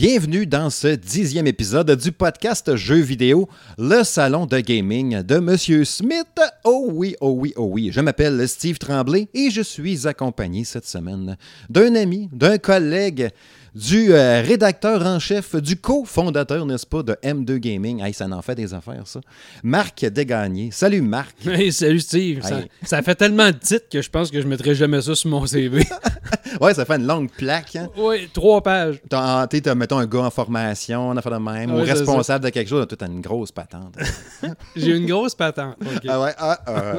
Bienvenue dans ce dixième épisode du podcast Jeux vidéo, le salon de gaming de Monsieur Smith. Oh oui, oh oui, oh oui. Je m'appelle Steve Tremblay et je suis accompagné cette semaine d'un ami, d'un collègue, du euh, rédacteur en chef, du cofondateur, n'est-ce pas, de M2 Gaming. Hey, ça en fait des affaires, ça. Marc Desgagnés. Salut, Marc. Hey, salut, Steve. Ça, Hey. ça fait tellement de titres que je pense que je mettrai jamais ça sur mon CV. ouais, ça fait une longue plaque. Hein? oui, trois pages. T'es, t'as, mettons, un gars en formation, on a fait de même, Ouais, ou responsable de quelque chose, toi, t'as une grosse patente. J'ai une grosse patente. Ah ouais, ah, ah.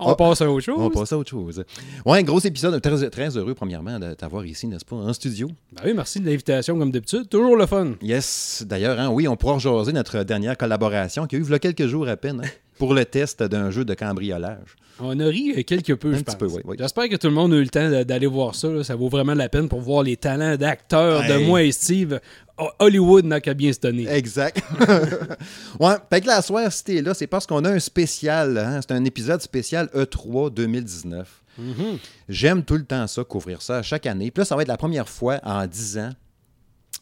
On passe à autre chose. On passe à autre chose. Ouais, un gros épisode. Très, très heureux, premièrement, de t'avoir ici, n'est-ce pas, en studio. Ben oui, merci de l'invitation, comme d'habitude. Toujours le fun. Yes. D'ailleurs, hein, oui, on pourra rejaser notre dernière collaboration qui a eu il y a quelques jours à peine hein, pour le test d'un jeu de cambriolage. On a ri euh, quelque peu, Un je petit pense. peu, oui, oui. J'espère que tout le monde a eu le temps d'aller voir ça. là. Ça vaut vraiment la peine pour voir les talents d'acteurs de Hey. moi et Steve. Ho- Hollywood n'a qu'à bien se tenir. Exact. ouais, fait que la soirée, si t'es là, c'est parce qu'on a un spécial. hein, c'est un épisode spécial E E3 2019. Mhm. J'aime tout le temps ça, couvrir ça chaque année. Puis là, ça va être la première fois en 10 ans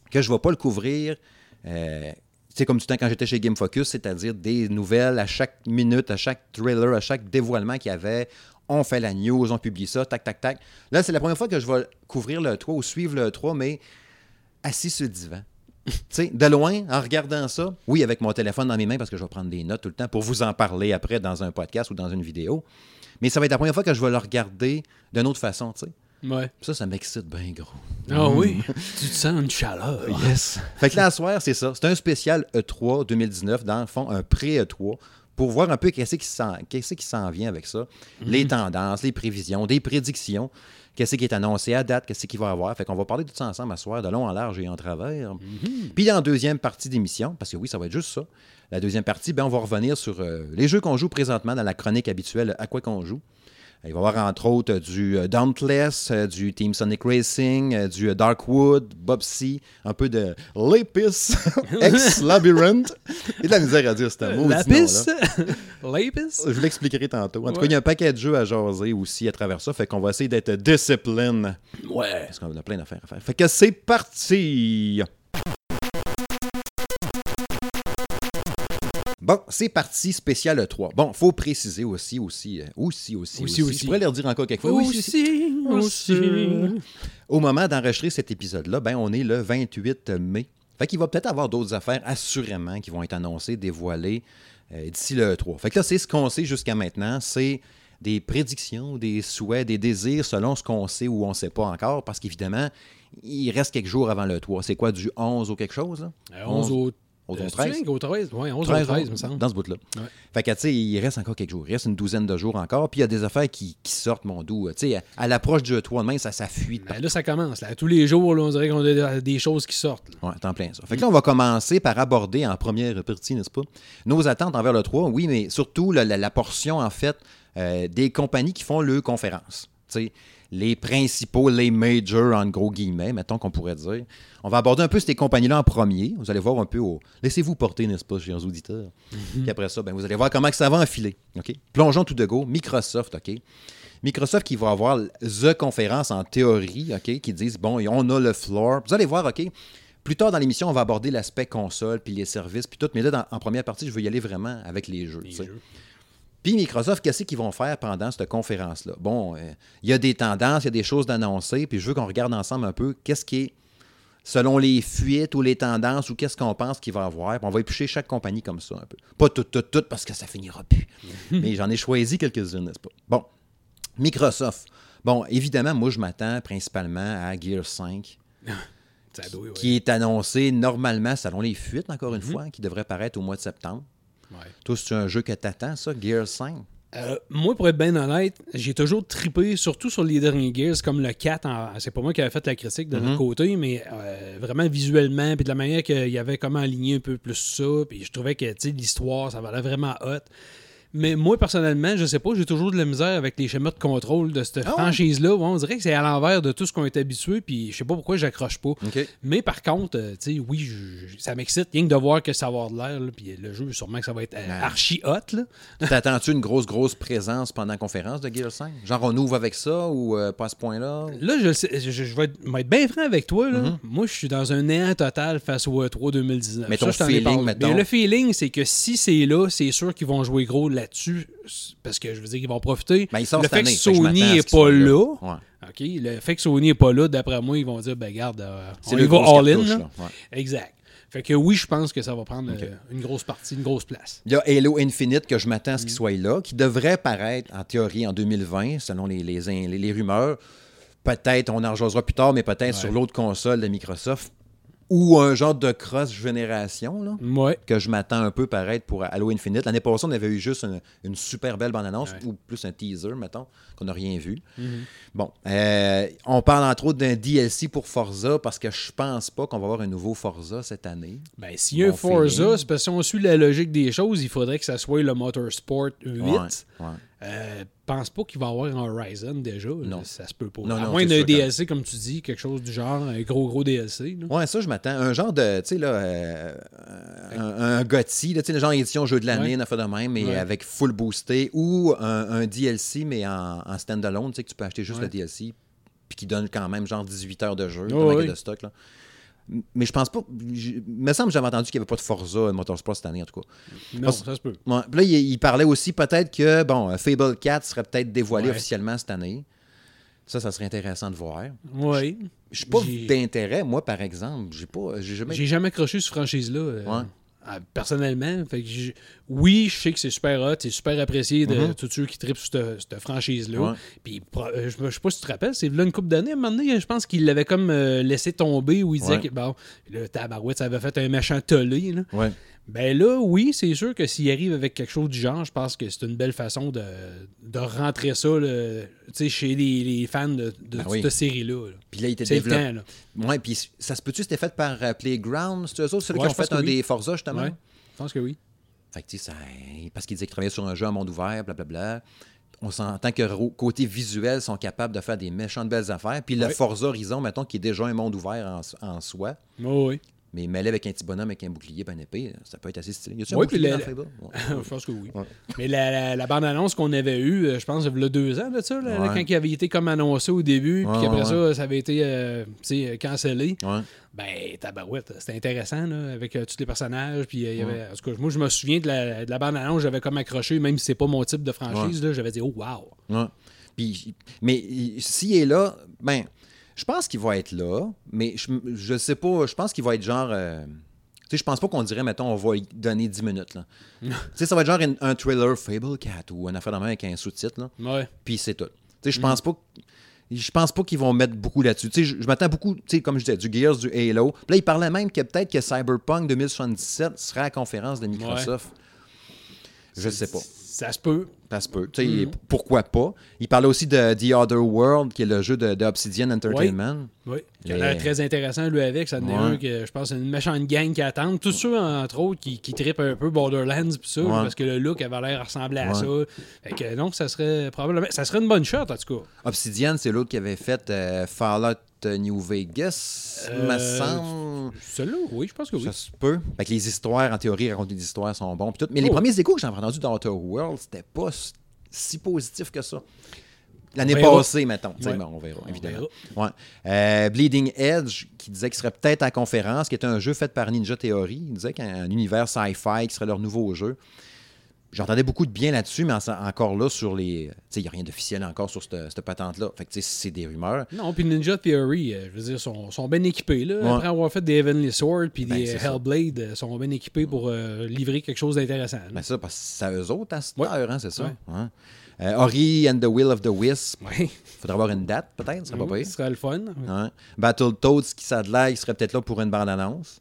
que je ne vais pas le couvrir. Euh, c'est comme du temps quand j'étais chez Game Focus, c'est-à-dire des nouvelles à chaque minute, à chaque trailer, à chaque dévoilement qu'il y avait. On fait la news, on publie ça, tac, tac, tac. Là, c'est la première fois que je vais couvrir le 3 ou suivre le 3, mais assis sur le divan. de loin, en regardant ça, oui, avec mon téléphone dans mes mains, parce que je vais prendre des notes tout le temps pour vous en parler après dans un podcast ou dans une vidéo. Mais ça va être la première fois que je vais le regarder d'une autre façon, tu sais. Ouais. Ça, ça m'excite bien gros. Ah oui, tu te sens une chaleur. Yes. Fait que là, à soir, c'est ça. C'est un spécial E3 2019, dans le fond, un pré-E3, pour voir un peu qu'est-ce qui s'en, qu'est-ce qui s'en vient avec ça. Les tendances, les prévisions, des prédictions, qu'est-ce qui est annoncé à date, qu'est-ce qu'il va y avoir? Fait qu'on va parler de tout ça ensemble à soir, de long en large et en travers. Puis en deuxième partie d'émission, parce que oui, ça va être juste ça, la deuxième partie, ben, on va revenir sur euh, les jeux qu'on joue présentement dans la chronique habituelle À quoi qu'on joue. Il va y avoir entre autres du euh, Dauntless, euh, du Team Sonic Racing, euh, du Darkwood, Bobsy, un peu de Lapis, ex-Labyrinth. Et de la misère à dire ce mot. Lapis? Lapis? Je vous l'expliquerai tantôt. En tout cas, il y a un paquet de jeux à jaser aussi à travers ça. Fait qu'on va essayer d'être discipline. Ouais. Parce qu'on a plein d'affaires à faire. Fait que c'est parti! Bon, c'est parti, spécial E3. Bon, faut préciser aussi, aussi, euh, aussi, aussi, Aussi, aussi. aussi. Je pourrais le redire encore quelques fois. Aussi, aussi. Au moment d'enregistrer cet épisode-là, ben, on est le 28 mai. Fait qu'il va peut-être avoir d'autres affaires, assurément, qui vont être annoncées, dévoilées euh, d'ici le 3. Fait que là, c'est ce qu'on sait jusqu'à maintenant. C'est des prédictions, des souhaits, des désirs selon ce qu'on sait ou on ne sait pas encore, parce qu'évidemment, il reste quelques jours avant le 3. C'est quoi, du 11 ou quelque chose? Là? Euh, 11 au Au euh, 13? c'est-tu au 13. Oui, 11 13, au 13, me semble. Dans ce bout-là. Ouais. Fait que, tu sais, il reste encore quelques jours. Il reste une douzaine de jours encore. Puis il y a des affaires qui, qui sortent, mon doux. Tu sais, à, à l'approche du 3 demain, ça, ça fuit. Ben là, ça commence. Là. Tous les jours, là, on dirait qu'on a des choses qui sortent. là. Ouais, t'en plein ça. Fait que là, on va commencer par aborder en première partie, n'est-ce pas, nos attentes envers le 3, oui, mais surtout la, la- la portion, en fait, euh, des compagnies qui font le conférence. Tu sais, les principaux, les majors, en gros guillemets, mettons qu'on pourrait dire. On va aborder un peu ces compagnies-là en premier. Vous allez voir un peu au... Laissez-vous porter, n'est-ce pas, chers auditeurs? Puis après ça, ben, vous allez voir comment que ça va enfiler. OK? Plongeons tout de go. Microsoft, OK? Microsoft qui va avoir The conférence en théorie, OK, qui disent, bon, on a le floor. Vous allez voir, OK, plus tard dans l'émission, on va aborder l'aspect console, puis les services, puis tout. Mais là, dans- en première partie, je veux y aller vraiment avec les jeux. Les jeux. Puis Microsoft, qu'est-ce qu'ils vont faire pendant cette conférence-là? Bon, euh, il y a des tendances, il y a des choses d'annoncer, puis je veux qu'on regarde ensemble un peu qu'est-ce qui est, selon les fuites ou les tendances, ou qu'est-ce qu'on pense qu'il va y avoir. Puis on va éplucher chaque compagnie comme ça un peu. Pas tout, tout, tout, parce que ça finira plus. Mais j'en ai choisi quelques-unes, n'est-ce pas? Bon, Microsoft. Bon, évidemment, moi, je m'attends principalement à Gear 5 Ça doit, ouais. qui est annoncé normalement, selon les fuites, encore une fois, qui devrait paraître au mois de septembre. Ouais. Toi, c'est un jeu que t'attends, ça, Gear 5? Euh, moi, pour être bien honnête, j'ai toujours tripé, surtout sur les derniers Gears, comme le 4. en- C'est pas moi qui avais fait la critique de Mhm. notre côté, mais euh, vraiment visuellement, puis de la manière qu'il y avait comment aligner un peu plus ça, puis je trouvais que l'histoire, ça valait vraiment hot. Mais moi, personnellement, je sais pas, j'ai toujours de la misère avec les schémas de contrôle de cette Ah ouais? franchise-là. On dirait que c'est à l'envers de tout ce qu'on est habitué, puis je sais pas pourquoi j'accroche pas. Mais par contre, euh, tu sais, oui, je- je- ça m'excite rien que de voir que ça va avoir de l'air, puis le jeu, sûrement que ça va être euh, archi hot. T'attends-tu une grosse, grosse présence pendant la conférence de Gears 5? Genre, on ouvre avec ça ou euh, pas à ce point-là? Là, je, je, je vais être, bien franc avec toi. Là. Mm-hmm. Moi, je suis dans un néant total face au E3 2019. Mais ton feeling. Mais le feeling, c'est que si c'est là, c'est sûr qu'ils vont jouer gros là-dessus. Parce que je veux dire qu'ils vont profiter. Ben, il sort le fait que Sony n'est pas là. là. Ouais. OK, le fait que Sony n'est pas là, d'après moi, ils vont dire, ben garde, euh, C'est on le va gros all in. cartouche, là. là. Ouais. Exact. Fait que oui, je pense que ça va prendre euh, une grosse partie, une grosse place. Il y a Halo Infinite que je m'attends à ce Mm. qu'il soit là, qui devrait paraître en théorie en 2020, selon les, les, les- les rumeurs. Peut-être, on en rejoindra plus tard, mais peut-être sur l'autre console de Microsoft. Ou un genre de cross-génération, Ouais. que je m'attends un peu paraître pour Halo Infinite. L'année passée, on avait eu juste une, une super belle bande-annonce, Ouais. ou plus un teaser, mettons, qu'on n'a rien vu. Mm-hmm. Bon, euh, on parle entre autres d'un DLC pour Forza, parce que je pense pas qu'on va avoir un nouveau Forza cette année. Ben, s'il y a un Forza, c'est parce que si on suit la logique des choses, il faudrait que ça soit le Motorsport 8. Ouais, ouais. Euh, pense pas qu'il va y avoir un Horizon déjà. Non. Ça se peut pas. Non, à non, moins d'un DLC, comme tu dis, quelque chose du genre, un gros, gros DLC. là. Ouais, ça, je m'attends. Un genre de, tu sais, là, euh, un, un GOTY, là, tu sais, le genre édition jeu de l'année, Ouais. affaire de même, mais Ouais. avec full boosté, ou un, un DLC, mais en, en stand-alone, tu sais, que tu peux acheter juste Ouais. le DLC, puis qui donne quand même genre 18 heures de jeu, ouais. de stock, là. Mais je pense pas. Il me semble que j'avais entendu qu'il n'y avait pas de Forza Motorsport cette année, en tout cas. Non, Parce- ça se peut. Ouais, puis là, il, il parlait aussi peut-être que, bon, Fable 4 serait peut-être dévoilé Ouais. officiellement cette année. Ça, ça serait intéressant de voir. Oui. Je suis pas d'intérêt, moi, par exemple. J'ai pas. J'ai jamais. J'ai jamais accroché cette franchise-là. euh, Ouais. Ah, Personnellement, Fait que j'ai- oui, je sais que c'est super hot, c'est super apprécié de tous ceux qui tripent sur cette, cette franchise-là. Ouais. Puis euh, je, je sais pas si tu te rappelles, c'est là une couple d'années, à un moment donné, je pense qu'il l'avait comme euh, laissé tomber où il disait Ouais. que bon, le tabarouette, ça avait fait un méchant tollé. Là. Ouais. Ben là, oui, c'est sûr que s'il arrive avec quelque chose du genre, je pense que c'est une belle façon de, de rentrer ça chez les, les fans de, de Ben oui. cette série-là. là. Puis là, il était développé. Ouais, puis ça se peut-tu, c'était fait par euh, Playground, c'est eux autres, ceux Ouais, qui ont fait un oui. des Forza, justement? Ouais, je pense que oui. Fait que, tu sais, ça- parce qu'ils disaient qu'ils travaillaient sur un jeu en monde ouvert, blablabla. On s'entend que côté visuel, ils sont capables de faire des méchantes belles affaires. Puis le. Forza Horizon, mettons, qui est déjà un monde ouvert en, en soi, Oh, oui. Mais mêlé avec un petit bonhomme avec un bouclier et une épée, ça peut être assez stylé. Y a-tu un Ouais, bouclier puis dans? Ouais. je pense que oui. Ouais. Mais la, la- la bande-annonce qu'on avait eue, euh, je pense, il y a deux ans de ça, là, Ouais. quand il avait été comme annoncé au début, puis après ça, ça avait été euh, cancellé. Ben, tabarouette, c'était intéressant, là, avec euh, tous les personnages. Puis, euh, il y avait, en tout cas, moi, je me souviens de la, de la bande-annonce, j'avais comme accroché, même si c'est pas mon type de franchise, j'avais dit, oh, wow. Puis, mais il- s'il est là, ben, je pense qu'il va être là, mais je, je sais pas, je pense qu'il va être genre. euh, tu sais, je pense pas qu'on dirait, mettons, on va lui donner 10 minutes. Là. tu sais, ça va être genre un, un thriller Fable Cat ou un affaire de même avec un sous-titre. Ouais. Puis c'est tout. Tu sais, je pense pas. Je pense pas qu'ils vont mettre beaucoup là-dessus. Tu sais, je, je m'attends beaucoup, tu sais, comme je disais, du Gears, du Halo. Puis là, il parlait même que peut-être que Cyberpunk 2077 serait à la conférence de Microsoft. Je sais pas. Ça se peut. Ça se peut. Tu sais, Mm-hmm. Pourquoi pas? Il parlait aussi de The Other World, qui est le jeu de, de Obsidian Entertainment. Oui. Il a l'air très intéressant, lui, avec. Ça en est Ouais. un que je pense c'est une méchante gang qui attend. Tous ceux, entre autres, qui, qui trippent un peu Borderlands pis ça, Ouais. parce que le look avait l'air ressembler à Ouais. ça. Fait que non, ça serait probablement. Ça serait une bonne shot, en tout cas. Obsidian, c'est l'autre qui avait fait euh, Fallout New Vegas, il me Euh, semble. Celui-là, oui, je pense que oui. Ça se peut. Fait que les histoires, en théorie, raconter des histoires sont bons. tout. Mais les Oh. premiers échos que j'ai entendus dans Outer World, c'était pas si positif que ça. L'année passée, mettons. Ouais. on verra, On évidemment. Ouais. Euh, Bleeding Edge, qui disait qu'il serait peut-être à la conférence, qui était un jeu fait par Ninja Theory. Il disait qu'un un univers sci-fi qui serait leur nouveau jeu. J'entendais beaucoup de bien là-dessus, mais en- encore là, sur les. Tu sais, il n'y a rien d'officiel encore sur cette, cette patente-là. Fait que, tu sais, c'est des rumeurs. Non, puis Ninja Theory, euh, je veux dire, sont, sont bien équipés. Là. Ouais. Après avoir fait des Heavenly Sword puis Ben, des ça. Hellblade, euh, sont bien équipés pour euh, livrer quelque chose d'intéressant. Ben ça, parce que c'est à eux autres à cette Ouais. heure, hein, c'est ça? Ouais. Euh, Ori and the Will of the Wisp. Oui. Faudrait avoir une date, peut-être, ce serait pas Ce pire. serait le fun. Battletoads, qui l'air, il serait peut-être là pour une bande-annonce.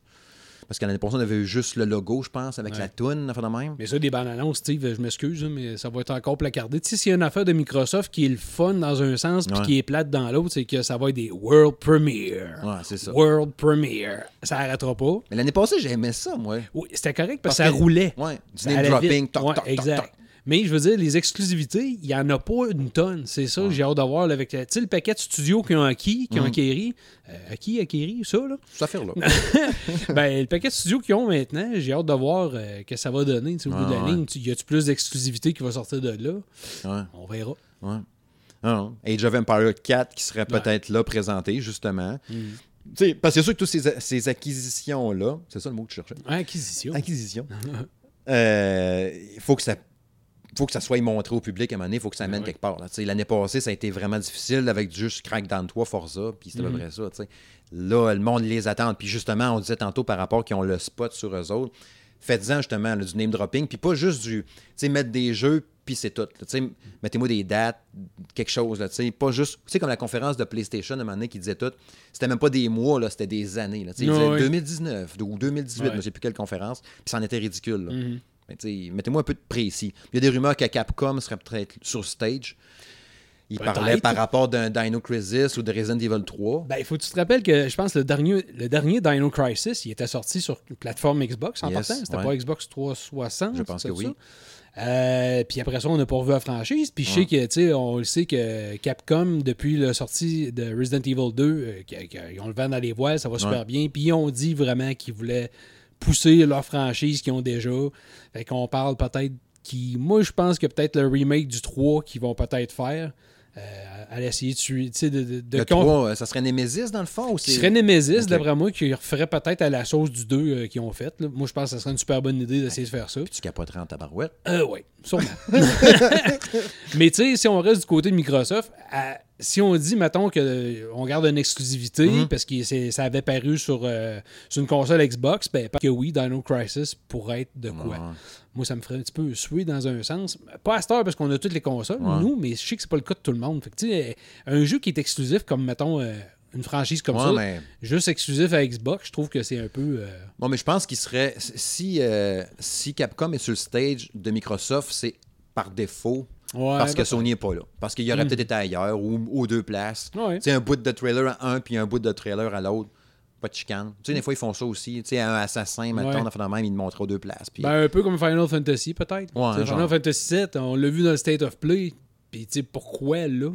Parce qu'à l'année passée, on avait eu juste le logo, je pense, avec Ouais. la toune, enfin de même. Mais ça, des bandes annonces, Steve, je m'excuse, mais ça va être encore placardé. Tu sais, s'il y a une affaire de Microsoft qui est le fun dans un sens puis Ouais. qui est plate dans l'autre, c'est que ça va être des World Premiere. Ouais, c'est ça. World Premiere. Ça arrêtera pas. Mais l'année passée, j'aimais ça, moi. Oui, c'était correct parce, Parce que ça que- roulait. Ouais, du name dropping, toc, toc, exact. toc. Mais je veux dire, les exclusivités, il n'y en a pas une tonne. C'est ça, j'ai hâte de voir. là, avec tu sais, le paquet de studios qui ont acquis, qui ont Mhm. acquéri. Euh, acquis, acquéri, ça, là. Cette affaire-là. ben, le paquet de studios qu'ils ont maintenant, j'ai hâte de voir euh, que ça va donner au bout de la Ah, ouais. ligne. Y a-tu plus d'exclusivité qui va sortir de là? Ouais. On verra. Ouais. Ah. Age of Empire 4 qui serait peut-être là présenté, justement. Mm. Tu sais, parce que c'est sûr que toutes ces, ces acquisitions-là, c'est ça le mot que tu cherchais? Acquisition. Acquisition. Euh, Il faut que ça faut que ça soit montré au public à un moment donné, il faut que ça amène Ouais. quelque part. L'année passée, ça a été vraiment difficile avec juste Crackdown 3, Forza, puis c'était peu Mhm. près ça. Là, le monde les attend. Puis justement, on disait tantôt par rapport qu'ils ont le spot sur eux autres, faites-en justement là, du name dropping, puis pas juste du, mettre des jeux, puis c'est tout. Mettez-moi des dates, quelque chose. Là, pas juste, tu sais, comme la conférence de PlayStation à un moment donné qui disait tout, c'était même pas des mois, là, c'était des années. Là, ouais. 2019 ou 2018, Ouais. je ne sais plus quelle conférence, puis ça en était ridicule. là. Mhm. Mais mettez-moi un peu de précis. Il y a des rumeurs que Capcom serait peut-être sur stage. Il parlait par rapport d'un Dino Crisis ou de Resident Evil 3. Ben, il faut que tu te rappelles que je pense que le dernier, le dernier Dino Crisis, il était sorti sur plateforme Xbox en Yes, partant. C'était ouais. pas Xbox 360. Je pense c'est que ça? oui. Euh, puis après ça, on n'a pas revu la franchise. Puis je sais que, tu sais, on le sait que Capcom, depuis la sortie de Resident Evil 2, euh, ont le vent dans les voiles, ça va super Ouais. bien. Puis ils ont dit vraiment qu'ils voulaient pousser leur franchise qu'ils ont déjà. Fait qu'on parle peut-être qui. Moi, je pense que peut-être le remake du 3 qu'ils vont peut-être faire. Euh, à essayer de, de, de, de le con- 3, euh, ça serait Nemesis dans le fond ou c'est- serait Nemesis, d'après moi, qui referait peut-être à la sauce du 2 euh, qu'ils ont fait. là. Moi, je pense que ça serait une super bonne idée d'essayer de faire ça. Tu capoterais en tabarouette. Euh, oui, sûrement. Mais tu sais, si on reste du côté de Microsoft, à- si on dit, mettons, qu'on garde une exclusivité Mhm. parce que ça avait paru sur, euh, sur une console Xbox, ben, parce que oui, Dino Crisis pourrait être de quoi. Ouais. Moi, ça me ferait un petit peu suer dans un sens. Pas à cette heure parce qu'on a toutes les consoles, Ouais. nous, mais je sais que c'est pas le cas de tout le monde. Fait que, un jeu qui est exclusif comme, mettons, euh, une franchise comme Ouais, ça, mais, juste exclusif à Xbox, je trouve que c'est un peu. euh, bon, mais je pense qu'il serait. Si, euh, si Capcom est sur le stage de Microsoft, c'est par défaut ouais, parce que Sony n'est pas là. Parce qu'il y aurait Mm. peut-être été ailleurs ou aux deux places. ouais. Un bout de trailer à un puis un bout de trailer à l'autre. Pas de chicane. Tu sais, des fois, ils font ça aussi. Tu sais, un assassin, maintenant, Ouais. on a même, ils le montrent aux deux places. Puis, Ben, un peu comme Final Fantasy, peut-être. Genre. Final Fantasy VII, on l'a vu dans le State of Play. Puis, tu sais, pourquoi là?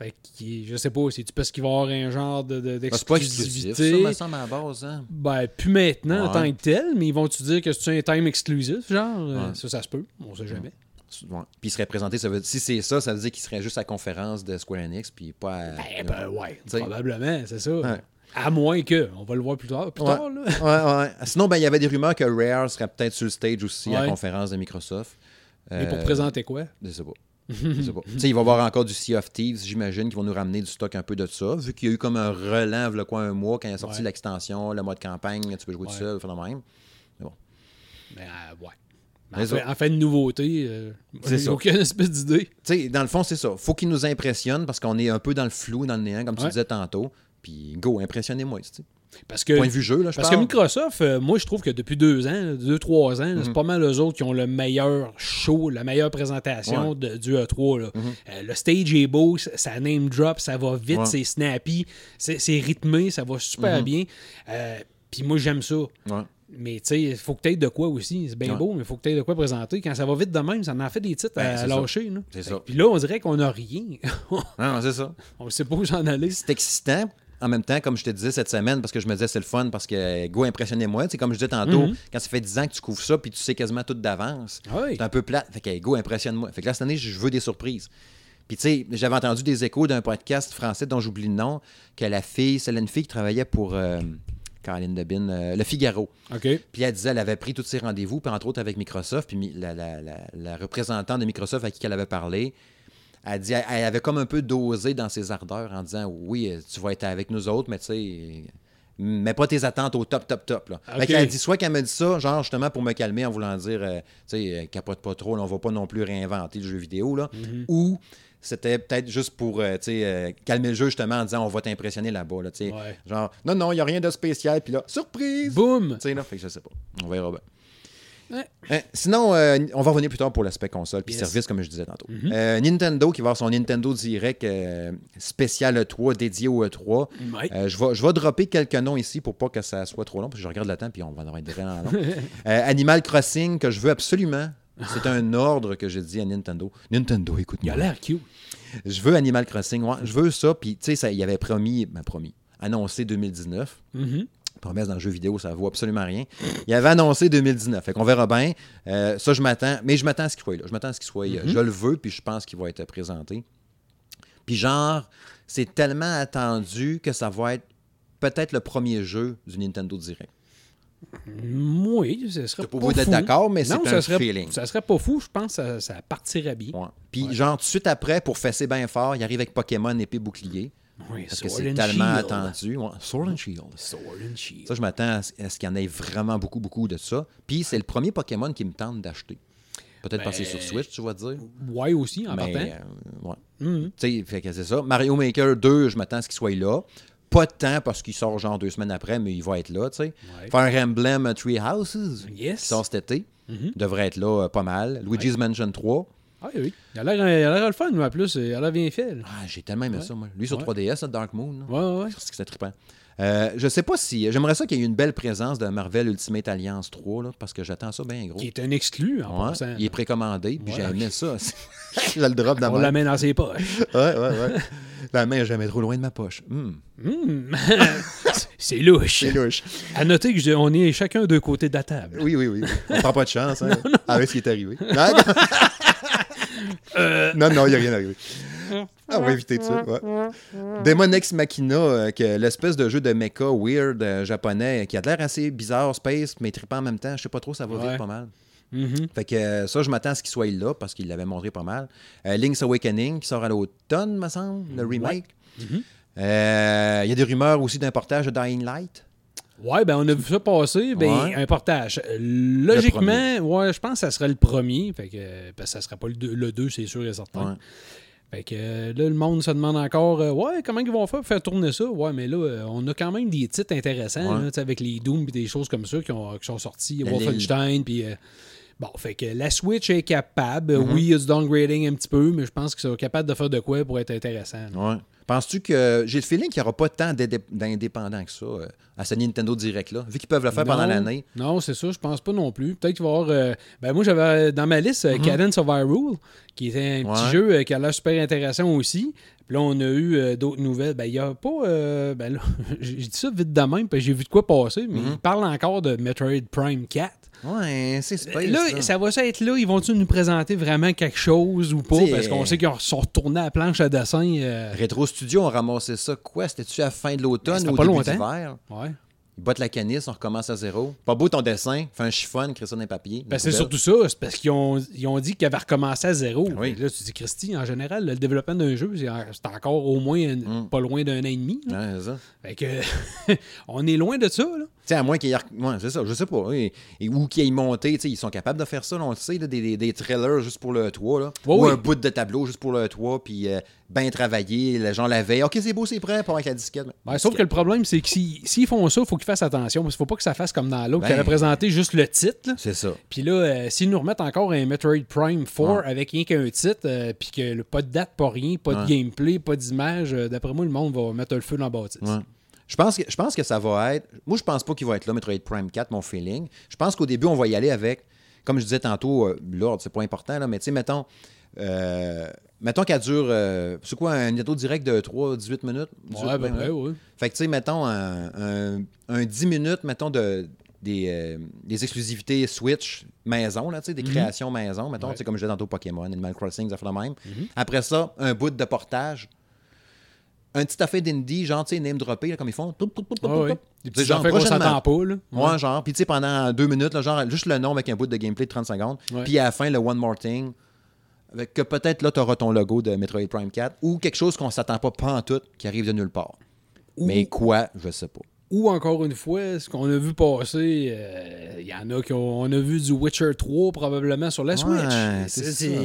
Fait que, je sais pas, c'est-tu parce qu'il va y avoir un genre de, de- Ben, c'est pas exclusif, d'exclusivité? ça, me semble, à la base. Hein? Ben, plus maintenant en tant que tel, mais ils vont-tu dire que c'est un time exclusif, genre? Ça, ça se peut, on sait jamais. Puis il serait présenté, ça veut, si c'est ça, ça veut dire qu'il serait juste à la conférence de Square Enix, puis pas à... Ben, ben ouais, T'sais. probablement, c'est ça. Ouais. À moins que, on va le voir plus tard, plus Ouais. tard là. Ouais. Sinon, ben, il y avait des rumeurs que Rare serait peut-être sur le stage aussi à la conférence de Microsoft. Mais pour Euh, présenter quoi? Je sais pas. Je sais pas. Tu sais, il va y avoir encore du Sea of Thieves, j'imagine, qui vont nous ramener du stock un peu de ça, vu qu'il y a eu comme un relent, là, quoi, un mois, quand il a sorti l'extension, le mode campagne, tu peux jouer tout seul, faire de même. Mais euh, ouais. En fait, ça- en fait, une nouveauté, euh, C'est aucune espèce d'idée. Tu sais, dans le fond, c'est ça. Faut qu'il nous impressionne parce qu'on est un peu dans le flou, dans le néant, comme tu disais tantôt. Puis, go, impressionnez-moi. Parce que Point de vue jeu, là, je Parce que. Microsoft, euh, moi, je trouve que depuis deux ans, deux, trois ans, c'est Mhm. pas mal eux autres qui ont le meilleur show, la meilleure présentation Ouais. de- du E3. là. Mhm. Euh, le stage est beau, ça- name drop, ça va vite, Ouais. c'est snappy, c'est rythmé, ça va super Mhm. bien. Euh, Puis moi, j'aime ça. Mais tu sais, il faut que tu de quoi aussi. C'est bien Ouais. beau, mais il faut que tu de quoi présenter. Quand ça va vite de même, ça en fait des titres Ben, à lâcher. C'est ça. Puis là, on dirait qu'on n'a rien. Non, c'est ça. on sait pas où s'en aller. C'est excitant. En même temps, comme je te disais cette semaine, parce que je me disais c'est le fun, parce que go, impressionnez-moi. C'est comme je disais tantôt, Mhm. quand ça fait 10 ans que tu couvres ça, puis tu sais quasiment tout d'avance. Oui. C'est un peu plat. Fait que go, impressionne-moi. Fait que là, cette année, je veux des surprises. Puis tu sais, j'avais entendu des échos d'un podcast français dont j'oublie le nom, que la fille, c'est une fille qui travaillait pour euh, Caroline Debin, euh, Le Figaro. Puis elle disait, elle avait pris tous ses rendez-vous, puis entre autres avec Microsoft, puis la, la- la- la représentante de Microsoft à qui elle avait parlé, elle dit, elle avait comme un peu dosé dans ses ardeurs en disant, oui, euh, tu vas être avec nous autres, mais tu sais, mets pas tes attentes au top, top, top. Là. Ok. Fait qu'elle dit, soit qu'elle me dit ça, genre justement pour me calmer en voulant dire, euh, tu sais, euh, capote pas trop, là, on va pas non plus réinventer le jeu vidéo, là. Mhm. Ou c'était peut-être juste pour, euh, euh, calmer le jeu justement en disant, on va t'impressionner là-bas, là. Ouais. Genre, non, non, il n'y a rien de spécial, puis là, surprise! Boum! Là, fait que je sais pas. On verra bien. Ouais. Hein, sinon, euh, on va revenir plus tard pour l'aspect console puis Yes. service, comme je disais tantôt. Mhm. Euh, Nintendo qui va avoir son Nintendo Direct euh, spécial E3 dédié au E3. Ouais. Euh, je, vais, je vais dropper quelques noms ici pour pas que ça soit trop long, parce que je regarde le temps puis on va en avoir vraiment long. Euh, Animal Crossing, que je veux absolument C'est un ordre que j'ai dit à Nintendo. Nintendo, Il écoute-moi. a l'air cute. Je veux Animal Crossing, ouais, je veux ça. Puis, tu sais, il avait promis, ben, promis, annoncé 2019. Mhm. Promesse dans le jeu vidéo, ça vaut absolument rien. Il avait annoncé 2019. Fait qu'on verra bien. Euh, ça, je m'attends. Mais je m'attends à ce qu'il soit là. Je m'attends à ce qu'il soit. Mhm. Je le veux, puis je pense qu'il va être présenté. Puis, genre, c'est tellement attendu que ça va être peut-être le premier jeu du Nintendo Direct. Oui, ce serait pas pas d'être d'accord, mais c'est un ça serait, feeling. Ça serait pas fou, je pense que ça, ça partirait bien. Ouais. Puis, genre, tout de suite après, pour fesser bien fort, il arrive avec Pokémon épée bouclier. Oui, Parce que c'est tellement Shield. attendu. Ouais, Sword and Shield. Sword and Shield. Ça, je m'attends à ce qu'il y en ait vraiment beaucoup, beaucoup de ça. Puis, c'est le premier Pokémon qui me tente d'acheter. Peut-être Ben, passer sur Switch, tu vas dire. Ouais, aussi, en Mais, partant. euh, ouais. Mhm. Tu sais, c'est ça. Mario Maker 2, je m'attends à ce qu'il soit là. Pas de temps parce qu'il sort genre deux semaines après, mais il va être là, tu sais. Ouais. Fire Emblem Three Houses, Yes. qui sort cet été, Mhm. devrait être là euh, pas mal. Luigi's Mansion 3. Ah oui. Il a l'air il a l'air le fun, mais en plus, il a l'air bien fait. là. Ah, j'ai tellement aimé Ouais. ça, moi. Lui sur Ouais. 3DS, là, Dark Moon. là. Ouais, ouais, ouais. C'est trippant. Euh, je sais pas si. J'aimerais ça qu'il y ait une belle présence de Marvel Ultimate Alliance 3, là, parce que j'attends ça bien gros. Qui est un exclu, en Ouais, il est précommandé, puis Ouais. j'ai aimé ça. je le drop dans On l'amène dans ses poches. Ouais, ouais, ouais. La main est jamais trop loin de ma poche. Hum. C'est louche. C'est louche. À noter que je- on est chacun d'un côté de la table. Oui, oui, oui. On prend pas de chance hein, avec ce qui est arrivé. Non, non, non, il n'y a rien arrivé. Ah, on va éviter ça. Ouais. Demon Ex Machina, euh, que l'espèce de jeu de mecha weird euh, japonais qui a l'air assez bizarre, space, mais trippant en même temps. Je sais pas trop, ça va Ouais. vite pas mal. Mhm. Fait que euh, ça, je m'attends à ce qu'il soit là parce qu'il l'avait montré pas mal. Link's Awakening qui sort à l'automne, me semble, le remake. Mhm. Euh, Il y a des rumeurs aussi d'un portage de Dying Light. Ouais, ben on a vu ça passer. Ben, Ouais. un portage. Logiquement, ouais, je pense que ça serait le premier. Fait que, parce que ça serait pas le 2, le 2 c'est sûr et certain. Ouais. Fait que euh, là, le monde se demande encore, euh, ouais, comment ils vont faire pour faire tourner ça? Ouais, mais là, euh, on a quand même des titres intéressants, Ouais. là, tu sais, avec les Doom et des choses comme ça qui, ont- qui sont sortis. Wolfenstein, puis. euh, bon, fait que la Switch est capable. Mm-hmm. Oui, il y a du downgrading un petit peu, mais je pense qu'ils sont capables de faire de quoi pour être intéressant. Ouais. Penses-tu que. J'ai le feeling qu'il n'y aura pas tant d'indép- d'indépendants que ça euh, à ce Nintendo Direct là, vu qu'ils peuvent le faire pendant l'année. Non, c'est ça, je pense pas non plus. Peut-être qu'il va y avoir. euh, ben moi, j'avais euh, dans ma liste euh, Cadence of Hyrule, qui était un petit jeu qui a l'air super intéressant aussi. Puis là, on a eu d'autres nouvelles. Ben, il y a pas. ben là, j'ai dit ça vite de même, puis j'ai vu de quoi passer, mais Mm-hmm. il parle encore de Metroid Prime 4. Ouais, c'est space. là, ça va ça être là? Ils vont-tu nous présenter vraiment quelque chose ou pas? T'sais, Parce qu'on sait qu'ils sont retournés à la planche à dessin. euh, Retro Studio ont ramassé ça, quoi? C'était-tu à la fin de Ben, l'automne c'était ou pas début longtemps. d'hiver? ouais. Ils battent la canisse, on recommence à zéro. Pas beau ton dessin, fais un chiffon, crée ça dans les papiers. Ben, c'est surtout ça, c'est parce qu'ils ont, ils ont dit qu'ils avaient recommencé à zéro. oui. Là, tu dis, Christy, en général, le développement d'un jeu, c'est c'est encore au moins Mm. pas loin d'un an et demi. là. Ouais, c'est ça. Fait que, on est loin de ça. Là. À moins qu'il y ait. Ouais, c'est ça, je sais pas. Et, et- ou qu'il y ait monté, ils sont capables de faire ça, là, on le sait, là, des, des, des trailers juste pour le toit, là. Ou oui. un bout de tableau juste pour le toit, puis euh, bien travaillé, les gens la veille. Ok, c'est beau, c'est prêt, pour avec la disquette. Ben, sauf que le problème, c'est que si- s'ils font ça, il faut qu'ils fassent attention. Parce qu'il faut pas que ça fasse comme dans l'autre, Ben. qui présenté juste le titre. C'est ça. Puis là, euh, s'ils nous remettent encore un Metroid Prime 4 Ouais. avec rien qu'un titre, euh, puis que le- pas de date, pas rien, pas de gameplay, pas d'image, euh, d'après moi, le monde va mettre le feu dans la bâtisse. Ouais. Je pense, que, je pense que ça va être. Moi, je pense pas qu'il va être là, Metroid Prime 4, mon feeling. Je pense qu'au début, on va y aller avec. Comme je disais tantôt, l'ordre, c'est pas important, là, mais tu sais, mettons. Euh, mettons qu'elle dure. euh, c'est quoi, un Nintendo direct de 3, 18 minutes? 18, Ouais, ben, ouais, ouais. Fait que, tu sais, mettons, un, un- un 10 minutes, mettons, de, des, euh, des exclusivités Switch maison, là, tu sais, des créations maison, mettons, Ouais. tu sais, comme je disais tantôt, Pokémon, Animal Crossing, ça fait le même. Après ça, un bout de portage. Un petit affaire d'indie, genre, tu sais, name droppé, comme ils font. Toup, toup, toup. Des petits genre, qu'on pas. Là. Ouais, genre. Puis, tu sais, pendant deux minutes, là, genre, juste le nom avec un bout de gameplay de 30 secondes. Puis, à la fin, le One More Thing. Avec que peut-être là, tu auras ton logo de Metroid Prime 4 ou quelque chose qu'on s'attend pas pantoute qui arrive de nulle part. Ou- Mais quoi, je sais pas. Ou encore une fois, ce qu'on a vu passer, euh, il y en a qui ont on a vu du Witcher 3 probablement sur la Switch. ça.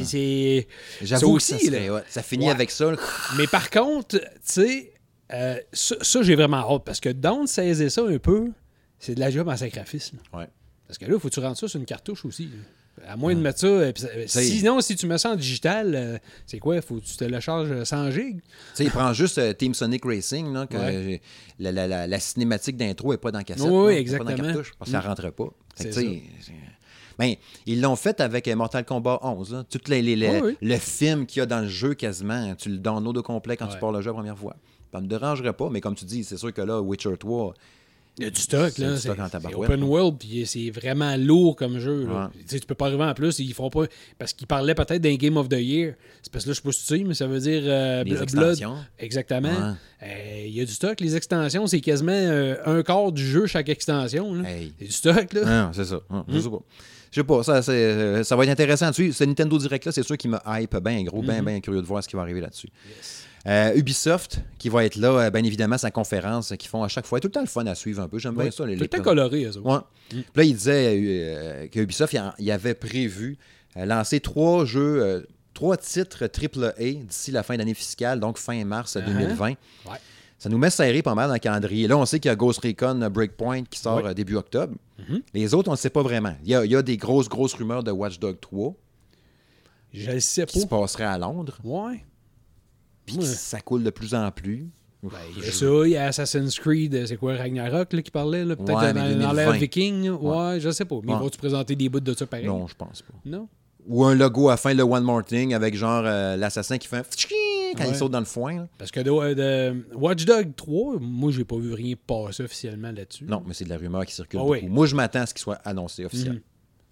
c'est- J'avoue aussi, ça, serait- ouais, ça finit Ouais. avec ça. là. Mais par contre, tu sais, euh, ça, ça, j'ai vraiment hâte parce que downsaisir ça un peu, c'est de la job en sacrifice. là. Ouais. Parce que là, il faut que tu rentres ça sur une cartouche aussi. là. À moins de mettre ça. euh, euh, sinon, si tu mets ça en digital, euh, c'est quoi? Faut que tu te le charges 100 gigs Tu sais, il prend juste euh, Team Sonic Racing, là, que Ouais. la, la- la- la cinématique d'intro n'est pas dans cassette. Oui, Pas dans exactement. cartouche, parce que ça Mm. rentrait pas. Fait que, Ben, ils l'ont fait avec Mortal Kombat 11. hein. Tout les, les- les- Oui, oui. le film qu'il y a dans le jeu quasiment, tu le downloads au complet quand tu pars le jeu la première fois. Ça me dérangerait pas, mais comme tu dis, c'est sûr que là, Witcher 3, Il y a du stock, là. du C'est stock en c'est tabarouette, open world, puis c'est vraiment lourd comme jeu. là. Ouais. Tu sais, tu peux pas arriver en plus, ils font pas. Parce qu'ils parlaient peut-être d'un Game of the Year. C'est parce que là, je sais pas si tu sais, mais ça veut dire euh, Les Bl- extensions. Exactement. Ouais. Euh, Il y a du stock. Les extensions, c'est quasiment euh, un quart du jeu chaque extension. là. Hey. C'est du stock, là. Non, c'est ça. Non, Hmm. Je sais pas. Je sais pas, ça, ça va être intéressant dessus. Ce Nintendo Direct-là, c'est sûr qu'il me hype bien gros, bien, Mhm. bien curieux de voir ce qui va arriver là-dessus. Euh, Ubisoft, qui va être là, euh, bien évidemment, sa conférence qu'ils font à chaque fois. Tout le temps le fun à suivre un peu. J'aime bien ça. Les, Tout le temps coloré, eux. Ouais. Puis là, il disait euh, que Ubisoft, il, en- il avait prévu euh, lancer trois jeux, euh, trois titres AAA d'ici la fin d'année fiscale, donc fin mars Uh-huh. 2020. Ouais. Ça nous met serré pas mal dans le calendrier. Là, on sait qu'il y a Ghost Recon euh, Breakpoint qui sort euh, début octobre. Mhm. Les autres, on ne sait pas vraiment. Il y, a, il y a des grosses, grosses rumeurs de Watch Dogs 3 Je le sais qui se pas. passerait à Londres. Ouais. Puis Ouais. ça coule de plus en plus. Ben, il y a Je- ça, il y a Assassin's Creed, euh, c'est quoi, Ragnarok là, qui parlait, peut-être Ouais, dans, dans l'ère 2020. Viking. Ouais. Je sais pas. Mais Ouais. vont-tu présenter des bouts de ça pareil? Non, je pense pas. Non? Ou un logo à fin, le One More Thing, avec genre euh, l'assassin qui fait un quand il saute dans le foin. là. Parce que de, de Watch Dog 3, moi, j'ai pas vu rien passer officiellement là-dessus. Non, mais c'est de la rumeur qui circule Ah beaucoup. oui. Moi, je m'attends à ce qu'il soit annoncé officiel. Mhm.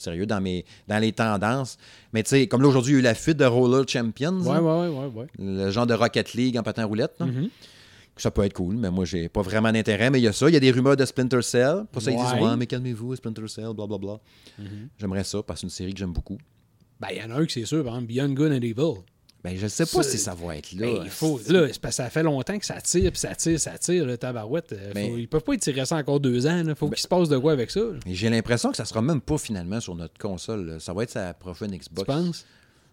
Sérieux, dans, mes, dans les tendances. Mais tu sais, comme là, aujourd'hui, il y a eu la fuite de Roller Champions. Ouais, hein, ouais, ouais, ouais. ouais. Le genre de Rocket League en patin roulette. Mhm. Ça peut être cool, mais moi, j'ai pas vraiment d'intérêt. Mais il y a ça. Il y a des rumeurs de Splinter Cell. Pour ça, ils disent Ouais. Mais calmez-vous, Splinter Cell, blablabla. Mhm. J'aimerais ça parce que c'est une série que j'aime beaucoup. Ben, il y en a un que c'est sûr, par exemple, Beyond Good and Evil. Ben, je sais pas si ça va être là. Ben, il faut, là, c'est parce que ça fait longtemps que ça tire, puis ça tire, ça tire, le tabarouette. Ben- faut- ils peuvent pas étirer ça encore deux ans. Il faut qu'il se passe de quoi avec ça. là. J'ai l'impression que ça sera même pas finalement sur notre console. là. Ça va être sa prochaine Tu Xbox. penses?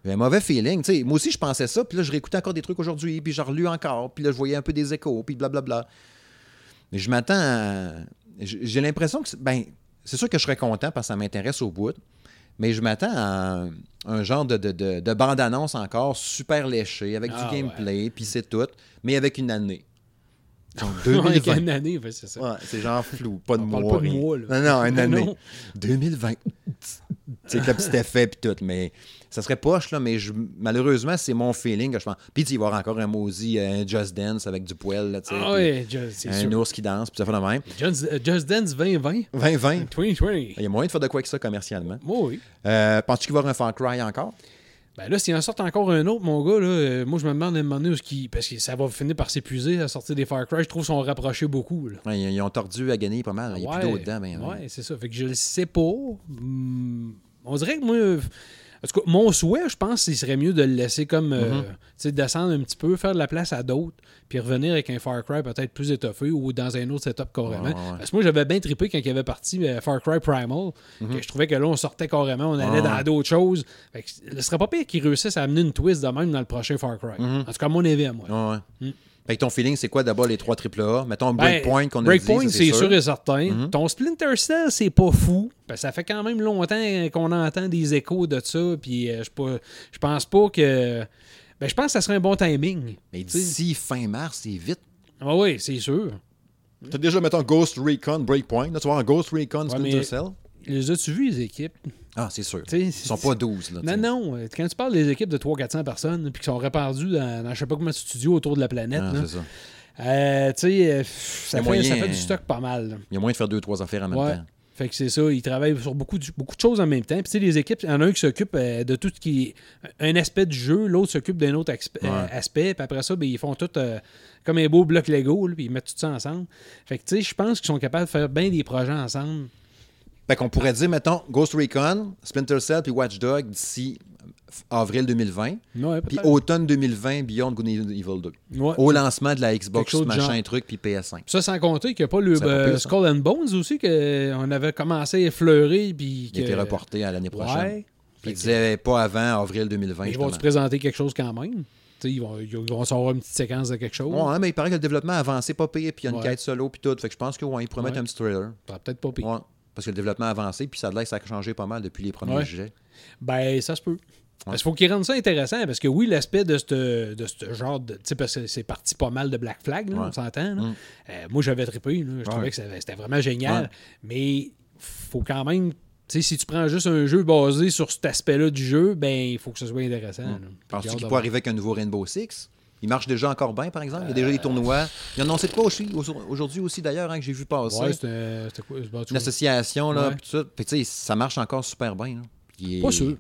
J'ai un mauvais feeling. tu moi aussi, je pensais ça. Puis là, je réécoutais encore des trucs aujourd'hui. Puis j'ai relu encore. Puis là, je voyais un peu des échos. Puis blablabla. Mais je m'attends à... J'ai l'impression que... Ben, c'est sûr que je serais content parce que ça m'intéresse au bout. Mais je m'attends à un, un genre de, de, de- de bande-annonce encore super léché, avec Ah, du gameplay, puis c'est tout, mais avec une année. Avec 2020. une année, ouais, c'est ça. Ouais, c'est genre flou, pas de On mois. parle pas de rien. mois, là. Non, non, une année. non. 2020. c'est le petit effet puis tout, mais ça serait poche, là, mais je- malheureusement, c'est mon feeling que je pense. Puis tu vas y avoir encore un maudit un Just Dance avec du poil, là, tu sais, Ah c'est un sûr. ours qui danse, puis ça fait le même. Just, euh, Just Dance 2020. 2020. 2020. Il y a moyen de faire de quoi avec ça commercialement. Moi, oui. Euh, Penses-tu qu'il va y avoir un Far Cry encore? Ben là, s'il en sort encore un autre, mon gars, là, euh, moi, je me demande à un moment donné qui- Parce que ça va finir par s'épuiser à sortir des Far Cry. Je trouve qu'ils sont rapprochés beaucoup. Là. Ouais, ils, ont tordu à gagner pas mal. Il n'y a plus d'eau dedans. Ben, ouais, c'est ça. Fait que je le sais pas. Hum, on dirait que moi. En tout cas, mon souhait, je pense, il serait mieux de le laisser comme. euh, Mhm. tu sais, descendre un petit peu, faire de la place à d'autres, puis revenir avec un Far Cry peut-être plus étoffé ou dans un autre setup carrément. Ouais, ouais, ouais. Parce que moi, j'avais bien trippé quand il avait parti euh, Far Cry Primal, que je trouvais que là, on sortait carrément, on allait Mhm. Ouais, dans d'autres choses. Fait que ce serait pas pire qu'ils réussissent à amener une twist de même dans le prochain Far Cry. Mhm. En tout cas, mon avis, à moi. Ouais, ouais. Mm. Fait que ton feeling, c'est quoi d'abord les trois AAA? Mettons Ben, Breakpoint qu'on a Breakpoint, c'est sûr. et certain. Mhm. Ton Splinter Cell, c'est pas fou. Ben, ça fait quand même longtemps qu'on entend des échos de ça. Puis euh, je pas- je pense pas que. Ben, je pense que ça serait un bon timing. Mais d'ici fin mars, c'est vite. Ah oui, c'est sûr. T'as déjà, mettons, Ghost Recon Breakpoint. Là, tu vois, un Ghost Recon Splinter mais- Cell? Les as-tu vu, les équipes? Ah, c'est sûr. Tu sais, Ils sont pas 12. Là. Non, non. euh, Quand tu parles des équipes de 300-400 personnes, puis qui sont répandues dans, dans je sais pas combien de studios autour de la planète, Ah, c'est ça. euh, tu sais, euh, ça, ça fait du stock pas mal. là. Il y a moyen de faire deux, trois affaires en même Ouais. temps. Fait que c'est ça, ils travaillent sur beaucoup, beaucoup de choses en même temps. Puis tu sais, les équipes, il y en a un qui s'occupe euh, de tout ce qui est un aspect du jeu, l'autre s'occupe d'un autre Ouais. aspect, puis après ça, ben, ils font tout euh, comme un beau bloc Lego, là, puis ils mettent tout ça ensemble. Fait que tu sais, je pense qu'ils sont capables de faire bien des projets ensemble. Fait qu'on pourrait dire, mettons, Ghost Recon, Splinter Cell puis Watch Dog d'ici avril 2020. Ouais, Puis automne 2020, Beyond Good and Evil 2. Ouais. Au lancement de la Xbox, machin truc, puis PS5. Ça, sans compter qu'il n'y a pas le pas euh, ça. Skull and Bones aussi, qu'on avait commencé à effleurer. Puis Il que... été reporté à l'année prochaine. Ouais. Puis il disait pas avant avril 2020. Mais ils justement. vont-tu présenter quelque chose quand même? Ils vont, ils vont savoir une petite séquence de quelque chose. Ouais, hein, mais il paraît que le développement a avancé pas pire, puis il y a une quête solo, puis tout. Fait que je pense qu'ils ouais, pourraient mettre un petit trailer. Peut-être pas pire. Ouais. Parce que le développement a avancé, puis ça a l'air ça a changé pas mal depuis les premiers Ouais. jets. Ben, ça se peut. Parce qu'il faut qu'ils rendent ça intéressant, parce que oui, l'aspect de ce de c'te genre de. Tu sais, parce que c'est parti pas mal de Black Flag, là, Ouais. on s'entend. Mm. Euh, moi, j'avais trippé. là. Je trouvais Ouais. que c'était vraiment génial. Ouais. Mais faut quand même Tu sais, si tu prends juste un jeu basé sur cet aspect-là du jeu, ben il faut que ce soit intéressant. Puis Penses-tu qu'il peut arriver avec un nouveau Rainbow Six? Il marche déjà encore bien, par exemple? Il y a déjà des tournois. Il a annoncé de quoi aussi, aujourd'hui aussi, d'ailleurs, hein, que j'ai vu passer? Ouais, c'était quoi? une association, là, Ouais. puis tout ça. Puis, tu sais, ça marche encore super bien. là. Puis, Pas sûr.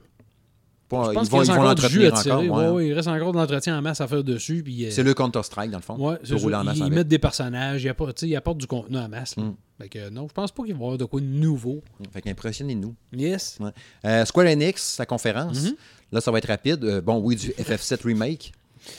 pas- ils vont, ils l'entretenir encore. Ouais, ouais. ouais, il reste encore de l'entretien en masse à faire dessus. Euh, C'est le Counter-Strike, dans le fond. Rouler en masse Ils, ils mettent des personnages, ils apportent, ils du contenu en masse. Mm. Fait que non, je pense pas qu'il va y avoir de quoi de nouveau. Fait qu'impressionnez-nous. Yes. Euh, Square Enix, sa conférence. Mhm. Là, ça va être rapide. Euh, bon, oui, du FF7 Remake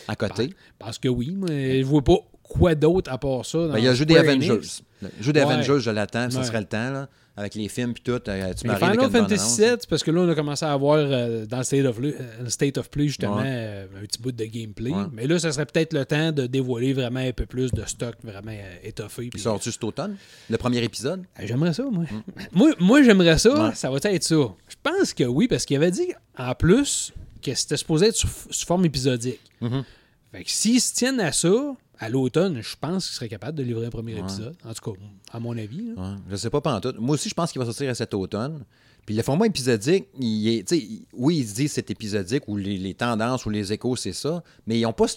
à côté. Parce que oui, mais je vois pas quoi d'autre à part ça. dans Ben, il y a le jeu des Avengers. Le jeu des Ouais. Avengers, je l'attends, ça Ouais. serait le temps, là. Avec les films puis tout. euh, tu Mais Final Fantasy. VII, parce que là, on a commencé à avoir euh, dans le State of, Play, euh, le State of Play, justement, Ouais. euh, un petit bout de gameplay. Mais là, ça serait peut-être le temps de dévoiler vraiment un peu plus de stock vraiment euh, étoffé. Il puis- sort-tu cet automne? Le premier épisode? J'aimerais ça, moi. moi. Moi, j'aimerais ça. Mm. Ça va être ça. Je pense que oui, parce qu'il avait dit, en plus, que c'était supposé être sous, sous forme épisodique. Mhm. Fait que s'ils se tiennent à ça, à l'automne, je pense qu'ils seraient capables de livrer un premier Ouais. épisode. En tout cas, à mon avis. là. Ouais, je sais pas tout. Moi aussi, je pense qu'il va sortir à cet automne. Puis le format épisodique, il est, tu sais, il- oui, ils se disent c'est épisodique ou les, les tendances ou les échos, c'est ça, mais ils n'ont pas,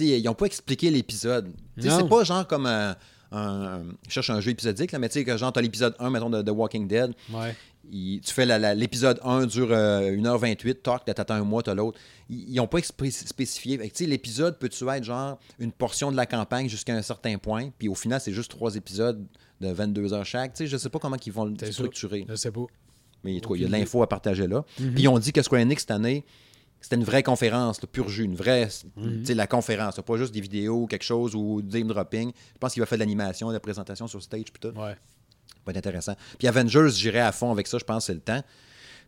ils ont pas expliqué l'épisode. C'est pas genre comme un, un- je cherche un jeu épisodique, là, mais tu sais, que genre, tu as l'épisode 1, mettons, de The Walking Dead. Ouais. Il- tu fais l'épisode 1 dure euh, 1h28, toc, t'attends un mois, t'as l'autre. Ils n'ont pas spécifié. L'épisode peut-tu être genre une portion de la campagne jusqu'à un certain point, puis au final, c'est juste trois épisodes de 22 heures chaque. Tu sais, je sais pas comment ils vont le ça. structurer. Je sais pas. Mais il y a de l'info à partager là. Mhm. Puis ils ont dit que Square Enix cette année, c'était une vraie conférence, là, pur jus, une vraie, tu sais, la conférence, pas juste des vidéos ou quelque chose ou des dropping. Je pense qu'il va faire de l'animation, de la présentation sur stage, puis tout. Ouais. Va être intéressant. Puis Avengers, j'irai à fond avec ça, je pense c'est le temps.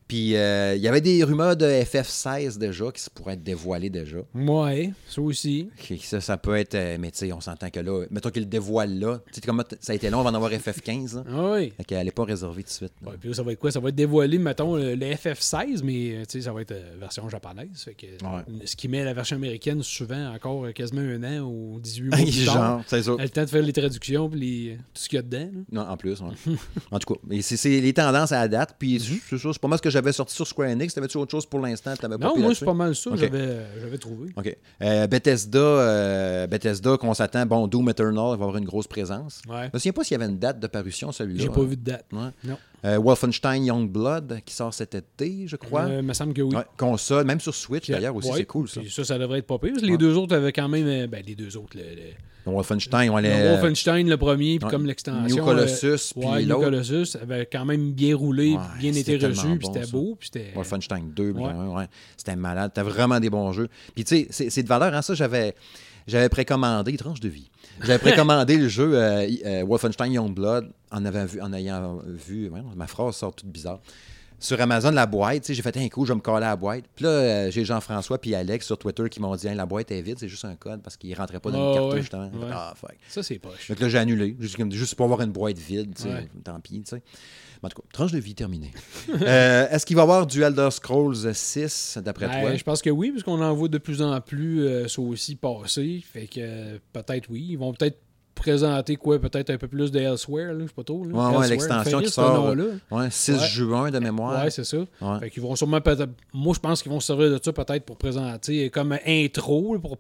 Puis euh, il y avait des rumeurs de FF16 déjà qui se pourraient être dévoilées déjà. Ouais, ça aussi. Ça, ça peut être. euh, mais tu sais, on s'entend que là, mettons qu'il le dévoile là. Tu sais, comment ça a été long avant d'avoir FF15. Là. Ah oui. Fait qu'elle n'est pas réservée tout de suite. Ouais, puis là, ça va être quoi? Ça va être dévoilé, mettons, le, le FF16, mais euh, tu sais, ça va être euh, version japonaise. Fait que, Ouais. Ce qui met la version américaine souvent encore quasiment un an ou 18 mois plus. Genre, c'est ça. Le temps de faire les traductions puis les- tout ce qu'il y a dedans. là. Non, en plus, ouais. en tout cas, c'est- c'est les tendances à la date. Puis c'est ça, c'est pas mal ce que j'avais sorti sur Square Enix. T'avais-tu autre chose pour l'instant? Non, moi, c'est pas mal ça que Ok. j'avais trouvé. OK. Euh, Bethesda, euh, Bethesda qu'on s'attend, bon, Doom Eternal il va avoir une grosse présence. Ouais. Je me souviens pas s'il y avait une date de parution, celui-là. J'ai pas vu de date. Ouais. Non. Euh, Wolfenstein Youngblood qui sort cet été, je crois. Euh, me semble que oui. Ouais, console, même sur Switch d'ailleurs aussi, ouais, c'est cool ça. ça, ça devrait être pas pire. Les Ouais. deux autres avaient quand même. euh, Ben, les deux autres. Le, le- Wolfenstein, le les. Wolfenstein, le premier, puis comme l'extension. New Colossus, euh, puis ouais, New. Colossus avait quand même bien roulé, bien c'était été reçu, puis c'était beau, puis c'était. Wolfenstein 2, Ouais. C'était malade. T'as vraiment des bons jeux. Puis tu sais, c'est- c'est de valeur, hein, ça, j'avais. J'avais précommandé, tranche de vie. J'avais précommandé le jeu euh, euh, Wolfenstein Youngblood en, avait vu, en ayant vu. ouais, ma phrase sort toute bizarre. Sur Amazon, la boîte, j'ai fait un coup, je me coller à la boîte. Puis là, euh, j'ai Jean-François puis Alex sur Twitter qui m'ont dit la boîte est vide, c'est juste un code parce qu'il rentrait pas dans Ah une justement. Ouais. Ah, fuck. Ça, c'est poche. Donc là, j'ai annulé. Juste, pour avoir une boîte vide, Ouais. tant pis, tu sais. En tout cas, tranche de vie terminée. Euh, Est-ce qu'il va y avoir du Elder Scrolls 6, d'après Ben, toi? je pense que oui, parce qu'on en voit de plus en plus euh, ça aussi passer. Fait que euh, peut-être oui. Ils vont peut-être présenter quoi, peut-être un peu plus de Elsewhere, là, je sais pas trop. là. Ouais, ouais, Elsewhere, l'extension qui sort. Ouais, 6 Ouais. juin de mémoire. Ouais, c'est ça. Fait qu'ils vont sûrement peut-être. Moi, je pense qu'ils vont se servir de ça peut-être pour présenter comme intro, pour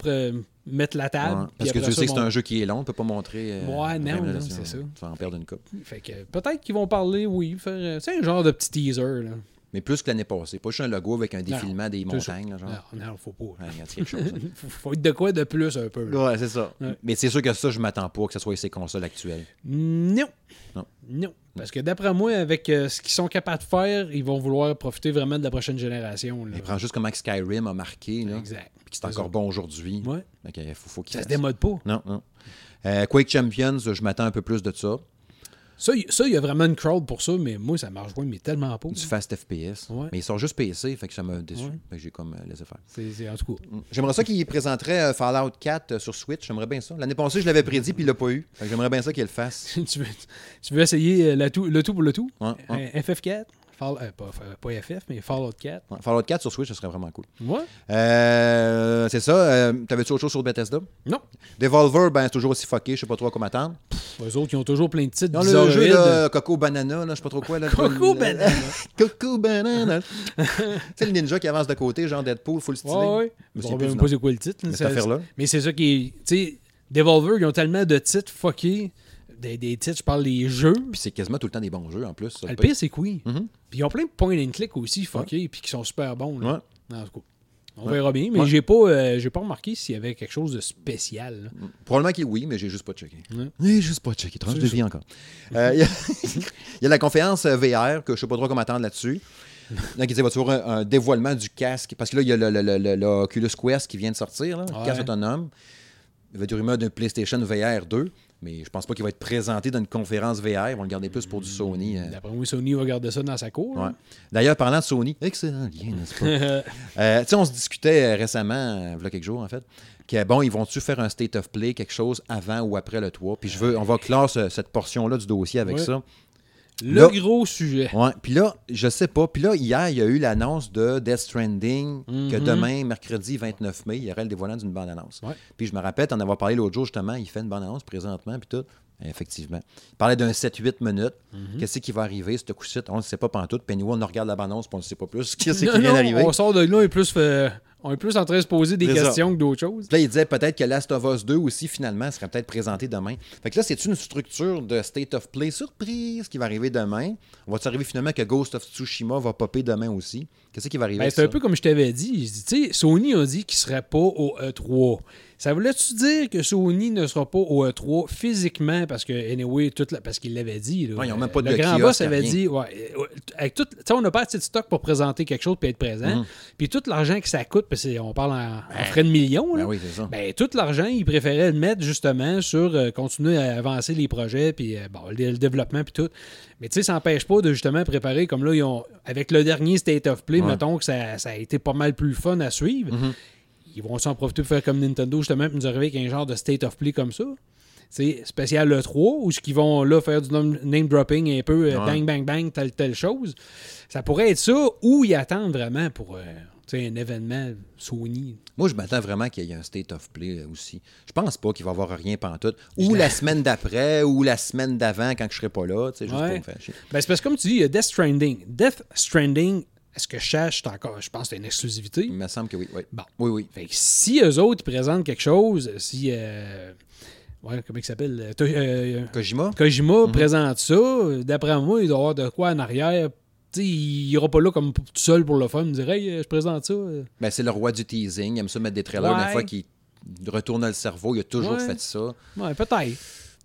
mettre la table. Parce que tu ça, sais que c'est un jeu qui est long, on ne peut pas montrer. euh, Ouais, non, non, c'est ça. Tu vas en perdre une coupe. Fait que peut-être qu'ils vont parler, oui, faire. euh, C'est un genre de petit teaser, là. Mais plus que l'année passée. Pas juste un logo avec un défilement des montagnes. Là, genre. Non, non, faut pas. Ouais, quelque chose. hein. faut, faut être de quoi de plus un peu. là. ouais, c'est ça. Ouais. Mais c'est sûr que ça, je m'attends pas que ce soit ces consoles actuelles. Non. Non. Non. Parce que d'après moi, avec euh, ce qu'ils sont capables de faire, ils vont vouloir profiter vraiment de la prochaine génération. là. Mais prends juste comment Skyrim a marqué, là, Exact. puis c'est encore ça. bon aujourd'hui. Ouais. Il faut, faut qu'il Ça se démode pas. Non, non. Euh, Quake Champions, je m'attends un peu plus de ça. Ça, il y a vraiment une crowd pour ça, mais moi, ça marche pas, mais tellement pas. Du fast FPS. Ouais. Mais il sort juste PC, fait que ça m'a déçu. Ouais. J'ai comme euh, laissé faire. C'est, c'est- en tout cas. Mm. J'aimerais ça qu'il présenterait euh, Fallout 4 euh, sur Switch. J'aimerais bien ça. L'année passée, je l'avais prédit, puis il l'a pas eu. J'aimerais bien ça qu'il le fasse. tu, veux, tu veux essayer la tout- le tout pour le tout? Ouais, ouais. Un FF4? Fall- euh, pas, pas FF, mais Fallout 4. Ouais, Fallout 4 sur Switch, ce serait vraiment cool. Ouais. Euh, c'est ça. Euh, T'avais-tu autre chose sur Bethesda? Non. Devolver, ben, c'est toujours aussi fucké. Je sais pas trop à quoi m'attendre. Eux autres, ils ont toujours plein de titres Dans le jeu là, Coco Banana, là, je sais pas trop quoi. Là, Coco Banana. Coco Banana. tu sais, le ninja qui avance de côté, genre Deadpool, full stylé. Ouais, ouais. Je même pas c'est quoi le titre. Mais c'est ça qui est. Tu sais, Devolver, ils ont tellement de titres fuckés. Des, des titres, je parle des jeux. Puis c'est quasiment tout le temps des bons jeux en plus. ça, Ah, Le le pire. c'est que oui. Mhm. Puis ils ont plein de point and click aussi fuckés, puis qui sont super bons. Là. Ouais. En tout cas, on Ouais. verra bien. Mais Ouais. j'ai pas, euh, j'ai pas remarqué s'il y avait quelque chose de spécial. là. Probablement qu'il oui, mais j'ai juste pas checké. Ouais. J'ai juste pas checké. Tranche de vie encore. Euh, Il y, a- il y a la conférence VR que je sais pas trop comment attendre là-dessus. Donc, il va avoir un, un dévoilement du casque? Parce que là, il y a le, le- le- le- le Oculus Quest qui vient de sortir, là, le Ouais. casque autonome. Il va y avoir des rumeurs d'un PlayStation VR 2, mais je pense pas qu'il va être présenté dans une conférence VR. Ils vont le garder plus pour du Sony. euh. D'après moi, Sony va garder ça dans sa cour. Ouais. là. D'ailleurs, parlant de Sony, excellent lien, n'est-ce pas? Euh, tu sais, on se discutait euh, récemment, il y a quelques jours en fait, que bon, ils vont-tu faire un state of play, quelque chose avant ou après le 3? Puis je veux, on va clore ce- cette portion-là du dossier avec Ouais. ça. Le Là- gros sujet. Ouais. Puis là, je sais pas. Puis là, hier, il y a eu l'annonce de Death Stranding que Mhm. demain, mercredi 29 mai, il y aurait le dévoilement d'une bande-annonce. Ouais. Puis je me rappelle, en avoir parlé l'autre jour, justement, il fait une bande-annonce présentement, puis tout. Effectivement. Il parlait d'un 7-8 minutes. Mhm. Qu'est-ce qui va arriver, ce coup-ci? On ne sait pas pantoute. Pennywood, on regarde la bande-annonce, puis on ne sait pas plus. Qu'est-ce qui vient d'arriver? On sort de là, est plus, fait- on est plus en train de se poser des ça. questions que d'autres choses. Puis là, il disait peut-être que Last of Us 2 aussi, finalement, serait peut-être présenté demain. Fait que là, c'est une structure de State of Play surprise qui va arriver demain? On va arriver finalement que Ghost of Tsushima va popper demain aussi? Qu'est-ce qui va arriver? Ben, c'est un peu comme je t'avais dit. Tu sais, Sony a dit qu'il ne serait pas au E3. Ça voulait-tu dire que Sony ne sera pas au E3 physiquement? Parce que, anyway, toute la- parce qu'il l'avait dit. là. Ouais, ils ont même pas le de grand kiosque, boss avait rien. dit, ouais, euh, avec tout, on n'a pas assez de stock pour présenter quelque chose et être présent. Mhm. Puis tout l'argent que ça coûte, qu'on parle en, en frais de millions, là, Ben oui, c'est ça. ben, tout l'argent, ils préféraient le mettre justement sur euh, continuer à avancer les projets, puis euh, bon, le, le développement, puis tout. Mais tu sais, ça n'empêche pas de justement préparer, comme là, ils ont, avec le dernier State of Play, Ouais. mettons que ça, ça a été pas mal plus fun à suivre. Mhm. Ils vont s'en profiter pour faire comme Nintendo, justement, puis nous arriver avec un genre de State of Play comme ça. C'est spécial le 3, où ce qu'ils vont là faire du name dropping un peu, euh, Ouais. bang, bang, bang, telle, telle chose. Ça pourrait être ça, ou ils attendent vraiment pour euh, sais, un événement Sony. Moi, je m'attends vraiment qu'il y ait un State of Play euh, aussi. Je pense pas qu'il va y avoir rien pantoute. Ou la semaine d'après, ou la semaine d'avant, quand je serai pas là, tu sais, juste Ouais. pour me faire chier. Ben, c'est parce que comme tu dis, il y a Death Stranding. Death Stranding, est-ce que je cherche c'est encore, je pense que c'est une exclusivité? Il me semble que oui. oui. Bon. Oui, oui. Fait que si eux autres ils présentent quelque chose, si. euh, ouais, comment il s'appelle? Euh, euh, Kojima? Kojima Mhm. présente ça, d'après moi, il doit y avoir de quoi en arrière. Tu sais, il ira pas là comme tout seul pour le fun. Il me dirait, hey, je présente ça. euh. Ben, c'est le roi du teasing. Il aime ça mettre des trailers. Ouais. Une fois qu'il retourne le cerveau, il a toujours Ouais. fait ça. Ouais, peut-être.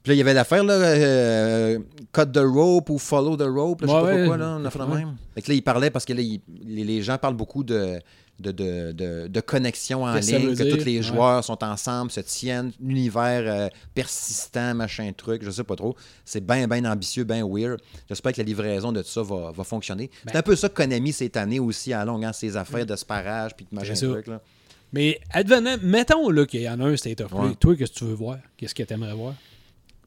Puis là, il y avait l'affaire, là, euh, cut the rope ou follow the rope, là, je sais Ouais, pas pourquoi, là, on a fait Ouais. même. Fait que là, il parlait parce que là, il- les, gens parlent beaucoup de, de, de, de, de connexion en ligne, que dire? tous les Ouais. joueurs sont ensemble, se tiennent, univers euh, persistant, machin truc, je sais pas trop. C'est bien, bien ambitieux, bien weird. J'espère que la livraison de tout ça va, va fonctionner. C'est Ben- un peu ça que Konami cette année aussi à longue, hein, ses affaires de sparage puis de machin C'est truc. Là. Mais advenant, mettons là, qu'il y en a un State of Play. Toi, qu'est-ce que tu veux voir? Qu'est-ce que tu aimerais voir?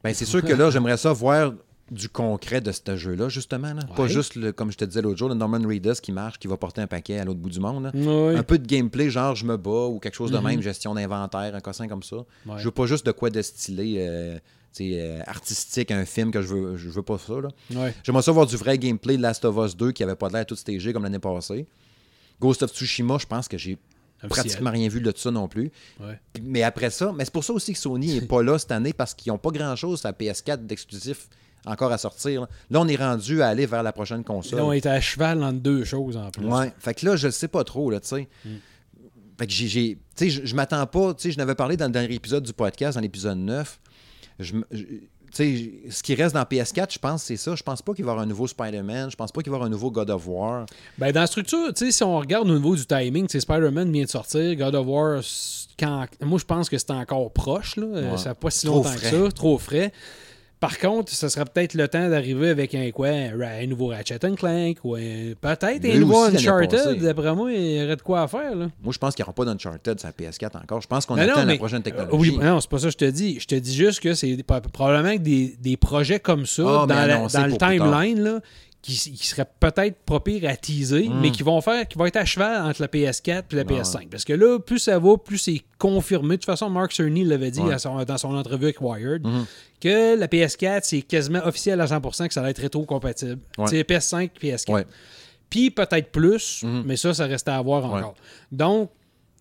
Ben, c'est sûr que là, j'aimerais ça voir du concret de ce jeu-là, justement. Là. Pas juste, le, comme je te disais l'autre jour, le Norman Reedus qui marche, qui va porter un paquet à l'autre bout du monde. Ouais. Un peu de gameplay, genre je me bats ou quelque chose de Mhm. même, gestion d'inventaire, un cossin comme ça. Ouais. Je veux pas juste de quoi de stylé euh, euh, artistique, un film que je veux, je veux pas ça. J'aimerais ça voir du vrai gameplay de Last of Us 2 qui avait pas l'air tout stagé comme l'année passée. Ghost of Tsushima, je pense que j'ai. Pratiquement rien vu de ça non plus. Ouais. Mais après ça, mais c'est pour ça aussi que Sony n'est pas là cette année parce qu'ils n'ont pas grand-chose à PS4 d'exclusif encore à sortir. Là. Là, on est rendu à aller vers la prochaine console. Là, on est à cheval entre deux choses en plus. Ouais. Fait que là, je sais pas trop, là, tu sais. Mm. Fait que j'ai-. Tu sais, je, je m'attends pas. Tu sais, je n'avais parlé dans le dernier épisode du podcast, dans l'épisode 9. Je ce qui reste dans PS4, je pense, c'est ça. Je pense pas qu'il va y avoir un nouveau Spider-Man. Je pense pas qu'il va y avoir un nouveau God of War. Ben, dans la structure, tu sais, si on regarde au niveau du timing, Spider-Man vient de sortir, God of War, quand- moi je pense que c'est encore proche, là. Euh, Ouais. Ça n'a pas si longtemps que ça, trop frais. Par contre, ce serait peut-être le temps d'arriver avec un quoi, un, nouveau Ratchet Clank ou peut-être un nouveau Uncharted. D'après moi, il y aurait de quoi à faire. Là. Moi, je pense qu'il n'y aura pas d'Uncharted sur la PS4 encore. Je pense qu'on attend la prochaine Euh, technologie. oui, non, c'est pas ça que je te dis. Je te dis juste que c'est probablement que des, des projets comme ça, Ah, dans, la- dans le timeline, là, qui, qui seraient peut-être pas pires à teaser, mais qui vont faire, qui vont être à cheval entre la PS4 et la PS5. Parce que là, plus ça va, plus c'est confirmé. De toute façon, Mark Cerny l'avait dit Ouais. à son- dans son entrevue avec Wired, que la PS4, c'est quasiment officiel à 100% que ça va être rétro-compatible. C'est PS5, PS4. Ouais. Puis peut-être plus, Mhm. mais ça, ça reste à voir encore. Donc,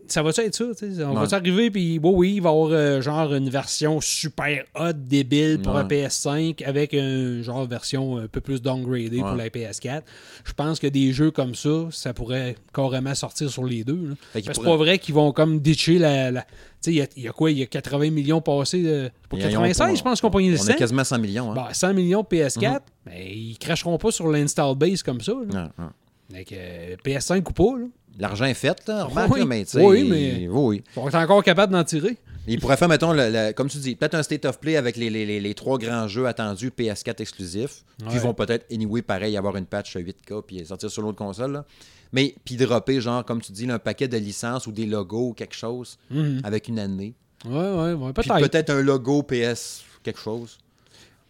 ça va-tu être ça? On Ouais. va s'arriver, puis oui, oui, il va y avoir euh, genre une version super hot, débile pour Ouais. la PS5 avec une genre version un peu plus downgradée pour la PS4. Je pense que des jeux comme ça, ça pourrait carrément sortir sur les deux. c'est pas vrai qu'ils vont comme ditcher la. la- Tu sais, il y a- il y, a quoi? Il y a 80 millions passés. euh, pour Ils ont 96, pas- je pense qu'on pognait le On 100. a quasiment 100 millions. Hein? Bah, 100 millions de PS4, mais ils cracheront pas sur l'install base comme ça. là. Non, non. Que, euh, PS5 ou pas, là. L'argent est fait, là, remarque, Oui. là, mais tu. Oui, mais- oui, vont être encore capables d'en tirer. Il pourrait faire, mettons, le- le- comme tu dis, peut-être un state of play avec les, les- les- les trois grands jeux attendus PS4 exclusifs. Ouais. ils vont peut-être, anyway, pareil, avoir une patch 8K puis sortir sur l'autre console. là. Mais puis dropper, genre, comme tu dis, là, un paquet de licences ou des logos ou quelque chose avec une année. Ouais, ouais, ouais, Puis peut-être. peut-être un logo PS quelque chose.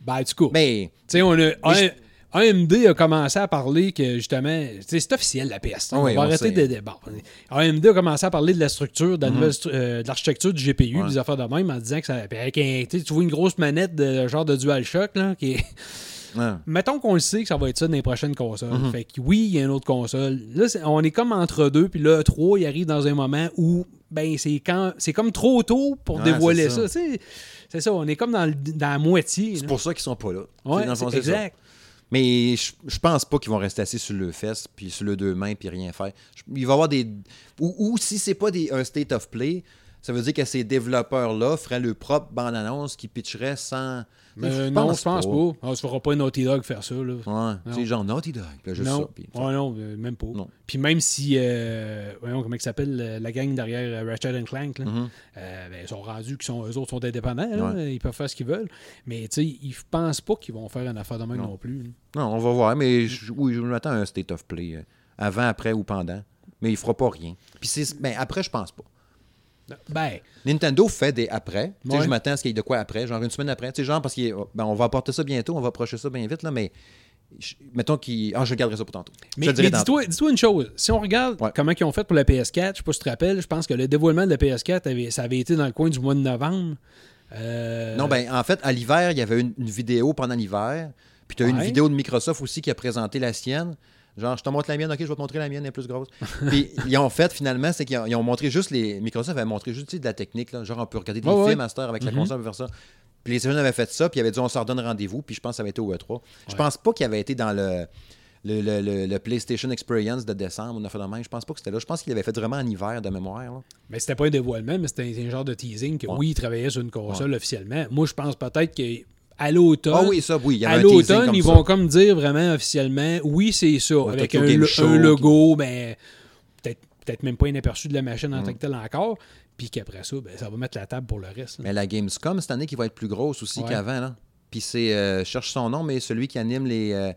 Ben, du coup, tu Mais sais, on a. Mais AMD a commencé à parler que justement, c'est officiel la PS5. Oui, on va on arrêter de. bon, AMD a commencé à parler de la structure, de stru- euh, l'architecture du GPU, Ouais. des affaires de même, en disant que ça. avec un- tu vois une grosse manette de genre de DualShock, là, qui est. ouais. Mettons qu'on le sait que ça va être ça dans les prochaines consoles. Mhm. Fait que oui, il y a une autre console. Là, on est comme entre deux, puis là, 3, il arrive dans un moment où ben c'est quand c'est comme trop tôt pour Ouais, dévoiler ça. C'est ça, on est comme dans, le- dans la moitié. c'est pour ça qu'ils sont pas là. Ouais, c'est ça. Mais je, pense pas qu'ils vont rester assis sur le fesse puis sur le deux mains puis rien faire. Il va y avoir des ou, ou si c'est pas des, un state of play, ça veut dire que ces développeurs là feraient le propre bande annonce qui pitcherait sans Mais Euh, non, je pense pas. Ah, tu feras pas un Naughty Dog faire ça. Là. Ouais, tu sais genre Naughty Dog, là, juste non, ça. puis- Ouais, non, euh, même pas. Non. Puis même si, euh, voyons comment il s'appelle, euh, la gang derrière euh, Ratchet Clank, là, Mhm. euh, ben, ils sont rendus qu'ils sont, eux autres sont indépendants, là, Ouais. ils peuvent faire ce qu'ils veulent. Mais tu sais, ils pensent pas qu'ils vont faire une affaire de même non, Non. plus. là. Non, on va voir, mais je- oui, je m'attends à un state of play euh, avant, après ou pendant. Mais il fera pas rien. Puis c'est ben, après je pense pas. Ben, Nintendo fait des après. Ouais. Je m'attends à ce qu'il y ait de quoi après, genre une semaine après. Tu sais, genre parce qu'on va apporter ça bientôt, on va approcher ça bien vite, là, mais je- mettons qu'il. Ah, je garderai ça pour tantôt. Mais, mais dis-toi une chose. Si on regarde Ouais. comment ils ont fait pour la PS4, je sais pas si tu te rappelles, je pense que le dévoilement de la PS4, avait, ça avait été dans le coin du mois de novembre. Euh, Non, ben en fait, à l'hiver, il y avait une, une vidéo pendant l'hiver. Puis tu as eu une vidéo de Microsoft aussi qui a présenté la sienne. Genre, je te montre la mienne, ok, je vais te montrer la mienne, elle est plus grosse. Puis ils ont fait finalement, c'est qu'ils ont, montré juste les. Microsoft avait montré juste de la technique, là. genre on peut regarder des films ouais. à cette heure avec la Mhm. console, on peut faire ça. Puis les Sony avaient fait ça, puis ils avaient dit on s'en redonne rendez-vous, puis je pense que ça avait été au E3. Je Ouais. pense pas qu'il avait été dans le. Le, le- le- le PlayStation Experience de décembre, de même. Je pense pas que c'était là. Je pense qu'il avait fait vraiment en hiver de mémoire. là. Mais c'était pas un dévoilement, mais c'était un, un genre de teasing que Ouais. oui, ils travaillaient sur une console officiellement. Moi, je pense peut-être qu'à l'automne. Ah oui, ça, oui. Il y À un l'automne, ils ça. vont comme dire vraiment officiellement, oui, c'est ça, Ouais, avec un, un logo, mais peut-être peut-être même pas inaperçu de la machine Mm. en tant que telle encore, puis qu'après ça, ben, ça va mettre la table pour le reste. là. Mais la Gamescom cette année qui va être plus grosse aussi Ouais. qu'avant. là. Puis c'est, euh, je cherche son nom, mais celui qui anime les, euh,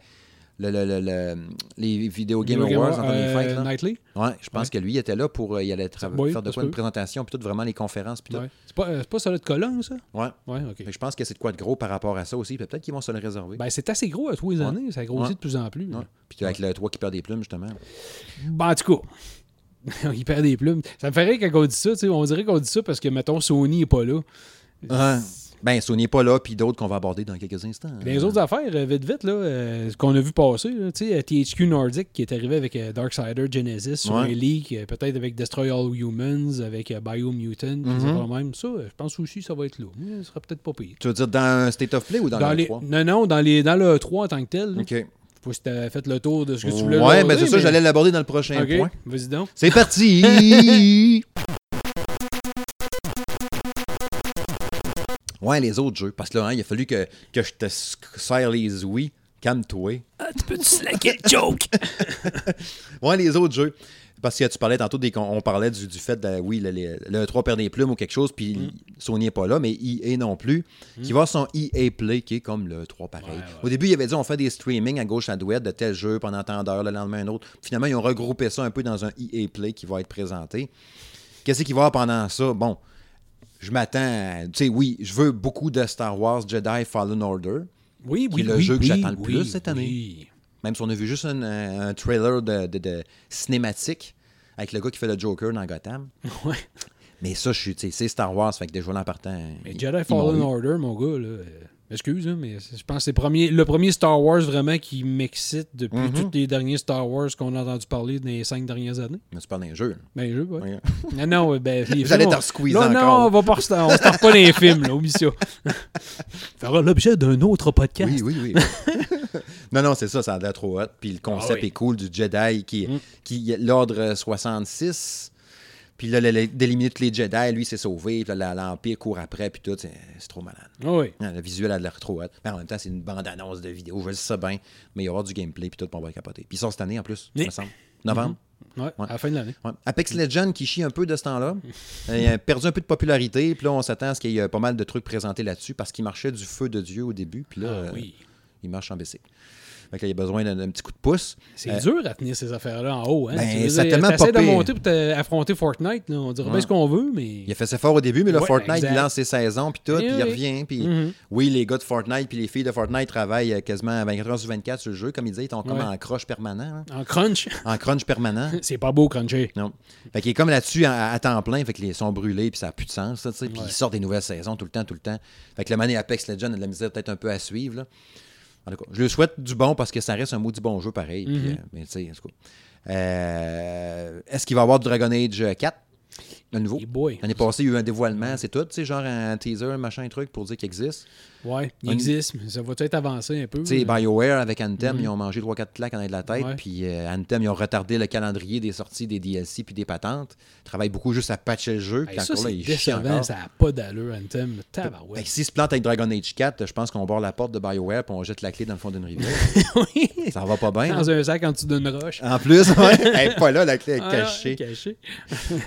le- le- le- le- les Video Game Video Awards en euh. Là. Nightly? Ouais, je pense Ouais. que lui il était là pour. euh, il allait tra- Oui, faire de ça quoi une présentation, puis tout vraiment les conférences. Puis. Ouais. C'est pas, euh, pas Solid Cologne, ça? Ouais. Ouais, je pense que c'est de quoi de gros par rapport à ça aussi. Peut-être qu'ils vont se le réserver. Ben, c'est assez gros à tous les années, ça grossit de plus en plus. Puis avec le toit qui perd des plumes, justement. Ben, en tout cas, il perd des plumes. Ça me ferait quand on dit ça, tu sais, on dirait qu'on dit ça parce que, mettons, Sony n'est pas là. Ouais. Ben, Sony n'est pas là, puis d'autres qu'on va aborder dans quelques instants. Les autres affaires, euh, vite, vite, là, euh, ce qu'on a vu passer, tu sais, THQ Nordic qui est arrivé avec euh, Darksider Genesis sur Ouais. un leak, peut-être avec Destroy All Humans, avec Biomutant, affaires de même. Ça, je pense aussi que ça va être là. Mais ce sera peut-être pas pire. Tu veux dire dans State of Play ou dans, Dans le les, 3 non, non, dans, les, dans le 3 en tant que tel. Ok. Je sais pas si tu as fait le tour de ce que tu voulais Ouais, mais c'est ça, j'allais l'aborder dans le prochain point. Vas-y donc. C'est parti! ouais, les autres jeux. Parce que là, hein, il a fallu que, que je te serre les ouïes. Calme-toi. Ah, tu peux-tu slacker le joke? Ouais, les autres jeux. Parce que tu parlais tantôt, des, on on parlait du, du fait de, oui, le, le, le 3 perd des plumes ou quelque chose, puis Mm. Sony n'est pas là, mais EA non plus, qui va avoir son EA Play, qui est comme le 3 pareil. Ouais, ouais. Au début, il avait dit on fait des streaming à gauche à droite de tel jeu pendant tant d'heures, le lendemain un autre. Finalement, ils ont regroupé ça un peu dans un EA Play qui va être présenté. Qu'est-ce qu'il va y avoir pendant ça? Bon, je m'attends, tu sais, oui, je veux beaucoup de Star Wars Jedi Fallen Order. Oui, Qui oui, est le oui, jeu que j'attends le plus cette année. oui. Même si on a vu juste un, un trailer de, de- de cinématique avec le gars qui fait le Joker dans Gotham. Ouais. Mais ça, je suis, tu sais, c'est Star Wars, fait que déjà là en partant. Mais Jedi Fallen. Order, mon gars, là. Euh, Excuse, hein, mais je pense que c'est le premier, le premier Star Wars vraiment qui m'excite depuis Mhm. tous les derniers Star Wars qu'on a entendu parler dans les cinq dernières années. Mais tu parles d'un jeu. là. Ben, je, ouais. Ouais. Non, non, ben, les J'allais films, te on- resqueezer Non, non, encore. on va pas on se pas dans les films, là, oublie ça. Fera l'objet d'un autre podcast. Oui, oui, oui. non, non, c'est ça, ça a l'air trop hot. Puis le concept Ah oui. est cool du Jedi qui, Mm. qui l'ordre 66. Puis là, d'éliminer tous les Jedi, lui, s'est sauvé. Puis là, l'Empire court après, puis tout. C'est trop malade. Ah oui. Ah, Le visuel a l'air trop hot. Mais en même temps, c'est une bande-annonce de vidéo. Je le sais bien. Mais il va y avoir du gameplay, puis tout, puis on va capoter. Puis il sort cette année en plus, il Oui. me semble. Novembre. Ouais, Ouais. à la fin de l'année. Ouais. Apex Legends qui chie un peu de ce temps-là. Il a perdu un peu de popularité. Puis là, on s'attend à ce qu'il y ait pas mal de trucs présentés là-dessus parce qu'il marchait du feu de Dieu au début. Puis là, Ah euh, il marche en BC. Fait que là, il a besoin d'un petit coup de pouce. C'est Euh, dur à tenir ces affaires-là en haut. Hein? Ben, Tu veux ça a dire, tellement t'essaies de monter pour affronter Fortnite. là. On dirait bien ce qu'on veut, mais. Il a fait ses fort au début, mais là, Ouais, Fortnite, exact. il lance ses saisons, puis tout, Eh puis il revient. Puis Mhm. oui, les gars de Fortnite, puis les filles de Fortnite travaillent euh, quasiment 24 heures sur 24 sur le jeu. Comme ils disaient, ils sont comme Ouais. en croche permanent. hein. En crunch. En crunch permanent. C'est pas beau, cruncher. Non. Fait qu'il est comme là-dessus à, à temps plein, fait que les sont brûlés, puis ça n'a plus de sens. Puis Ouais. il sort des nouvelles saisons tout le temps, tout le temps. Fait que le mané Apex Legends a de la misère peut-être un peu à suivre, là. En tout cas, je lui souhaite du bon parce que ça reste un maudit bon jeu pareil. puis, Mhm. euh, mais tu sais, en tout cas. Euh, Est-ce qu'il va y avoir Dragon Age 4 de nouveau? Boy. L'année passée, il y a eu un dévoilement, c'est tout, tu sais, genre un teaser, un machin, un truc pour dire qu'il existe. Ouais, il Un- existe, mais ça va peut-être avancer un peu. Tu sais. BioWare avec Anthem, Mhm. ils ont mangé 3-4 claques en de la tête. Puis euh, Anthem, ils ont retardé le calendrier des sorties des DLC puis des patentes. Ils travaillent beaucoup juste à patcher le jeu. Hey, Puis ça, encore là, ils chient encore. Ça n'a pas d'allure, Anthem. Tabarouette. S'ils se plantent avec Dragon Age 4, je pense qu'on barre la porte de BioWare puis on jette la clé dans le fond d'une rivière. oui. ça va pas bien. Dans hein? un sac en dessous d'une roche. En plus, ouais, elle est pas là, la clé est Ah, cachée. caché.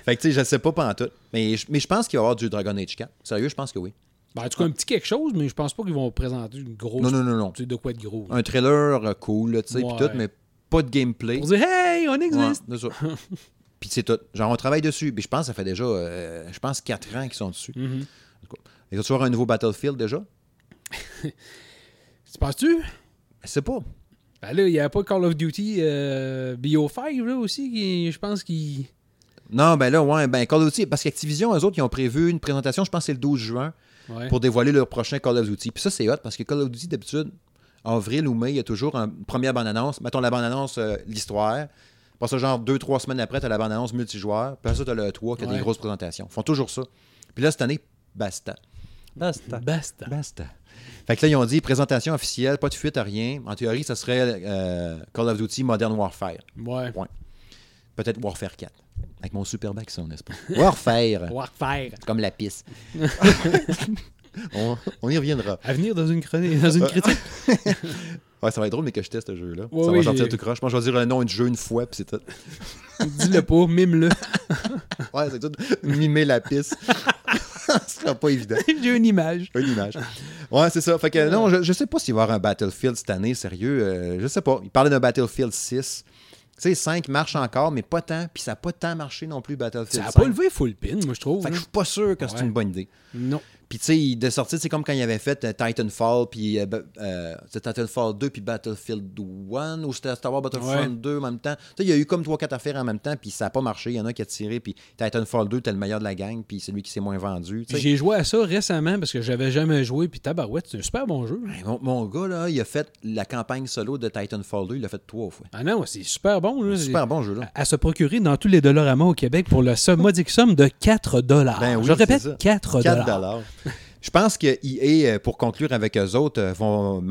Fait que tu sais, je sais pas pas en tout. Mais, je- mais je pense qu'il va y avoir du Dragon Age 4. Sérieux, je pense que oui. Ben, en tout cas, un petit quelque chose, mais je pense pas qu'ils vont présenter une grosse. Non, non, non, non. Tu sais, de quoi être gros. Un trailer euh, cool, tu sais, puis Ouais. tout, mais pas de gameplay. Pour dire, hey, on Ouais, existe. ça. Puis c'est tout. Genre, on travaille dessus. Mais je pense que ça fait déjà, euh, je pense, 4 ans qu'ils sont dessus. Mhm. Il va tu avoir un nouveau Battlefield déjà? Tu penses-tu? Je sais pas. Ben là, il n'y a pas Call of Duty euh, BO5 là aussi, qui, je pense qu'il. Non, ben là, ouais, ben Call of Duty, parce qu'Activision, eux autres, ils ont prévu une présentation, je pense que c'est le 12 juin, Ouais. pour dévoiler leur prochain Call of Duty. Puis ça, c'est hot, parce que Call of Duty, d'habitude, avril ou mai, il y a toujours une première bande-annonce. Mettons la bande-annonce, euh, l'histoire. Pas ça, genre deux, trois semaines après, tu as la bande-annonce multijoueur. Puis après ça, tu as le 3 qui a Ouais. des grosses présentations. Ils font toujours ça. Puis là, cette année, basta. Basta. Basta. Basta. Fait que là, ils ont dit présentation officielle, pas de fuite à rien. En théorie, ça serait euh, Call of Duty Modern Warfare. Ouais. Peut-être Warfare 4. Avec mon super accent, n'est-ce pas? Warfare. Warfare. Comme la pisse. on, on y reviendra. À venir dans une chronique, dans une critique. Ouais, ça va être drôle, mais que je teste ce jeu-là. Ouais, ça oui, va sortir tout croche. Moi, je vais dire le nom du jeu une fois, puis c'est tout. Dis-le pas, mime-le. Ouais, c'est tout. Mimer la pisse. Ce sera pas évident. J'ai une image. Une image. Ouais, c'est ça. Fait que non, je, je sais pas s'il va y avoir un Battlefield cette année, sérieux. euh, je sais pas. Il parlait d'un Battlefield 6. Tu sais, 5 marche encore, mais pas tant. Puis ça n'a pas tant marché non plus, Battlefield Ça n'a 5. pas levé full pin, moi, je trouve. Fait que je suis pas sûr que c'est une bonne idée. Non. Puis tu sais, de sortie, c'est comme quand il avait fait euh, Titanfall, puis euh, euh, Titanfall 2, puis Battlefield 1, ou c'était Star Wars Battlefront Ouais. 2 en même temps. Tu sais, il y a eu comme 3-4 affaires en même temps, puis ça n'a pas marché. Il y en a qui a tiré, puis Titanfall 2, t'es le meilleur de la gang, puis celui qui s'est moins vendu. J'ai joué à ça récemment parce que j'avais jamais joué, puis tabarouette, c'est un super bon jeu. Hey, Mon, mon gars, là, il a fait la campagne solo de Titanfall 2, il l'a fait trois fois. Ah non, c'est super bon. Là. Super bon jeu, là. À se procurer dans tous les Dollarama au Québec pour la modique somme de 4 dollars. Ben oui, Je répète, c'est ça. 4 4 dollars. Je pense que EA, euh, pour conclure avec eux autres, euh, vont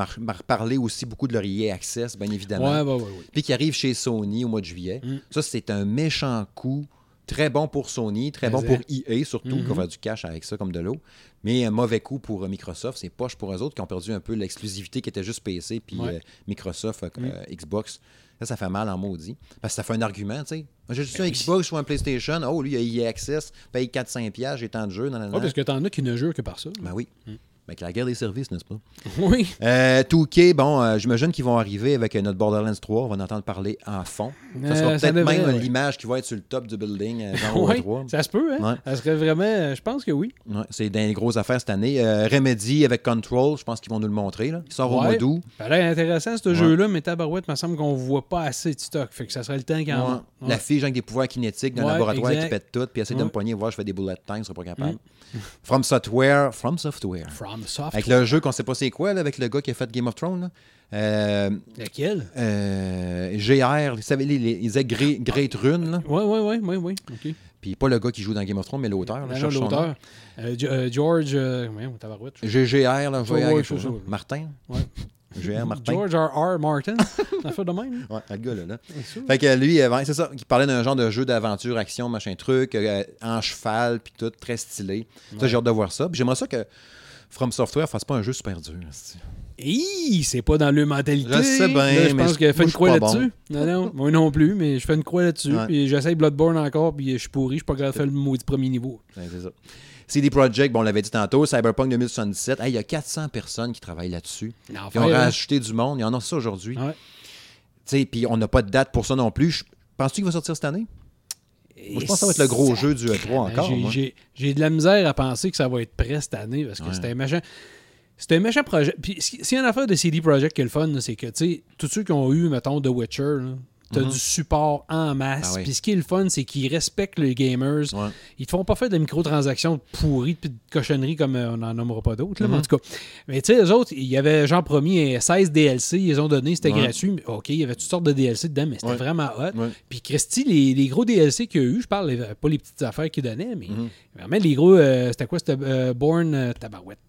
parler aussi beaucoup de leur EA Access, bien évidemment. Ouais, ouais, ouais, ouais. puis qui arrive chez Sony au mois de juillet. Mm. Ça, c'est un méchant coup. Très bon pour Sony, très Mais bon pour EA surtout, Mhm. qui va faire du cash avec ça comme de l'eau. Mais un mauvais coup pour euh, Microsoft. C'est poche pour eux autres qui ont perdu un peu l'exclusivité qui était juste PC puis Microsoft, Mm. euh, Xbox. Ça, ça fait mal en maudit. Parce que ça fait un argument, tu sais. Moi, J'ai juste Ben un oui. Xbox ou un PlayStation. Oh, lui, il a EA Access, paye 4-5$, j'ai tant de jeux. Non, non. Ouais, parce que t'en as qui ne jurent que par ça. Ben oui. Mm. Avec la guerre des services, n'est-ce pas? Oui. Euh, 2K, bon, euh, j'imagine qu'ils vont arriver avec euh, notre Borderlands 3. On va en entendre parler en fond. Ça sera Euh, peut-être même ouais. l'image qui va être sur le top du building, euh, genre au Oui, 3. ça se peut, hein? Ouais. Ça serait vraiment. Je pense que oui. Ouais, c'est les grosses affaires cette année. Remedy avec Control, je pense qu'ils vont nous le montrer. Là. Il sort au mois d'août. Ça a l'air intéressant, ce jeu-là, mais tabarouette, il me semble qu'on voit pas assez de stock. Fait que ça serait le temps ait. La fille, genre, avec des pouvoirs kinétiques Ouais, laboratoire exact. qui pète tout, puis essaie de me poigner, voir, je fais des bullet time, je serai pas capable. From Software, From Software. From Soft. Avec le jeu qu'on sait pas c'est quoi, là, avec le gars qui a fait Game of Thrones. Euh, Lequel? euh, GR, vous savez, les, les, Great, Great Rune. Oui, oui, oui, oui. OK. puis pas le gars qui joue dans Game of Thrones, mais l'auteur. nom. l'auteur. Euh, euh, George. GGR, là, GR. Martin? Ouais. GR Martin. George R. R. Martin. Ça fait de même. Ouais, le gars là. là. Fait que lui, c'est ça, il parlait d'un genre de jeu d'aventure, action, machin truc, euh, en cheval, puis tout, très stylé. Ça, j'ai hâte de voir ça. Puis j'aimerais ça que From Software fasse pas un jeu super dur. c'est- Hi, c'est pas dans le mentalité. Je sais bien, Là, je pense je- qu'elle fait moi, une je croix là-dessus. Non, non, moi non plus, mais je fais une croix là-dessus. Ouais. Puis j'essaye Bloodborne encore, puis je suis pourri, je suis pas capable de faire le maudit premier niveau. Ouais, c'est ça. CD Projekt, bon, on l'avait dit tantôt, Cyberpunk 2077, Hey, il y a 400 personnes qui travaillent là-dessus. Ils ont hein. rajouté du monde, il y en a ça aujourd'hui. Ouais. Tu sais, Puis on n'a pas de date pour ça non plus. Je- Penses-tu qu'il va sortir cette année? Moi, je pense que ça va être le gros jeu du E3 encore. J'ai- de la misère à penser que ça va être prêt cette année parce que Ouais. c'était un méchant. C'est un méchant projet. Puis s'il y a une affaire de CD Projekt qui est le fun, c'est que, tu sais, tous ceux qui ont eu, mettons, The Witcher, là, t'as Mhm. du support en masse. Ah oui. Puis ce qui est le fun, c'est qu'ils respectent les gamers. Ouais. Ils te font pas faire de microtransactions pourries puis de cochonneries comme euh, on n'en nommera pas d'autres, en Mhm. tout cas. Mais tu sais, eux autres, il y avait promis euh, 16 DLC, ils ont donné, c'était Ouais. gratuit. OK, il y avait toutes sortes de DLC dedans, mais c'était Ouais. vraiment hot. Puis Christy, les, les gros DLC qu'il y a eu, je parle les- pas les petites affaires qu'ils donnaient, mais Mhm. vraiment les gros, euh, c'était quoi? C'était euh, Born euh, Tabarouette.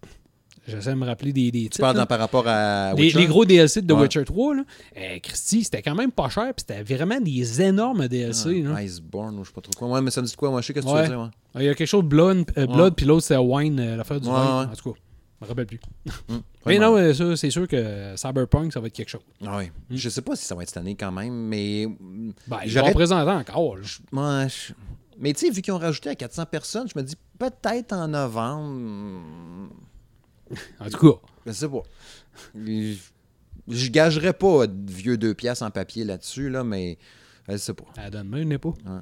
J'essaie de me rappeler des, des Tu parles dans- par rapport à Les, Witcher? les gros DLC de The Ouais. Witcher 3, là. Euh, Christy, c'était quand même pas cher, puis c'était vraiment des énormes DLC. Ah, là. Iceborne ou je sais pas trop quoi. Ouais, mais ça me dit quoi? Moi, je sais qu'est-ce que Ouais. tu veux dire. ouais. Il y a quelque chose de Blood, euh, Blood puis l'autre c'était Wine, euh, l'affaire du ouais. En tout cas, je me rappelle plus. Hum. Mais non, euh, ça, c'est sûr que Cyberpunk, ça va être quelque chose. Ah oui. Je sais pas si ça va être cette année quand même, mais. Ben, ils vont J'aurais- présenter encore. Moi, je- Mais tu sais, vu qu'ils ont rajouté à 400 personnes, je me dis peut-être en novembre. En tout cas, Je sais pas. Je, je gagerais pas de vieux deux pièces en papier là-dessus, là, mais je sais pas. pas. Ouais,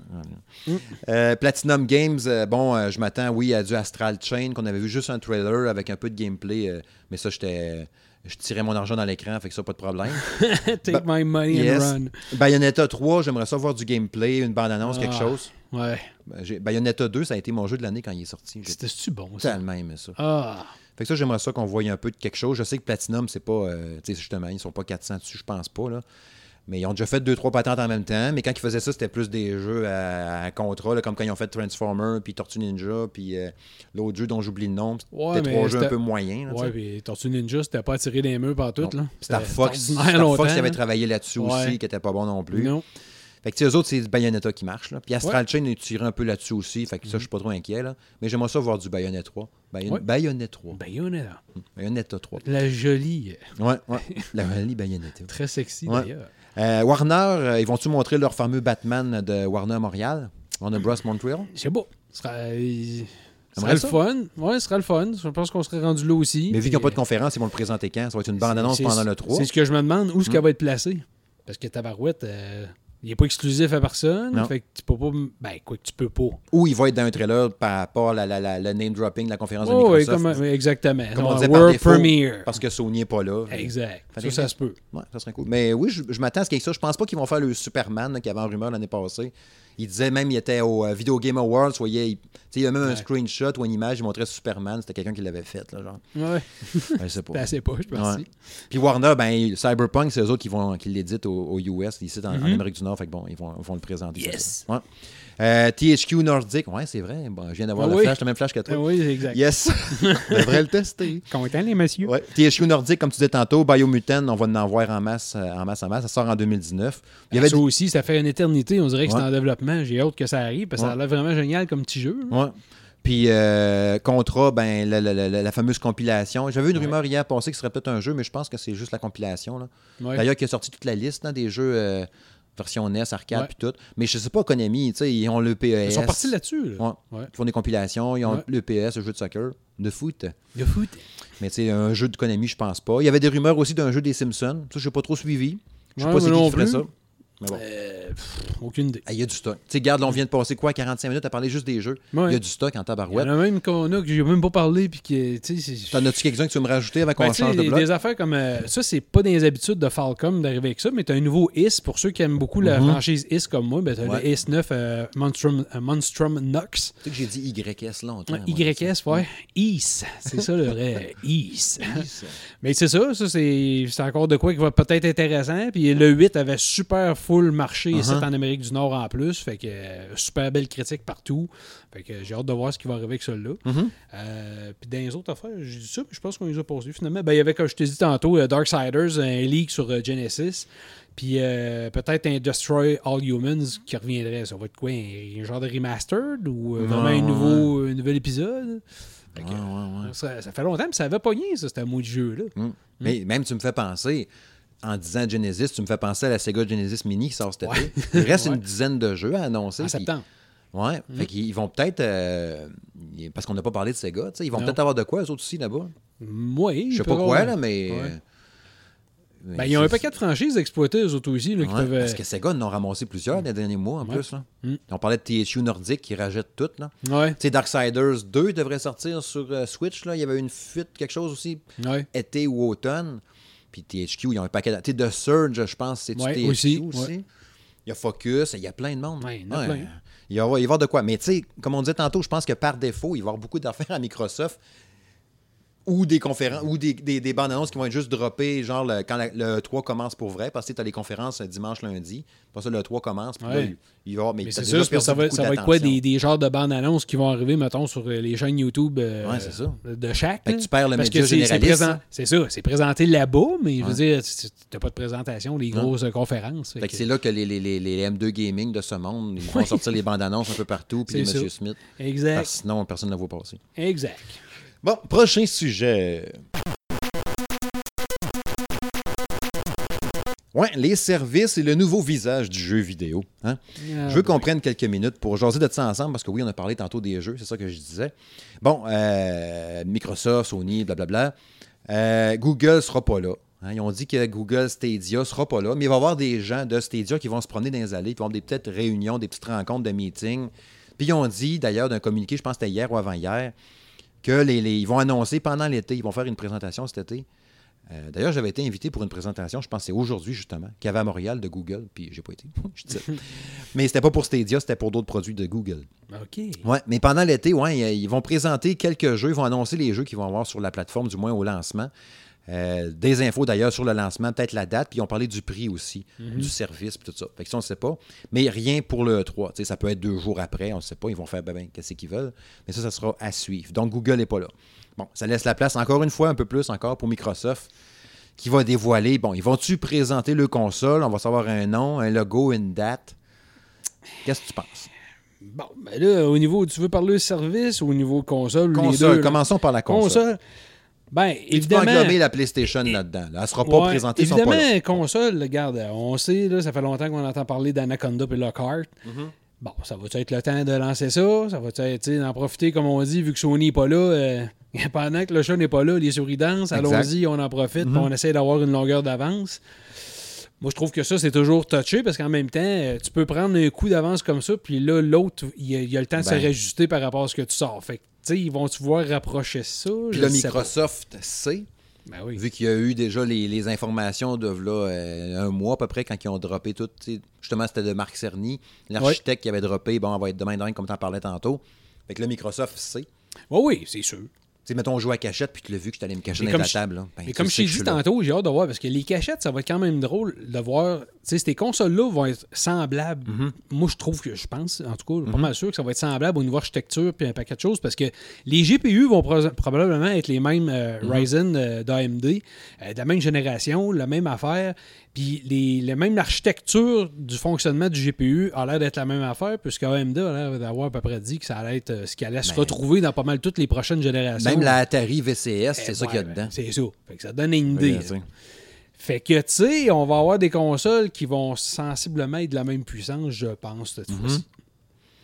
ouais, ouais. Euh, Platinum Games, euh, bon, euh, je m'attends, oui, à du Astral Chain, qu'on avait vu juste un trailer avec un peu de gameplay, mais ça, j'étais. Je tirais mon argent dans l'écran, fait que ça, pas de problème. Take my money Yes. and run. Bayonetta 3, j'aimerais ça voir du gameplay, une bande-annonce, quelque Ah. chose. Ouais. Bayonetta 2, ça a été mon jeu de l'année quand il est sorti. C'était-tu bon, ça? tellement aimé ça. Ah. Fait que ça, j'aimerais ça qu'on voie un peu de quelque chose. Je sais que Platinum, c'est pas. euh, tu sais, justement, ils sont pas 400 dessus, je pense pas, là. Mais ils ont déjà fait deux, trois patentes en même temps. Mais quand ils faisaient ça, c'était plus des jeux à, à contrat, là, comme quand ils ont fait Transformer, puis Tortue Ninja, puis euh, l'autre jeu dont j'oublie le nom. Ouais, C'était mais trois jeux un peu moyens. Ouais, puis Tortue Ninja, c'était pas attiré des murs par tout, là. À Fox, Star Fox qui avait travaillé là-dessus Ouais. aussi, qui était pas bon non plus. Non. Fait que, tu sais, eux autres, c'est du Bayonetta qui marche. Là. Puis Astral Chain est tiré un peu là-dessus aussi. Fait que ça, je suis pas trop inquiet. Là. Mais j'aimerais ça voir du Bayonetta 3. Bayon- Ouais. Bayonetta 3. Bayonetta. Bayonetta 3. La jolie. euh, Ouais, ouais. La jolie Bayonetta. Très sexy, Ouais. d'ailleurs. Euh, Warner, euh, ils vont-tu montrer leur fameux Batman de Warner Montréal? Warner Bros. Montreal? Sais pas. Ce sera, Aimerais sera le fun. Ouais, ce sera le fun. Je pense qu'on serait rendu là aussi. Mais vu qu'ils n'ont Puis, pas de conférence, ils vont le présenter quand? Ça va être une bande-annonce c'est- pendant le 3. C'est ce que je me demande. Où est-ce Hmm. qu'elle va être placée? Parce que Tabarouette, euh, il n'est pas exclusif à personne. Non. Fait que tu peux pas. Ben, quoi que tu peux pas. Ou il va être dans un trailer par rapport à la, la- la- le name-dropping de la conférence de Oh, oui, Microsoft. comme- oui, exactement. Comme on disait par World défaut, Premiere. Parce que Sony n'est pas là. Exact. Ça, ça se peut. Ouais, ça serait cool. Mais oui, je, je m'attends à ce qu'il y ait ça. Je pense pas qu'ils vont faire le Superman là, qui avait en rumeur l'année passée. Il disait même, il était au euh, Video Game Awards, voyez, il, tu sais, il y a même un screenshot ou une image, il montrait Superman, c'était quelqu'un qui l'avait fait, là, genre. Ouais. Je sais pas. C'est assez pas, je pense. Ouais. Puis Warner, ben, Cyberpunk, c'est eux autres qui, vont, qui l'éditent au, au US, ici en, en Mhm. Amérique du Nord, fait que bon, ils vont, vont le présenter. Yes. Ouais. Euh, THQ Nordic, ouais, c'est vrai. Bon, je viens d'avoir Ah le oui. flash, le même flash que toi. Ah oui, exact. Yes! Je devrais le tester. Content, les messieurs. Ouais. THQ Nordic, comme tu disais tantôt, Biomutant, on va en voir en masse, euh, en masse, en masse. Ça sort en 2019. Il y avait ça aussi, ça fait une éternité. On dirait que Ouais. c'est en développement. J'ai hâte que ça arrive parce que ça a l'air vraiment génial comme petit jeu. Ouais. Puis, euh, Contra, ben, la, la- la- la fameuse compilation. J'avais une Ouais. rumeur hier passée que ce serait peut-être un jeu, mais je pense que c'est juste la compilation. Ouais. D'ailleurs, qui a sorti toute la liste là, des jeux euh, version NES, arcade, puis tout. Mais je sais pas, Konami, tu sais, ils ont le PES. Ils sont partis là-dessus. là. Ouais. Ouais. Ils font des compilations, ils ont Ouais. le le jeu de soccer, de foot. Le foot. Mais tu sais, un jeu de Konami, je pense pas. Il y avait des rumeurs aussi d'un jeu des Simpsons. Ça, je n'ai pas trop suivi. Je sais Ouais, pas c'est moi qui ferait ça. Mais bon. Euh, pff, aucune idée. Ah, Il y a du stock. Tu sais, regarde, là, on vient de passer quoi, 45 minutes à parler juste des jeux? Il Ouais. y a du stock en Il y en tabarouette. a même qu'on a que j'ai même pas parlé. Puis T'en as-tu quelques-uns que tu veux me rajouter avant qu'on Ben, tu sais, change de des, bloc? des affaires comme euh, ça, c'est pas dans les habitudes de Falcom d'arriver avec ça, mais tu as un nouveau IS pour ceux qui aiment beaucoup la Mhm. franchise IS comme moi. Ben, tu as Ouais. le IS 9 euh, Monstrum, euh, Monstrum Nox. Tu sais que j'ai dit YS longtemps. Ouais, YS, ouais. IS. C'est ça le vrai. IS. Mais c'est ça, ça c'est encore de quoi qui va peut-être intéressant. Puis le 8 avait super full marché ici Uh-huh. en Amérique du Nord en plus. Fait que euh, super belle critique partout. Fait que j'ai hâte de voir ce qui va arriver avec celui-là. Mhm. Euh, puis dans les autres affaires, j'ai dit ça, mais je pense qu'on les a posés finalement. Ben, il y avait, comme je t'ai dit tantôt, euh, Darksiders, un leak sur euh, Genesis. Puis euh, peut-être un Destroy All Humans qui reviendrait. Ça va être quoi Un, un genre de remastered ou euh, vraiment Ouais, un, ouais, nouveau, un nouvel épisode? Fait que, Ouais. Ça, ça fait longtemps, mais ça avait pogné, ça, c'était un mot de jeu. là. Mm. Mais même, tu me fais penser, en disant Genesis, tu me fais penser à la Sega Genesis Mini qui sort cet Ouais. été. Il reste Ouais. une dizaine de jeux à annoncer. En puis- septembre. Ouais, fait qu'ils vont peut-être. euh, parce qu'on n'a pas parlé de Sega, tu sais, ils vont peut-être avoir de quoi, eux autres aussi, là-bas. Oui, Je sais pas quoi, là, mais. Ouais. euh, mais Ben, ils ont un paquet de franchises exploitées, eux autres aussi, là, qui peuvent. euh, Parce que Sega en ont ramassé plusieurs les derniers mois en plus. Là. Mm. On parlait de THU Nordic qui rachète tout. Là. Ouais, Tu sais, Darksiders 2 devrait sortir sur euh, Switch. Là. Il y avait une fuite, quelque chose aussi, été ou automne. Puis THQ, ils ont un paquet. de- Tu sais, The Surge, je pense, c'est Ouais, THQ aussi, aussi? ouais. Il y a Focus, il y a plein de monde. Ouais, il y en a plein. Il va y avoir de quoi. Mais tu sais, comme on disait tantôt, je pense que par défaut, il va y avoir beaucoup d'affaires à Microsoft ou des conférences ou des, des, des bandes annonces qui vont être juste droppées, genre le- quand la- le 3 commence pour vrai, parce que tu as les conférences euh, dimanche, lundi. Pour ça, le 3 commence. Puis là, il, il va mais c'est déjà ça, parce que va, ça va être quoi des, des genres de bandes annonces qui vont arriver, mettons, sur euh, les chaînes YouTube euh, Ouais, c'est ça. de chaque. Fait que tu perds le Parce média que généraliste. C'est ça, c'est présenté là-bas, mais je veux Ouais. dire, tu n'as pas de présentation, les grosses conférences. Fait que c'est là que les, les, les, les M2 Gaming de ce monde, ils vont sortir les bandes annonces un peu partout, puis les Monsieur. Smith. Exact. Parce que sinon, personne ne voit passer. Exact. Bon, prochain sujet. Ouais, les services et le nouveau visage du jeu vidéo. Hein? Je veux qu'on prenne quelques minutes pour jaser de ça ensemble, parce que oui, on a parlé tantôt des jeux, c'est ça que je disais. Bon, euh, Microsoft, Sony, blablabla. Euh, Google sera pas là. hein? Ils ont dit que Google Stadia sera pas là, mais il va y avoir des gens de Stadia qui vont se promener dans les allées, qui vont avoir des petites réunions, des petites rencontres de meetings. Puis ils ont dit, d'ailleurs, d'un communiqué, je pense que c'était hier ou avant-hier, que les, les- ils vont annoncer pendant l'été, ils vont faire une présentation cet été. Euh, D'ailleurs, j'avais été invité pour une présentation, je pense que c'est aujourd'hui justement, qu'il y avait à Montréal de Google, puis j'ai pas été. je dis ça. mais c'était pas pour Stadia, c'était pour d'autres produits de Google. OK. Ouais, mais pendant l'été, ouais, ils vont présenter quelques jeux, ils vont annoncer les jeux qu'ils vont avoir sur la plateforme, du moins au lancement. Euh, des infos d'ailleurs sur le lancement, peut-être la date, puis ils ont parlé du prix aussi, du service, puis tout ça. Fait que ça, on ne sait pas. Mais rien pour le 3. Tu sais, ça peut être deux jours après, on ne sait pas. Ils vont faire ben, ben, qu'est-ce qu'ils veulent. Mais ça, ça sera à suivre. Donc, Google n'est pas là. Bon, ça laisse la place encore une fois, un peu plus encore pour Microsoft, qui va dévoiler. Bon, ils vont-tu présenter le console? On va savoir un nom, un logo, une date. Qu'est-ce que tu penses? Bon, ben là, au niveau, tu veux parler de service ou au niveau console? les Console, deux, commençons par la console. Console. Ben, Puis Tu peux évidemment. englober la PlayStation là-dedans. là. Elle ne sera pas Ouais, présentée, pas. Évidemment, console, regarde, on sait, là, ça fait longtemps qu'on entend parler d'Anaconda et Lockhart. Mm-hmm. Bon, ça va être le temps de lancer ça? Ça va être, tu sais, d'en profiter, comme on dit, vu que Sony n'est pas là, euh, pendant que le chat n'est pas là, les souris dansent, Exact. Mm-hmm. allons-y, on en profite, puis on essaie d'avoir une longueur d'avance. Moi, je trouve que ça, c'est toujours touché parce qu'en même temps, euh, tu peux prendre un coup d'avance comme ça, puis là, l'autre, il y, a- il a le temps de se Ben. réajuster par rapport à ce que tu sors. Fait que, sais, ils vont-tu pouvoir rapprocher ça? Puis là. Microsoft sait, Ben oui. vu qu'il y a eu déjà les, les informations de là, euh, un mois à peu près, quand ils ont droppé tout. tu Justement, c'était de Marc Cerny, l'architecte qui avait droppé, bon, on va être demain demain, comme tu en parlais tantôt. Fait que là, Microsoft sait. Oui, oui, c'est sûr. Tu sais, mettons, on joue à cachette, puis tu l'as vu que je t'allais me cacher dans la table. là. Ben, Mais tu comme je t'ai dit tantôt, j'ai hâte de voir parce que les cachettes, ça va être quand même drôle de voir. Tu sais, ces consoles-là vont être semblables. Mm-hmm. Moi, je trouve que je pense, en tout cas, pas mal sûr que ça va être semblable au niveau architecture puis un paquet de choses parce que les GPU vont pro- probablement être les mêmes euh, Mm-hmm. Ryzen euh, d'AMD, euh, de la même génération, la même affaire. Puis les, la même architecture du fonctionnement du GPU a l'air d'être la même affaire, puisque AMD a l'air d'avoir à peu près dit que ça allait être ce qui allait se Ben, retrouver dans pas mal toutes les prochaines générations. Même la Atari VCS, c'est Eh, ça qu'il y a dedans. C'est ça. Fait que ça donne une idée. Oui. Fait que, tu sais, on va avoir des consoles qui vont sensiblement être de la même puissance, je pense, cette Mhm. fois-ci.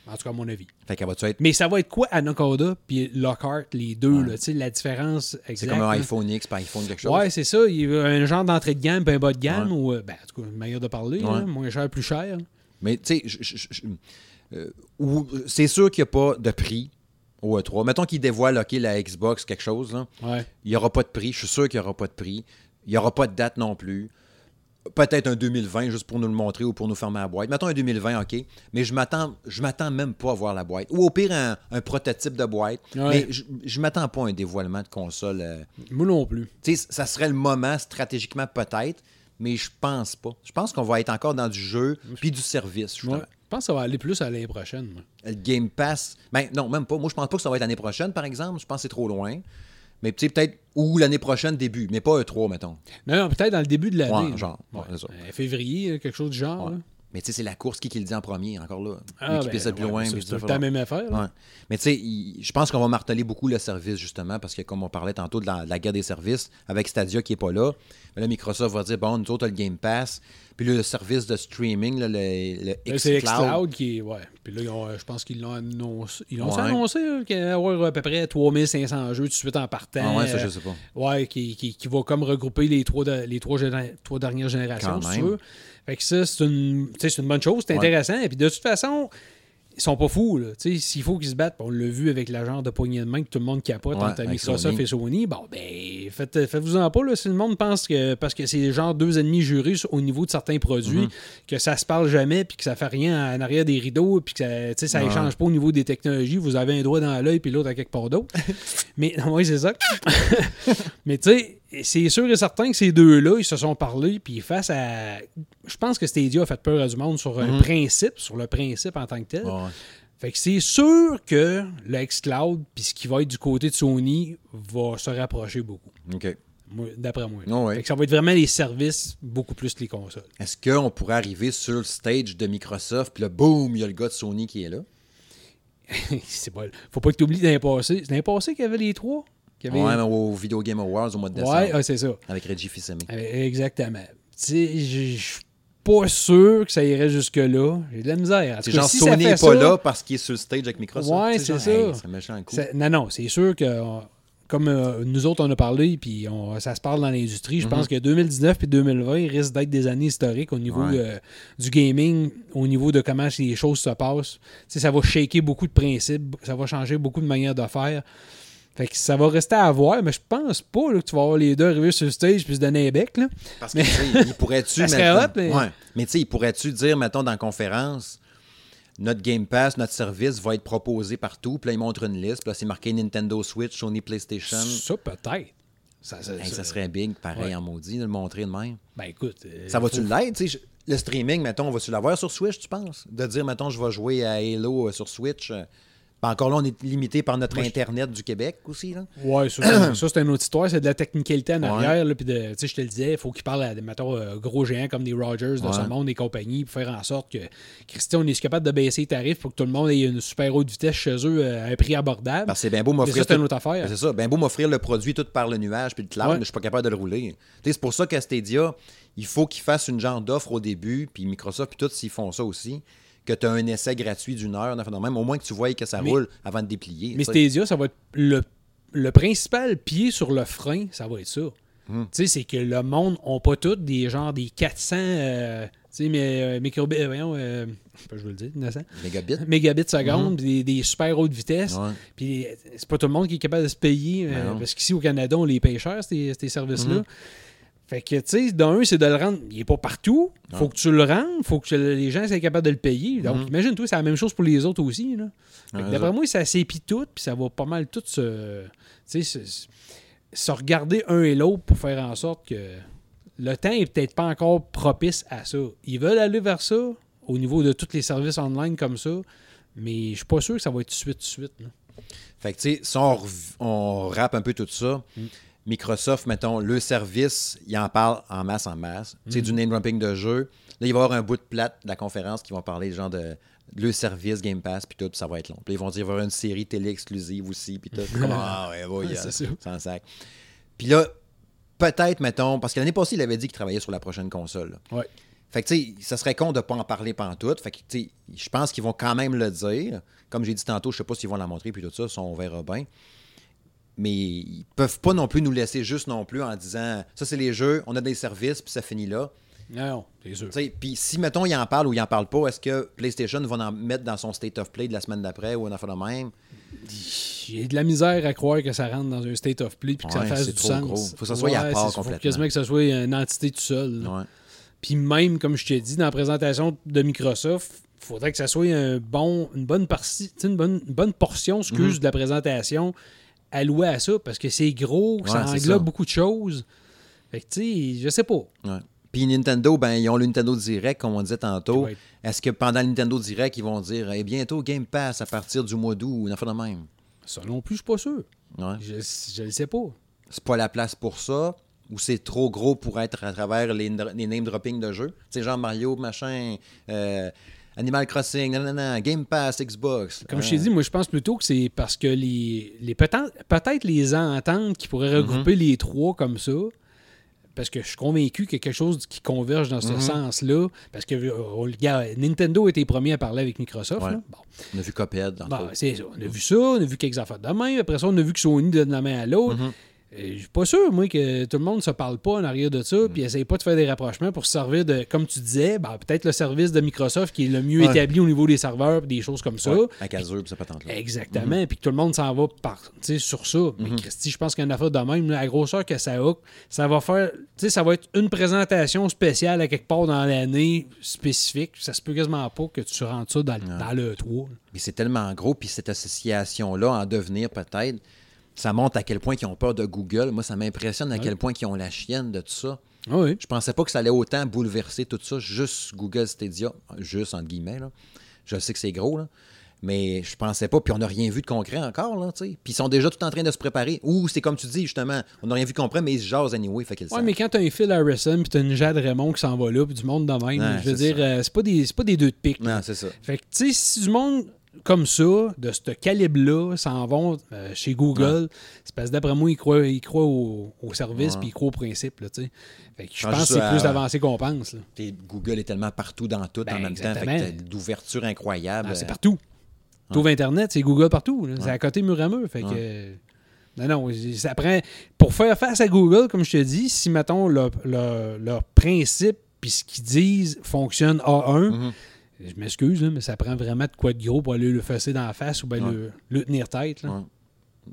En tout cas, à mon avis. Fait qu'elle va-tu être. Mais ça va être quoi Anaconda puis Lockhart, les deux, là, tu sais, la différence. C'est comme un iPhone X par iPhone quelque chose. Ouais, c'est ça. Il y a un genre d'entrée de gamme puis un bas de gamme, ou, euh, ben, en tout cas, une manière de parler, Ouais. là, moins cher, plus cher. Mais tu sais, euh, c'est sûr qu'il n'y a pas de prix au E3. Mettons qu'il dévoile OK, la Xbox, quelque chose, là. Ouais. il n'y aura pas de prix. Je suis sûr qu'il n'y aura pas de prix. Il n'y aura pas de date non plus. Peut-être un 2020 juste pour nous le montrer ou pour nous fermer la boîte. Mettons un 2020, OK. Mais je m'attends, je m'attends même pas à voir la boîte. Ou au pire, un, un prototype de boîte. Ouais. Mais je ne m'attends pas à un dévoilement de console. euh. Moi non plus. Tu sais, ça serait le moment stratégiquement peut-être, mais je pense pas. Je pense qu'on va être encore dans du jeu puis du service. justement. Ouais. Je pense que ça va aller plus à l'année prochaine. moi. Le Game Pass. Ben, non, même pas. Moi, je pense pas que ça va être l'année prochaine, par exemple. Je pense que c'est trop loin. Mais peut-être. Ou l'année prochaine, début. Mais pas E3, mettons. Non, non, peut-être dans le début de l'année. Ouais, genre, ouais. Euh, février, quelque chose du genre. Là. Mais tu sais, c'est la course qui, qui le dit en premier, encore là? Ah, qui ben, plus ouais, loin. c'est va. la même affaire. Ouais. Mais tu sais, je pense qu'on va marteler beaucoup le service, justement, parce que comme on parlait tantôt de la, de la guerre des services, avec Stadia qui n'est pas là, mais là, Microsoft va dire, bon, nous autres, on a le Game Pass, puis le service de streaming, là, le, le Là, c'est xCloud. qui est. Ouais. Puis là, ont, euh, je pense qu'ils l'ont annoncé. Ils l'ont Ouais. annoncé qu'il allait y avoir à peu près 3500 jeux tout de suite en partant. Ah ouais, ça, je sais pas. Ouais, qui, qui, qui va comme regrouper les trois, de- les trois, trois dernières générations, si tu veux. Fait que ça, c'est une, c'est une bonne chose, c'est intéressant. Et puis de toute façon, ils sont pas fous. Là. S'il faut qu'ils se battent, on l'a vu avec la genre de poignée de main que tout le monde capote Ouais, entre Microsoft Sony. et Sony, bon, ben, faites, faites-vous-en pas. Là, si le monde pense que, parce que c'est genre deux ennemis jurés au niveau de certains produits, Mhm. que ça se parle jamais, puis que ça fait rien en arrière des rideaux, puis que ça, tu sais, ça Ouais. échange pas au niveau des technologies, vous avez un doigt dans l'œil, puis l'autre à quelque part d'autre. Mais, oui, c'est ça. Mais tu sais, c'est sûr et certain que ces deux-là, ils se sont parlé, puis face à. Je pense que Stadia a fait peur à du monde sur un Mhm. principe, sur le principe en tant que tel. Ouais. Fait que c'est sûr que le xCloud, puis ce qui va être du côté de Sony, va se rapprocher beaucoup. OK. D'après moi. Oh, ouais. Fait que ça va être vraiment les services beaucoup plus que les consoles. Est-ce qu'on pourrait arriver sur le stage de Microsoft, puis là, boum, il y a le gars de Sony qui est là? c'est. Faut pas que tu oublies l'année passée. C'est l'année passée qu'il y avait les trois? Avait... Ouais, au Video Game Awards au mois de décembre. Ouais, ah, c'est ça. Avec Reggie Fils-Aimé. Euh, Exactement. Tu sais, je suis pas sûr que ça irait jusque-là. J'ai de la misère. C'est genre si Sony n'est pas ça- là parce qu'il est sur le stage avec Microsoft. Ouais, c'est ça. hey, c'est un méchant coup. non, non, c'est sûr que, euh, comme euh, nous autres, on a parlé, puis on- ça se parle dans l'industrie, je Mhm. pense que 2019 et 2020 risquent d'être des années historiques au niveau Ouais. euh, du gaming, au niveau de comment les choses se passent. Tu sais, ça va shaker beaucoup de principes, ça va changer beaucoup de manières de faire. Fait que ça va rester à voir, mais je pense pas là, que tu vas avoir les deux arriver sur le stage puis se donner un bec. Là. Parce que, tu sais, il pourrait-tu. Ça serait mettons- hot, mais- Ouais. Mais tu sais, il pourrait-tu dire, mettons, dans la conférence, notre Game Pass, notre service va être proposé partout, puis là, il montre une liste, puis là, c'est marqué Nintendo Switch, Sony PlayStation. Ça, peut-être. Ça, ça- Hey, ça- ça serait big, pareil, Ouais. en maudit, de le montrer de même. Ben écoute. euh, Ça va-tu faut- l'être? je- Le streaming, mettons, on va-tu l'avoir sur Switch, tu penses? De dire, mettons, je vais jouer à Halo euh, sur Switch. Ben, encore là, on est limité par notre Internet du Québec aussi. Là. Ouais, ça, c'est- ça, c'est une autre histoire. C'est de la technicalité en arrière. là, puis de- Tu sais, je te le disais, il faut qu'il parle à des mettons, euh, gros géants comme des Rogers de Ouais. ce monde et compagnie pour faire en sorte que, Christian, on est capable de baisser les tarifs pour que tout le monde ait une super haute vitesse chez eux euh, à un prix abordable. Que c'est bien beau m'offrir. ça, c'est une autre affaire. Ben, C'est ça. Bien beau m'offrir le produit tout par le nuage puis le cloud, Ouais. mais je suis pas capable de le rouler. C'est pour ça qu'à Stadia, il faut qu'ils fassent une genre d'offre au début, puis Microsoft, puis tout, s'ils font ça aussi, que tu as un essai gratuit d'une heure, même, au moins que tu vois que ça Mais- roule avant de déplier. Mais. Stadia, ça va être le, le principal pied sur le frein, ça va être ça. Hmm. Tu sais, c'est que le monde n'a pas tous des genre des 400 euh, tu sais, mais, euh, microbits, euh, voyons, euh, je veux le dire, 900, Mégabits. mégabits seconde, puis des, des super hautes vitesses. Hmm. Ouais. Puis euh, c'est pas tout le monde qui est capable de se payer. euh, Ben parce qu'ici au Canada, on les paye cher, ces, ces services-là. Mhm. Fait que, tu sais, d'un, c'est de le rendre. Il est pas partout. Faut que tu le rendes. Faut que les gens soient capables de le payer. Donc, Mhm. imagine-toi, c'est la même chose pour les autres aussi. Là. Fait que D'après moi, ça s'épie tout, puis ça va pas mal tout se. Tu sais, se, se regarder un et l'autre pour faire en sorte que le temps est peut-être pas encore propice à ça. Ils veulent aller vers ça au niveau de tous les services online comme ça, mais je suis pas sûr que ça va être tout de suite, tout de suite. là. Fait que, tu sais, si on, rev- on rappe un peu tout ça, Mm. Microsoft, mettons, le service, il en parle en masse, en masse. Tu sais, Mm. du name dropping de jeu. Là, il va y avoir un bout de plate de la conférence qui vont parler, genre, de, le service Game Pass, puis tout, puis ça va être long. Puis ils vont dire, il va y avoir une série télé exclusive aussi, puis tout. Comme, ah, ouais, ouais, Ouais, c'est ça. sans sac. Puis là, peut-être, mettons, parce que l'année passée, il avait dit qu'il travaillait sur la prochaine console. là. Ouais. Fait que, tu sais, ça serait con de pas en parler pantoute. Fait que, tu sais, je pense qu'ils vont quand même le dire. Comme j'ai dit tantôt, je sais pas s'ils vont la montrer, puis tout ça, ça, on verra bien. Mais ils peuvent pas non plus nous laisser juste non plus en disant ça, c'est les jeux, on a des services, puis ça finit là. Non, c'est sûr. Puis si, mettons, ils en parlent ou ils en parlent pas, est-ce que PlayStation va en mettre dans son State of Play de la semaine d'après ou un affaire de même? J'ai de la misère à croire que ça rentre dans un state of play puis que ça fasse du trop sens. gros. Faut que ça soit à part c'est- faut complètement. quasiment que ça soit une entité tout seul. Puis même, comme je t'ai dit, dans la présentation de Microsoft, il faudrait que ça soit un bon, une, bonne partie, une, bonne, une bonne portion, excuse, Mhm. de la présentation allouée à ça, parce que c'est gros, ça englobe beaucoup de choses. Fait que, tu sais, je sais pas. Ouais. Puis Nintendo, ben, ils ont le Nintendo Direct, comme on disait tantôt. Ouais. Est-ce que pendant le Nintendo Direct, ils vont dire Eh, bientôt Game Pass à partir du mois d'août ou une affaire de même? Ça non plus, je suis pas sûr. Je, le sais pas. C'est pas la place pour ça ou c'est trop gros pour être à travers les, les name dropping de jeux? Tu sais, genre Mario, machin, euh, Animal Crossing, nanana, Game Pass, Xbox. Comme Euh, je t'ai dit, moi, je pense plutôt que c'est parce que les, les peut-être les ententes qui pourraient regrouper Mhm. les trois comme ça, parce que je suis convaincu qu'il y a quelque chose qui converge dans ce Mhm. sens-là, parce que euh, regarde, Nintendo était les premiers à parler avec Microsoft. Ouais. là. Bon, On a vu Cuphead, entre Bon, c'est ça. On a vu ça, on a vu quelques affaires de main, après ça, on a vu que Sony donne la main à l'autre. Mhm. Je suis pas sûr, moi, que tout le monde se parle pas en arrière de ça, Mm. puis essaye pas de faire des rapprochements pour se servir de, comme tu disais, ben, peut-être le service de Microsoft qui est le mieux Ouais. établi au niveau des serveurs, des choses comme ça. Ouais, avec Azure, puis ça patente là. Exactement, puis que tout le monde s'en va par, sur ça. Mais Christy, je pense qu'il y a une affaire de même, la grosseur que ça a, ça va faire, tu sais, ça va être une présentation spéciale à quelque part dans l'année spécifique. Ça se peut quasiment pas que tu rentres ça dans, dans le 3. Mais c'est tellement gros, puis cette association-là, en devenir peut-être, ça montre à quel point ils ont peur de Google. Moi, ça m'impressionne à quel point ils ont la chienne de tout ça. Ah oui. Je pensais pas que ça allait autant bouleverser tout ça, juste Google Stadia, juste entre guillemets. Là. Je sais que c'est gros, là. mais je pensais pas, puis on n'a rien vu de concret encore. Là, tu puis ils sont déjà tout en train de se préparer. Ou c'est comme tu dis, justement, on n'a rien vu de concret, mais ils se jasent anyway, fait Ouais, savent. mais quand t'as un Phil Harrison puis t'as une Jade Raymond qui s'en va là, puis du monde de même, Ouais, je veux dire, euh, c'est pas, des- c'est pas des deux de pique. Non, c'est ça. Fait que, tu sais, si du monde comme ça, de ce calibre-là, s'en vont euh, chez Google, c'est parce que d'après moi, ils croient, ils croient au, au service puis ils croient au principe, là, tu. Fait que je pense que c'est plus avancé qu'on pense, là. Google est tellement partout dans tout Ben, en même temps, fait exactement. d'ouverture incroyable. Ah, c'est partout. T'ouvres Internet, c'est Google partout. C'est à côté mur à mur. Fait que. euh, Non, non, ça prend. Pour faire face à Google, comme je te dis, si, mettons, leur, leur- leur principe puis ce qu'ils disent fonctionne A1, Mhm. Je m'excuse, mais ça prend vraiment de quoi de gros pour aller le fesser dans la face ou bien Ouais. le, le tenir tête. là. Ouais.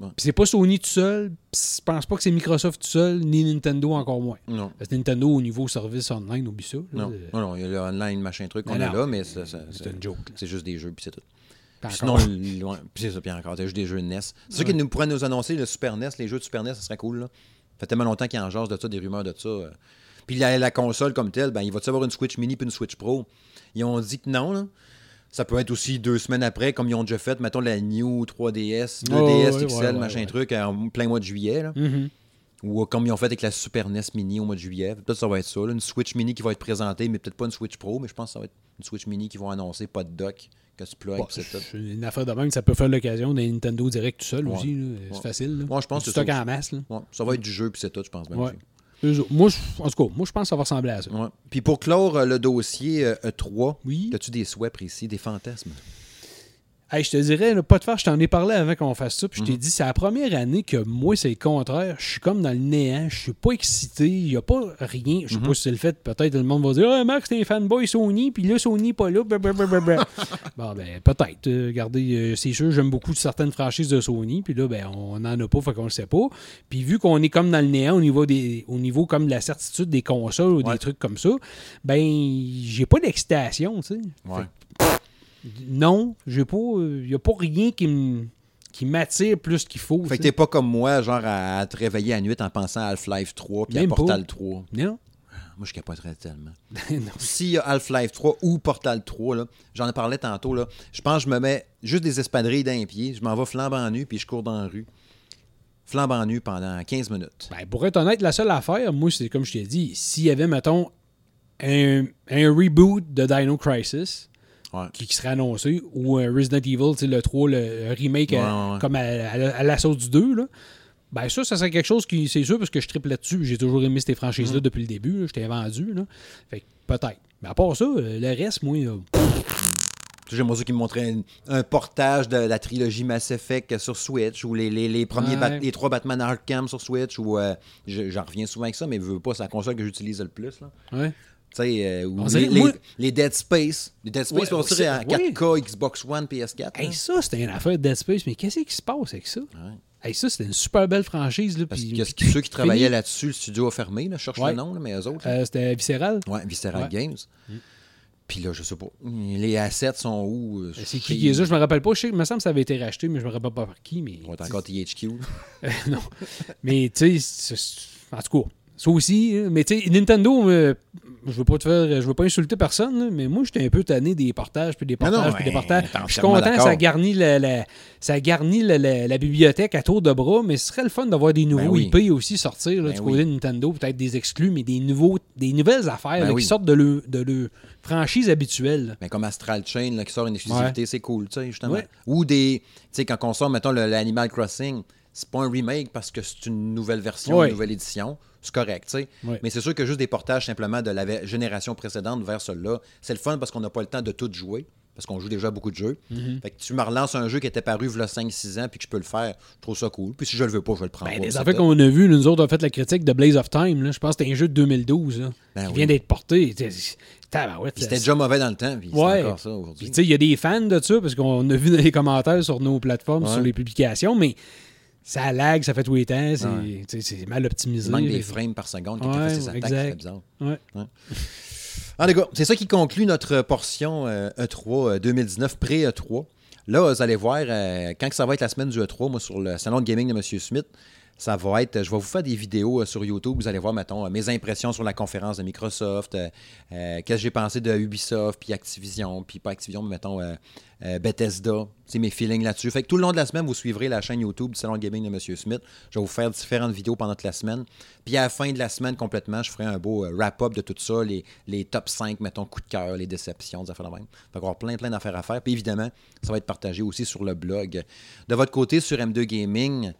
Ouais. Puis c'est pas Sony tout seul, je pense pas que c'est Microsoft tout seul, ni Nintendo encore moins. Non. Parce que Nintendo, au niveau service online, oublie ça. là. Non. Non, non, il y a le online machin truc qu'on a là, mais C'est une joke. c'est juste des jeux, puis c'est tout. Puis Sinon, c'est ça, puis encore, c'est juste des jeux NES. C'est sûr qu'ils nous pourraient nous annoncer le Super NES, les jeux de Super NES, ça serait cool. Là. Ça fait tellement longtemps qu'il y en jase de ça, des rumeurs de ça. euh. Puis la, la console comme telle, ben, il va-tu avoir une Switch Mini puis une Switch Pro? Ils ont dit que non. Là. Ça peut être aussi deux semaines après, comme ils ont déjà fait, mettons la New 3DS, 2DS Ouais, ouais, XL, ouais, machin ouais. truc, en plein mois de juillet. Là. Mhm. Ou euh, comme ils ont fait avec la Super NES Mini au mois de juillet. Peut-être que ça va être ça. là, Une Switch Mini qui va être présentée, mais peut-être pas une Switch Pro, mais je pense que ça va être une Switch Mini qui vont annoncer, pas de dock, que tu plugues, Bon, une affaire de même, ça peut faire l'occasion d'un Nintendo Direct tout seul Ouais. aussi. C'est Ouais. facile. Moi, je pense que stock en masse. Là. Ouais, ça va être du jeu, puis c'est tout, je pense bien. Eux Moi, je- en tout cas, moi, je pense que ça va ressembler à ça. Ouais. Puis pour clore euh, le dossier euh, E3, Oui. as-tu des souhaits précis, des fantasmes? Hey, je te dirais, là, pas de faire, je t'en ai parlé avant qu'on fasse ça, puis Mhm. je t'ai dit, c'est la première année que moi, c'est le contraire. Je suis comme dans le néant, je suis pas excité, il n'y a pas rien. Je sais Mhm. pas si c'est le fait, peut-être le monde va dire, ah, Max, t'es un fanboy Sony, puis là, Sony pas là, blablabla. bon, ben, peut-être. Euh, regardez, euh, c'est sûr, j'aime beaucoup certaines franchises de Sony, puis là, ben, on n'en a pas, fait qu'on le sait pas. Puis vu qu'on est comme dans le néant au niveau, des, au niveau comme de la certitude des consoles ou Ouais. des trucs comme ça, ben, j'ai pas d'excitation, tu sais. Ouais. Non, j'ai pas. Il n'y a pas rien qui me qui m'attire plus qu'il faut. Fait que t'es pas comme moi, genre à, te réveiller à nuit en pensant à Half-Life 3 puis à. Portal 3. Non. Moi, je capoterais tellement. S'il y a Half-Life 3 ou Portal 3, là, j'en ai parlé tantôt, là, je pense que je me mets juste des espadrilles d'un pied, je m'en vais flambant nu, puis je cours dans la rue. Flambant nu pendant 15 minutes. Ben, pour être honnête, la seule affaire, moi, c'est comme je t'ai dit, s'il y avait, mettons, un, un reboot de Dino Crisis Ouais. qui, qui serait annoncé, ou un Resident Evil, le 3, le remake Ouais, à- ouais, ouais. comme à, à à la sauce du 2, là, Ben ça, ça serait quelque chose qui, c'est sûr, parce que je triple là-dessus. J'ai toujours aimé ces franchises-là Mm. depuis le début. t'ai vendu. Là. Fait que peut-être. Mais à part ça, euh, le reste, moi, euh, J'aimerais ça qu'ils me montraient un, un portage de la trilogie Mass Effect sur Switch ou les, les, les premiers Ouais. Les trois Batman Arkham sur Switch ou euh, je- j'en reviens souvent avec ça mais je veux pas c'est la console que j'utilise le plus là. ouais. Euh, ou les, moi- Dead Space, les Dead Space Ouais, à ouais. 4K Xbox One PS4. Hey, ça, c'était une affaire de Dead Space, mais qu'est-ce qui se passe avec ça? Ouais. Hey, ça, c'était une super belle franchise. Là, Parce que ceux qui travaillaient là-dessus, le studio a fermé, là, je cherche Ouais. le nom, là, mais eux autres. Euh, c'était Visceral? Ouais, Visceral. Games. Puis là, je sais pas. Les assets sont où? euh, C'est qui qui est ça? Je me rappelle pas. Je sais, il me semble que ça avait été racheté, mais je me rappelle pas par qui. Mais, Ouais, t'as encore THQ. non. Mais tu sais, en tout cas, ça aussi. hein. Mais tu sais, Nintendo, euh, je veux pas te faire, je veux pas insulter personne, mais moi, j'étais un peu tanné des portages, puis des Non, non, portages, puis des portages. Je suis content, ça garnit, la, la- ça garnit la, la- la bibliothèque à tour de bras, mais ce serait le fun d'avoir des nouveaux oui. IP aussi sortir là, Ben du oui. côté de Nintendo, peut-être des exclus, mais des, nouveaux, des nouvelles affaires Ben là, oui. qui sortent de leur, de leur franchise habituelle. Mais comme Astral Chain là, qui sort une exclusivité, c'est cool, tu sais, justement. Ouais. Ou des. Tu sais, quand on sort, mettons, le- l'Animal Crossing, c'est pas un remake parce que c'est une nouvelle version, Ouais. une nouvelle édition. C'est correct, tu sais. Mais c'est sûr que juste des portages simplement de la génération précédente vers celle-là, c'est le fun parce qu'on n'a pas le temps de tout jouer. Parce qu'on joue déjà beaucoup de jeux. Mm-hmm. Fait que tu me relances un jeu qui était paru il y a 5-6 ans puis que je peux le faire. Je trouve ça cool. Puis si je le veux pas, je vais le prendre. Ben, c'est affaires qu'on a vues, nous autres, on a fait la critique de Blaze of Time. Là. Je pense que c'était un jeu de 2012 là, Ben qui oui. vient d'être porté. Ça- C'était déjà mauvais dans le temps, puis Ouais. c'est encore ça Puis, aujourd'hui. tu sais, il y a des fans de ça, parce qu'on a vu dans les commentaires sur nos plateformes, Ouais. sur les publications, mais ça lag, ça fait tous les temps, c'est Ouais. mal optimisé. Il manque des frames par seconde quand Ouais, fait ses attaques, c'est bizarre. Ouais. En tout cas, c'est ça qui conclut notre portion euh, E3 euh, 2019, pré-E3. Là, vous allez voir, euh, quand que ça va être la semaine du E3, moi, sur le salon de gaming de M. Smith, ça va être, je vais vous faire des vidéos euh, sur YouTube, vous allez voir, mettons, euh, mes impressions sur la conférence de Microsoft, euh, qu'est-ce que j'ai pensé de Ubisoft, puis Activision, puis pas Activision, mais mettons Bethesda, c'est mes feelings là-dessus. Fait que tout le long de la semaine, vous suivrez la chaîne YouTube du salon gaming de M. Smith. Je vais vous faire différentes vidéos pendant toute la semaine. Puis à la fin de la semaine complètement, je ferai un beau wrap-up de tout ça, les, les top 5, mettons, coups de cœur, les déceptions, des affaires de même. Fait avoir plein, plein d'affaires à faire. Puis évidemment, ça va être partagé aussi sur le blog. De votre côté, sur M2 Gaming,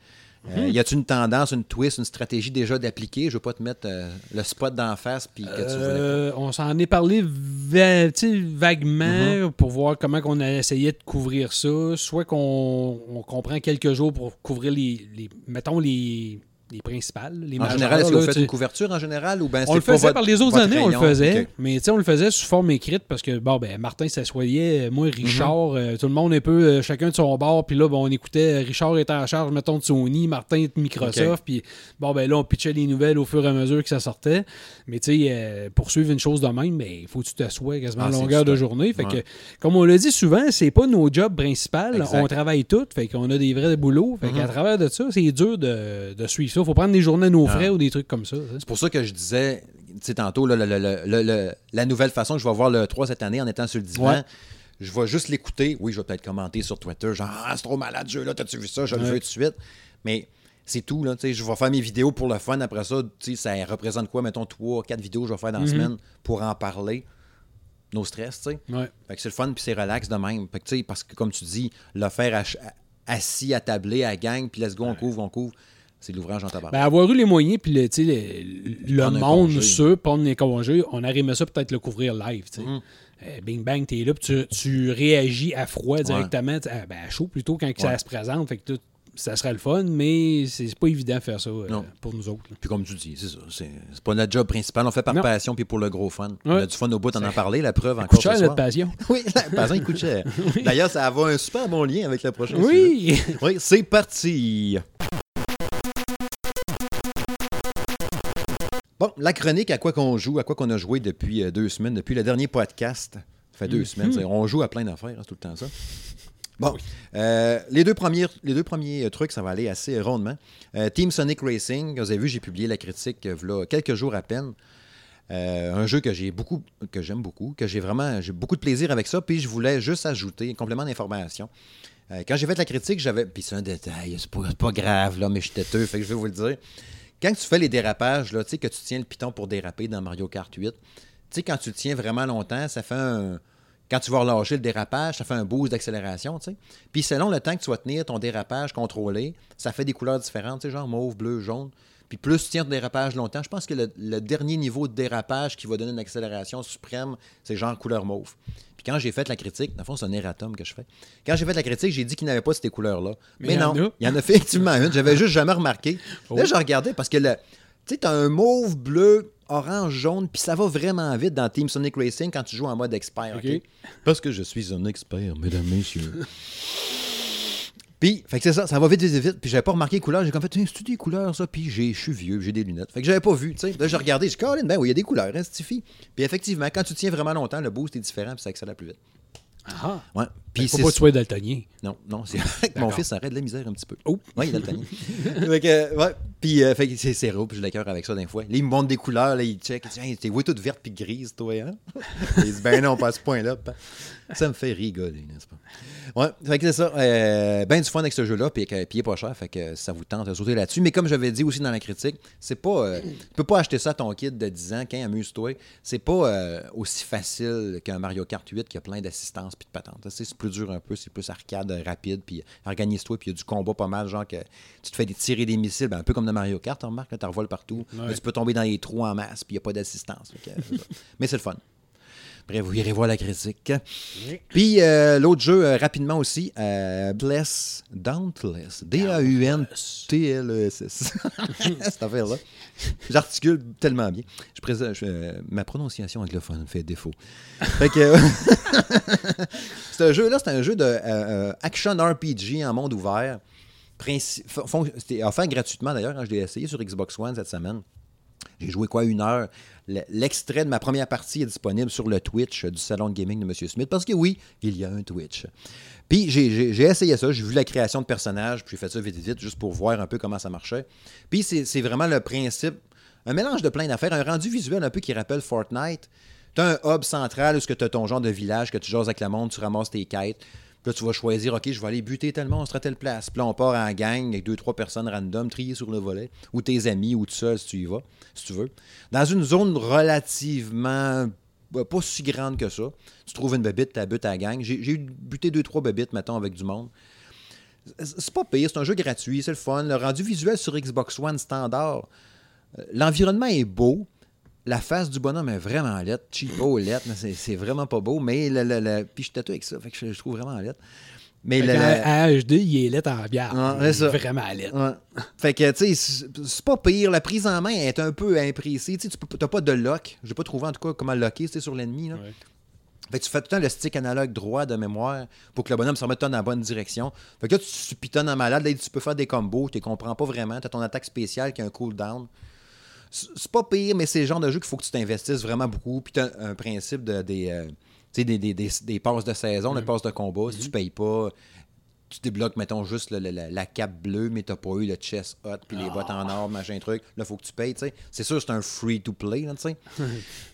euh, y a-t-il une tendance, une twist, une stratégie déjà d'appliquer? Je veux pas te mettre euh, le spot d'en face puis que tu voulais pas. Euh, on s'en est parlé va- vaguement Mm-hmm. pour voir comment on a essayé de couvrir ça. Soit qu'on on comprend quelques jours pour couvrir les, les mettons, les, les principales. Les En général, est-ce que vous faites une couverture en général ou ben On le faisait votre- par les autres années, on le faisait. Ok. Mais tu sais, on le faisait sous forme écrite parce que, bon, ben, Martin s'assoyait, moi, Mhm. Richard, euh, tout le monde un peu, euh, chacun de son bord. Puis là, bon, on écoutait, Richard était en charge, mettons, de Sony, Martin de Microsoft. Puis bon, ben là, on pitchait les nouvelles au fur et à mesure que ça sortait. Mais tu sais, euh, pour suivre une chose de même, ben, il faut que tu t'assoies quasiment Ah, à c'est longueur de journée. Fait Ouais. que, comme on l'a dit souvent, c'est pas nos jobs principaux. On travaille tous. Fait qu'on a des vrais boulots. Fait Mhm. qu'à travers de ça, c'est dur de, de suivre ça. Faut prendre des journées à nos frais Ah. ou des trucs comme ça. C'est pour ça que je disais, tu sais, tantôt, là, le- le- le- le- le- la nouvelle façon que je vais voir le 3 cette année en étant sur le divan, Ouais. je vais juste l'écouter. Oui, je vais peut-être commenter sur Twitter, genre, ah, c'est trop malade, ce jeu-là, t'as-tu vu ça? Je le veux tout de suite. Mais c'est tout, là, tu sais, je vais faire mes vidéos pour le fun. Après ça, tu sais, ça représente quoi? Mettons, 3, 4 vidéos que je vais faire dans la Mhm. semaine pour en parler? No stress, tu sais. Ouais. Fait que c'est le fun, puis c'est relax de même. Fait que, tu sais, parce que, comme tu dis, le faire assis, attablé, à gang, puis let's go, on couvre, on couvre, c'est l'ouvrage en tabac. Ben, avoir eu les moyens, puis le, le, monde, ceux, prendre les congés, on aimé ça peut-être le couvrir live. Mhm. Euh, bing bang, t'es là, puis tu, tu réagis à froid directement, ah, ben, à chaud plutôt quand ça se présente. Fait que ça serait le fun, mais c'est pas évident de faire ça euh, pour nous autres. là. Puis comme tu dis, c'est ça. C'est pas notre job principal. On fait par Non. passion puis pour le gros fun. On Ouais. a du fun au bout d'en en parler. La preuve Coûte encore cher ce notre passion. Oui, la passion, il coûte cher. D'ailleurs, ça va un super bon lien avec le prochain sujet. Oui! Oui, c'est parti. Bon, la chronique à quoi qu'on joue, à quoi qu'on a joué depuis euh, deux semaines, depuis le dernier podcast. Ça fait deux Mhm. semaines. On joue à plein d'affaires, hein, tout le temps ça. Bon, euh, les, deux premiers, les deux premiers euh, trucs, ça va aller assez rondement. Euh, Team Sonic Racing, vous avez vu, j'ai publié la critique v'là quelques jours à peine. Euh, un jeu que j'ai beaucoup, que j'aime beaucoup, que j'ai vraiment, j'ai beaucoup de plaisir avec ça. Puis je voulais juste ajouter un complément d'information. Quand j'ai fait la critique, j'avais. Puis c'est un détail, c'est pas, c'est pas grave, là, mais je suis têteux, fait que je vais vous le dire. Quand tu fais les dérapages, que tu tiens le piton pour déraper dans Mario Kart 8, tu sais, quand tu le tiens vraiment longtemps, ça fait un Quand tu vas relâcher le dérapage, ça fait un boost d'accélération. Puis selon le temps que tu vas tenir ton dérapage contrôlé, ça fait des couleurs différentes, genre mauve, bleu, jaune. Puis plus tu tiens ton dérapage longtemps, je pense que le, le dernier niveau de dérapage qui va donner une accélération suprême, c'est genre couleur mauve. Puis quand j'ai fait la critique, dans le fond, c'est un erratum que je fais. Quand j'ai fait la critique, j'ai dit qu'il n'avait pas ces couleurs-là. Mais y non, il y en a effectivement une. J'avais juste jamais remarqué. Oh. Là, je regardais parce que le, tu sais, t'as un mauve, bleu, orange, jaune, puis ça va vraiment vite dans Team Sonic Racing quand tu joues en mode expert. OK? Parce que je suis un expert, mesdames, messieurs. Puis, fait que c'est ça, ça va vite, vite, vite. Puis j'avais pas remarqué les couleurs. J'ai comme fait, Tiens, c'est des couleurs, ça? Puis j'ai- je suis vieux, j'ai des lunettes. Fait que j'avais pas vu, tu sais. Là, j'ai regardé, j'ai dit, Colin, ben oui, il y a des couleurs, hein. Puis effectivement, quand tu tiens vraiment longtemps, le boost est différent, puis ça accélère plus vite. Ah. Ouais. Puis Faut pas que tu sois daltonien. non, non, c'est mon fils arrête de la misère un petit peu. Oh. Oui, il euh, ouais. Puis, euh, fait c'est c'est cœur avec ça d'un fois. Là, il me montre des couleurs, là, il check. Il dit, Hey, t'es vois toute verte puis grise, toi, hein? il dit, ben non, pas à ce point-là. Ça me fait rigoler, n'est-ce pas? Ouais, fait que c'est ça. Euh, ben du fun avec ce jeu-là, puis, il est pas cher, fait que ça vous tente de sauter là-dessus. Mais comme j'avais dit aussi dans la critique, c'est pas. euh, tu peux pas acheter ça à ton kid de 10 ans, quand amuse-toi. C'est pas euh, aussi facile qu'un Mario Kart 8 qui a plein d'assistance puis de patentes. C'est plus dur un peu, c'est plus arcade, euh, rapide, puis organise-toi, puis il y a du combat pas mal, genre que tu te fais des- tirer des missiles, ben, un peu comme dans Mario Kart, on remarque, tu revoles partout. Ouais. Mais tu peux tomber dans les trous en masse, puis il n'y a pas d'assistance. Ça. Mais c'est le fun. Bref, vous irez voir la critique. Puis euh, l'autre jeu, euh, rapidement aussi, euh, Bless Dauntless. D-A-U-N-T-L-E-S-S. Cette affaire-là. J'articule tellement bien. Je présente, je- ma prononciation anglophone fait défaut. Fait que. c'est un jeu-là, c'est un jeu de action RPG en monde ouvert. C'était offert gratuitement d'ailleurs quand je l'ai essayé sur Xbox One cette semaine. J'ai joué quoi, une heure? Le- L'extrait de ma première partie est disponible sur le Twitch du salon de gaming de M. Smith, parce que oui, il y a un Twitch. Puis j'ai- essayé ça, j'ai vu la création de personnages, puis j'ai fait ça vite vite, juste pour voir un peu comment ça marchait. Puis c'est c'est vraiment le principe, un mélange de plein d'affaires, un rendu visuel un peu qui rappelle Fortnite. Tu as un hub central où tu as ton genre de village, que tu jases avec le monde, tu ramasses tes quêtes. Là, tu vas choisir, OK, je vais aller buter tel monstre à telle place. Puis là, on part en gang avec deux, trois personnes random, triées sur le volet, ou tes amis, ou tout seul si tu y vas, si tu veux. Dans une zone relativement bah, pas si grande que ça. Tu trouves une bébite, tu butes à la gang. J'ai eu buté deux, trois bébites, mettons, avec du monde. C'est c'est pas pire, c'est un jeu gratuit, c'est le fun. Le rendu visuel sur Xbox One standard, euh, l'environnement est beau. La face du bonhomme est vraiment laide. Cheapo, mais c'est- vraiment pas beau. Mais le, le- le- Puis je tatoue avec ça, fait que je, je trouve vraiment laide. Mais le- à HD, il est laid en bière. Ouais, Il est c'est. Vraiment. Ouais. Fait que, tu sais, c'est- pas pire. La prise en main est un peu imprécise. Tu sais, tu peux- t'as pas de lock. J'ai pas trouvé en tout cas comment locker sur l'ennemi. Ouais. Fait que tu fais tout le temps le stick analogue droit de mémoire pour que le bonhomme se remette dans la bonne direction. Fait que là, tu pitonnes en malade. Là, tu peux faire des combos. Tu les comprends pas vraiment. Tu as ton attaque spéciale qui a un cooldown. C'est pas pire, mais c'est le genre de jeu qu'il faut que tu t'investisses vraiment beaucoup. Puis tu as un principe de, des, euh, des, des, des, des passes de saison, des passes de combat. Si tu payes pas, tu débloques, mettons, juste le- le- la, la cape bleue, mais t'as pas eu le chest hot, puis les bottes en or, machin truc. Là, faut que tu payes, tu sais. C'est sûr, c'est un free-to-play, tu sais.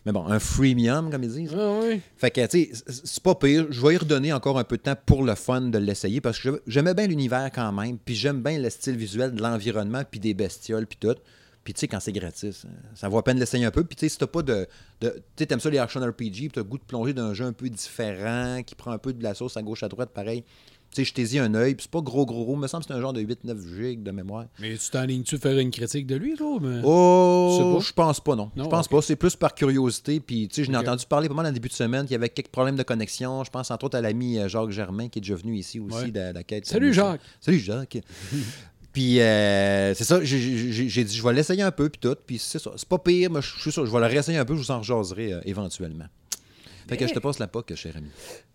mais bon, un freemium, comme ils disent. Ah oui. Fait que, tu sais, c'est pas pire. Je vais y redonner encore un peu de temps pour le fun de l'essayer parce que j'aimais bien l'univers quand même. Puis j'aime bien le style visuel de l'environnement, puis des bestioles, puis tout. Puis tu sais, quand c'est gratis, euh, ça vaut à peine de l'essayer un peu. Puis tu sais, si t'as pas de. de tu sais, t'aimes ça les action RPG, puis t'as le goût de plonger dans un jeu un peu différent, qui prend un peu de la sauce à gauche, à droite, pareil. Tu sais, je t'ai un œil, puis c'est pas gros, gros, gros. Me semble que c'est un genre de 8-9 gigs de mémoire. Mais tu t'enlignes-tu faire une critique de lui, là? Mais... Oh, je pense pas, non. Non, je pense pas. C'est plus par curiosité. Puis, tu sais, je n'ai entendu parler pas mal en début de semaine qu'il y avait quelques problèmes de connexion. Je pense entre autres à l'ami euh, Jacques Germain qui est déjà venu ici aussi Ouais. de la quête. Salut, Jacques. Salut Jacques. puis, euh, c'est ça. j'ai- dit, je vais l'essayer un peu, puis tout. Puis, c'est ça. C'est pas pire, mais je suis sûr, je vais le réessayer un peu. Je vous en rejaserai euh, éventuellement. Fait que je te passe la POC, cher ami.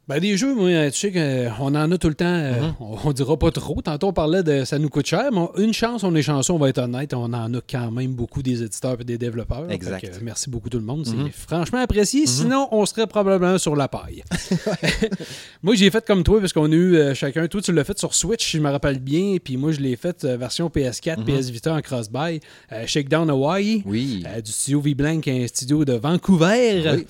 Ben, des jeux, moi, tu sais qu'on en a tout le temps. euh, Mm-hmm. on, on dira pas trop. Tantôt, on parlait de ça nous coûte cher, mais une chance, on est chanceux, on va être honnête. On en a quand même beaucoup des éditeurs et des développeurs. Exact. Merci beaucoup tout le monde. C'est franchement apprécié. Sinon, on serait probablement sur la paille. moi, j'ai fait comme toi, parce qu'on a eu euh, chacun. Toi, tu l'as fait sur Switch, si je me rappelle bien. Puis moi, je l'ai fait euh, version PS4, PS Vita en cross-buy. Euh, Shakedown Hawaii. Oui. Euh, du studio V-Blank, un studio de Vancouver. Oui.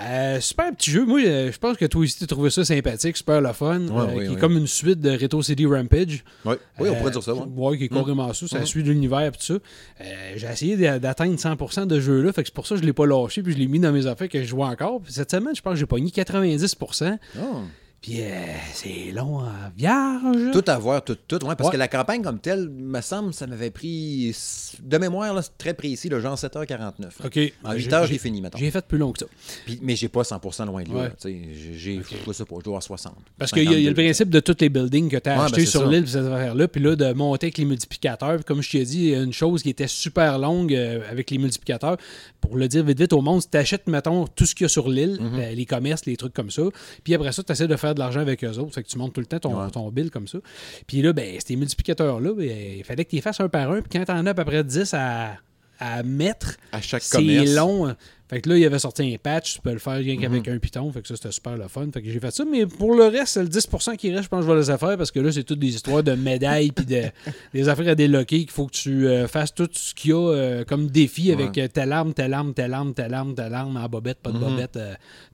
Euh, super petit jeu. Moi, euh, je pense que toi aussi, tu trouvé ça sympathique, super le fun. Ouais, euh, oui, qui oui. est comme une suite de Retro City Rampage. Ouais. Oui, on Euh, pourrait dire ça. ouais. Ouais, qui est carrément ça. Ça Mhm. suit l'univers et tout ça. Euh, j'ai essayé d'a- d'atteindre 100% de ce jeu-là. Fait que c'est pour ça que je l'ai pas lâché. Puis je l'ai mis dans mes affaires que je joue encore. Puis cette semaine, je pense que j'ai pogné 90%. Oh. Puis euh, c'est long en vierge. Tout à voir, tout, tout. Ouais, parce Ouais. que la campagne comme telle, me semble, ça m'avait pris, de mémoire, là, c'est très précis, le genre 7h49. OK. En J'ai- 8 heures, j'ai- fini, maintenant. J'ai fait plus long que ça. Puis, mais j'ai pas 100% loin de là. Ouais. J'ai, j'ai- je sais pas, je dois avoir 60. Parce qu'il y, a- il y a le 52. principe de tous les buildings que tu as ben, achetés sur l'île, puis cette affaire-là, puis là, de monter avec les multiplicateurs. Puis comme je t'ai dit, il y a une chose qui était super longue euh, avec les multiplicateurs. Pour le dire vite vite au monde, tu achètes, mettons, tout ce qu'il y a sur l'île, Mhm. euh, les commerces, les trucs comme ça, puis après ça, tu essaies de faire de l'argent avec eux autres. Fait que tu montes tout le temps ton, Ouais. ton bill comme ça. Puis là, ben, ces multiplicateurs-là, ben, il fallait que tu les fasses un par un. Puis quand tu en as à peu près 10 à, à mettre, À chaque c'est long. Fait que là, il avait sorti un patch, tu peux le faire rien qu'avec Mhm. un Python. Fait que ça, c'était super le fun. Fait que j'ai fait ça. Mais pour le reste, c'est le 10% qui reste, je pense que je vais les faire parce que là, c'est toutes des histoires de médailles puis de, des affaires à déloquer qu'il faut que tu euh, fasses tout ce qu'il y a euh, comme défi avec euh, telle arme, telle arme, telle arme, telle arme, telle arme, en bobette, pas de Mhm. bobette,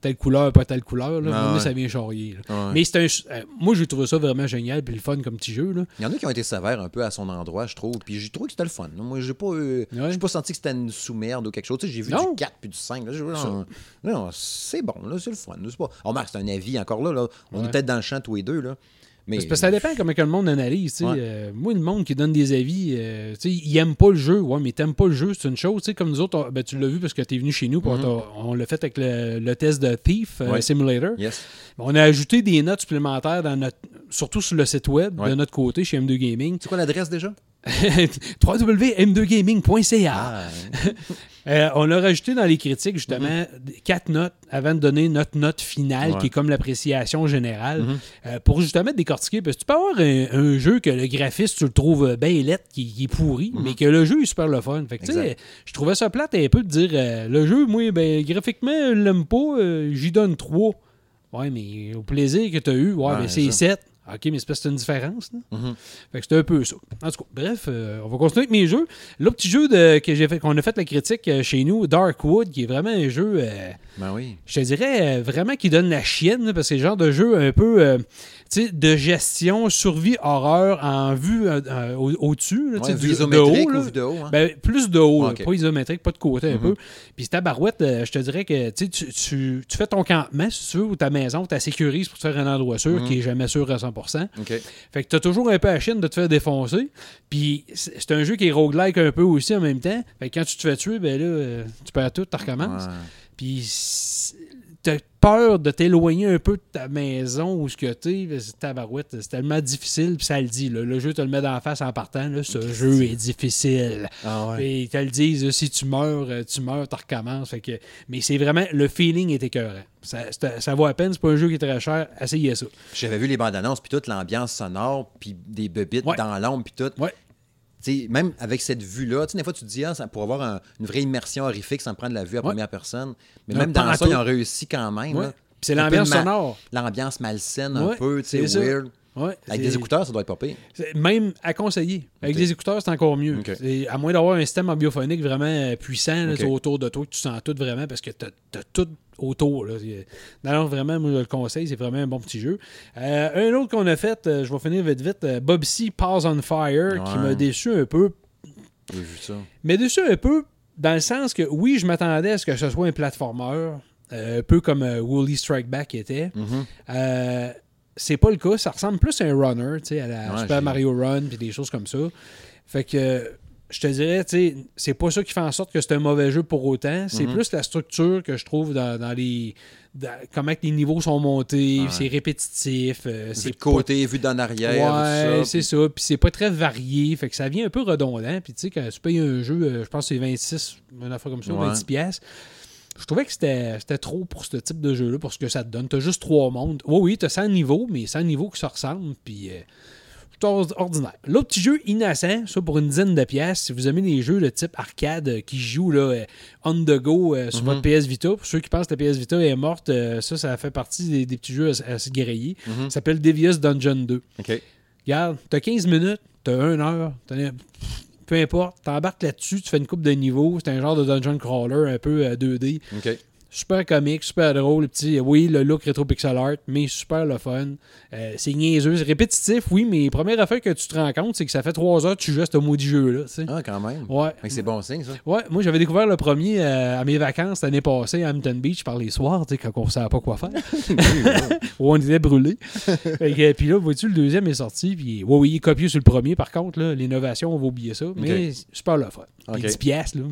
telle couleur, pas telle couleur. Là, Ah ouais. ça vient charrier. Mais c'est un. moi, j'ai trouvé ça vraiment génial puis le fun comme petit jeu. Là. Il y en a qui ont été sévères un peu à son endroit, je trouve. Puis j'ai trouvé que c'était le fun. Moi, j'ai pas, Ouais. j'ai pas senti que c'était une sous-merde ou quelque chose. J'ai vu Non. du 4 puis du 5. Là, J'ai- Ça. non, non, c'est bon, là, c'est le fun. C'est pas... Remarque, c'est un avis encore là. là. On Ouais. est peut-être dans le champ tous les deux. Là. Mais C'est parce que ça dépend comment que le monde analyse. Ouais. Euh, moi, le monde qui donne des avis, euh, il aime pas le jeu. Ouais, mais t'aimes pas le jeu, c'est une chose. Comme nous autres, on- ben, tu l'as vu parce que tu es venu chez nous. puis on l'a fait avec le, le test de Thief euh. Ouais. Simulator. Yes. On a ajouté des notes supplémentaires, dans notre, surtout sur le site web Ouais. de notre côté chez M2 Gaming. C'est quoi l'adresse déjà? www.m2gaming.ca. Ah, Euh, on a rajouté dans les critiques, justement, quatre notes avant de donner notre note finale, Mhm. Ouais. qui est comme l'appréciation générale, Mhm. euh, pour justement décortiquer. Parce que tu peux avoir un, un jeu que le graphiste, tu le trouves bien lettre, qui, qui est pourri, Mhm. mais que le jeu est super le fun. Fait que, je trouvais ça plate un peu de dire euh, le jeu, moi, ben, graphiquement, je l'aime pas, j'y donne 3. Ouais, mais au plaisir que tu as eu, ouais, Ouais, ben, c'est. 7. OK, mais c'est parce que c'est une différence. Là. Mhm. Fait que c'était un peu ça. En tout cas, bref, euh, on va continuer avec mes jeux. L'autre petit jeu de, que j'ai fait, qu'on a fait la critique euh, chez nous, Darkwood, qui est vraiment un jeu, euh, Ben oui. je te dirais, vraiment qui donne la chienne, là, parce que c'est le genre de jeu un peu, de gestion, survie, horreur en vue euh, au- au-dessus. tu Ouais, de haut, là. ou vue de haut? hein? Ben, plus de haut, là, pas isométrique, pas de côté un Mhm. peu. Puis ta barouette, euh, je te dirais que tu, tu, tu, tu fais ton campement, si tu veux, ou ta maison, tu la sécurises pour te faire un endroit sûr Mhm. qui est jamais sûr à 100%. OK. Fait que t'as toujours un peu à chienne de te faire défoncer. Puis c'est un jeu qui est roguelike un peu aussi en même temps. Fait que quand tu te fais tuer, ben là, euh, tu perds tout, tu recommences. Ouais. Puis t'as peur de t'éloigner un peu de ta maison ou ce que t'es. C'est tabarouette. C'est tellement difficile. Puis ça le dit. là. Le jeu te le met dans la face en partant. Là, ce jeu est difficile. Ah ouais. Puis ils te le disent, si tu meurs, euh, tu meurs, tu recommences. Fait que, mais c'est vraiment, le feeling est écœurant. Ça, ça vaut à peine, c'est pas un jeu qui est très cher. Essayez ça. J'avais vu les bandes annonces, puis toute l'ambiance sonore, puis des bebites Ouais. dans l'ombre, puis tout. Ouais. Tu sais, même avec cette vue-là, des fois, tu te dis, ah, ça, pour avoir un- une vraie immersion horrifique sans prendre la vue à Ouais. première personne. Mais même dans ça, ils ont réussi quand même. Ouais. c'est l'ambiance sonore. L'ambiance malsaine un peu, tu sais, weird. Ouais, Avec des écouteurs, ça doit être pas pire. Même à conseiller. Avec des écouteurs, c'est encore mieux. À moins d'avoir un système en biophonique vraiment puissant là, autour de toi, que tu sens tout vraiment parce que tu as, tout autour. Là. Alors vraiment, moi je le conseille, c'est vraiment un bon petit jeu. Euh, un autre qu'on a fait, euh, je vais finir vite vite, euh, Bob C. Paws on Fire, qui m'a déçu un peu. J'ai vu ça. Mais déçu un peu dans le sens que oui, je m'attendais à ce que ce soit un platformer, euh, un peu comme Woolly Strike Back était. Mhm. C'est pas le cas. Ça ressemble plus à un runner, tu sais, à la Ouais, Super Mario Run puis des choses comme ça. Fait que je te dirais, tu sais, c'est pas ça qui fait en sorte que c'est un mauvais jeu pour autant. C'est Mhm. plus la structure que je trouve dans, dans les. dans- comment les niveaux sont montés, Ouais. c'est répétitif. euh, c'est pas- côté, vue d'en arrière, Ouais, c'est ça. Puis c'est pas très varié. Fait que ça vient un peu redondant. Puis tu sais, quand tu payes un jeu, euh, je pense que c'est 26, une affaire comme ça, Ouais. 26 pièces. Je trouvais que c'était trop pour ce type de jeu-là, pour ce que ça te donne. T'as juste trois mondes. Oui, oui, t'as 100 niveaux, mais 100 niveaux qui se ressemblent. Puis euh, ordinaire. L'autre petit jeu innocent, ça pour une dizaine de pièces. Si vous aimez les jeux de type arcade euh, qui jouent là, euh, on the go euh, sur Mhm. votre PS Vita, pour ceux qui pensent que la PS Vita est morte, euh, ça, ça fait partie des, des petits jeux à, à se griller. Mhm. Ça s'appelle Devious Dungeon 2. OK. Regarde, t'as 15 minutes, t'as 1 heure, t'as- peu importe, t'embarques là-dessus, tu fais une coupe de niveau, c'est un genre de dungeon crawler un peu euh, 2D. OK. Super comique, super drôle. Petit, oui, le look rétro pixel art, mais super le fun. Euh, c'est niaiseux, c'est répétitif, oui, mais première affaire que tu te rends compte, c'est que ça fait trois heures que tu joues à ce maudit jeu-là. Ah, quand même. Ouais. C'est bon signe, ça. Ouais, moi j'avais découvert le premier euh, à mes vacances l'année passée à Hampton Beach par les soirs, quand on ne savait pas quoi faire. où on était que, puis là, vois-tu, le deuxième est sorti. Puis, ouais, oui, il est copié sur le premier, par contre. L'innovation, on va oublier ça. Mais super le fun. Puis Ok. 10 piastres, là,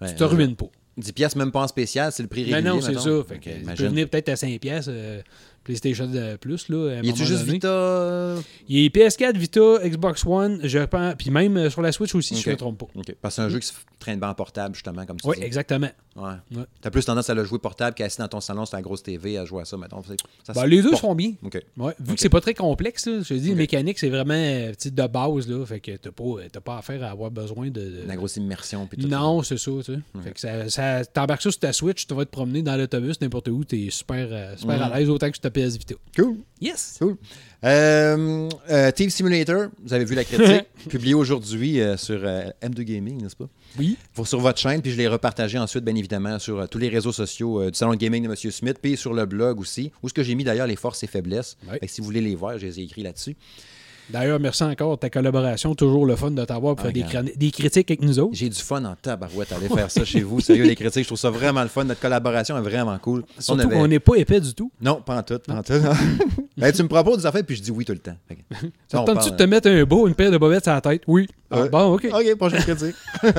Ouais, tu te ruines pas. 10 pièces même pas en spécial, c'est le prix Mais régulier. non, c'est ça. Fait que, Ok, il imagine. peut venir peut-être à 5 piastres, euh, PlayStation euh, Plus. Là, Il moment juste donné. Vita? Il est PS4, Vita, Xbox One, je pense. Puis même euh, sur la Switch aussi, si je ne me trompe pas. Parce que c'est un jeu qui se traîne bien en portable, justement, comme tu Oui, dis. exactement. Ouais. Ouais. T'as plus tendance à le jouer portable qu'assis dans ton salon sur la grosse TV à jouer à ça, mettons. Ça Ben, les deux sont bien. Ouais, vu que c'est pas très complexe, là, je te dis, mécanique, c'est vraiment euh, petite de base. Là, fait que t'as pas, t'as pas affaire à avoir besoin de. de- La grosse immersion. Puis tout Non, c'est ça, tu sais. Fait que ça, ça, t'embarques ça sur ta Switch, tu vas te promener dans l'autobus, n'importe où, t'es super, euh, super Mhm. à l'aise, autant que sur ta PS Vita. Cool. Yes! Cool. Euh, euh, Thief Simulator, vous avez vu la critique, publiée aujourd'hui euh, sur euh, M2 Gaming, n'est-ce pas? Oui. Pour, sur votre chaîne, puis je l'ai repartagé ensuite, bien évidemment, sur tous les réseaux sociaux du Salon de Gaming de M. Smith, puis sur le blog aussi, où ce que j'ai mis d'ailleurs les forces et faiblesses. Ouais. Fait que si vous voulez les voir, je les ai écrits là-dessus. D'ailleurs, merci encore de ta collaboration. Toujours le fun de t'avoir pour Ah, faire des, critiques avec nous autres. J'ai du fun en tabarouette à aller faire ça chez vous. Sérieux, les critiques, je trouve ça vraiment le fun. Notre collaboration est vraiment cool. On Surtout avait- qu'on n'est pas épais du tout. Non, pas en tout. Pas en tout. Ben, tu me proposes des affaires, puis je dis oui tout le temps. Ça on te tente-tu parle- de te mettre un beau, une paire de bobettes sur la tête? Oui. Ah, Ouais. bon, OK. OK, prochaine critique.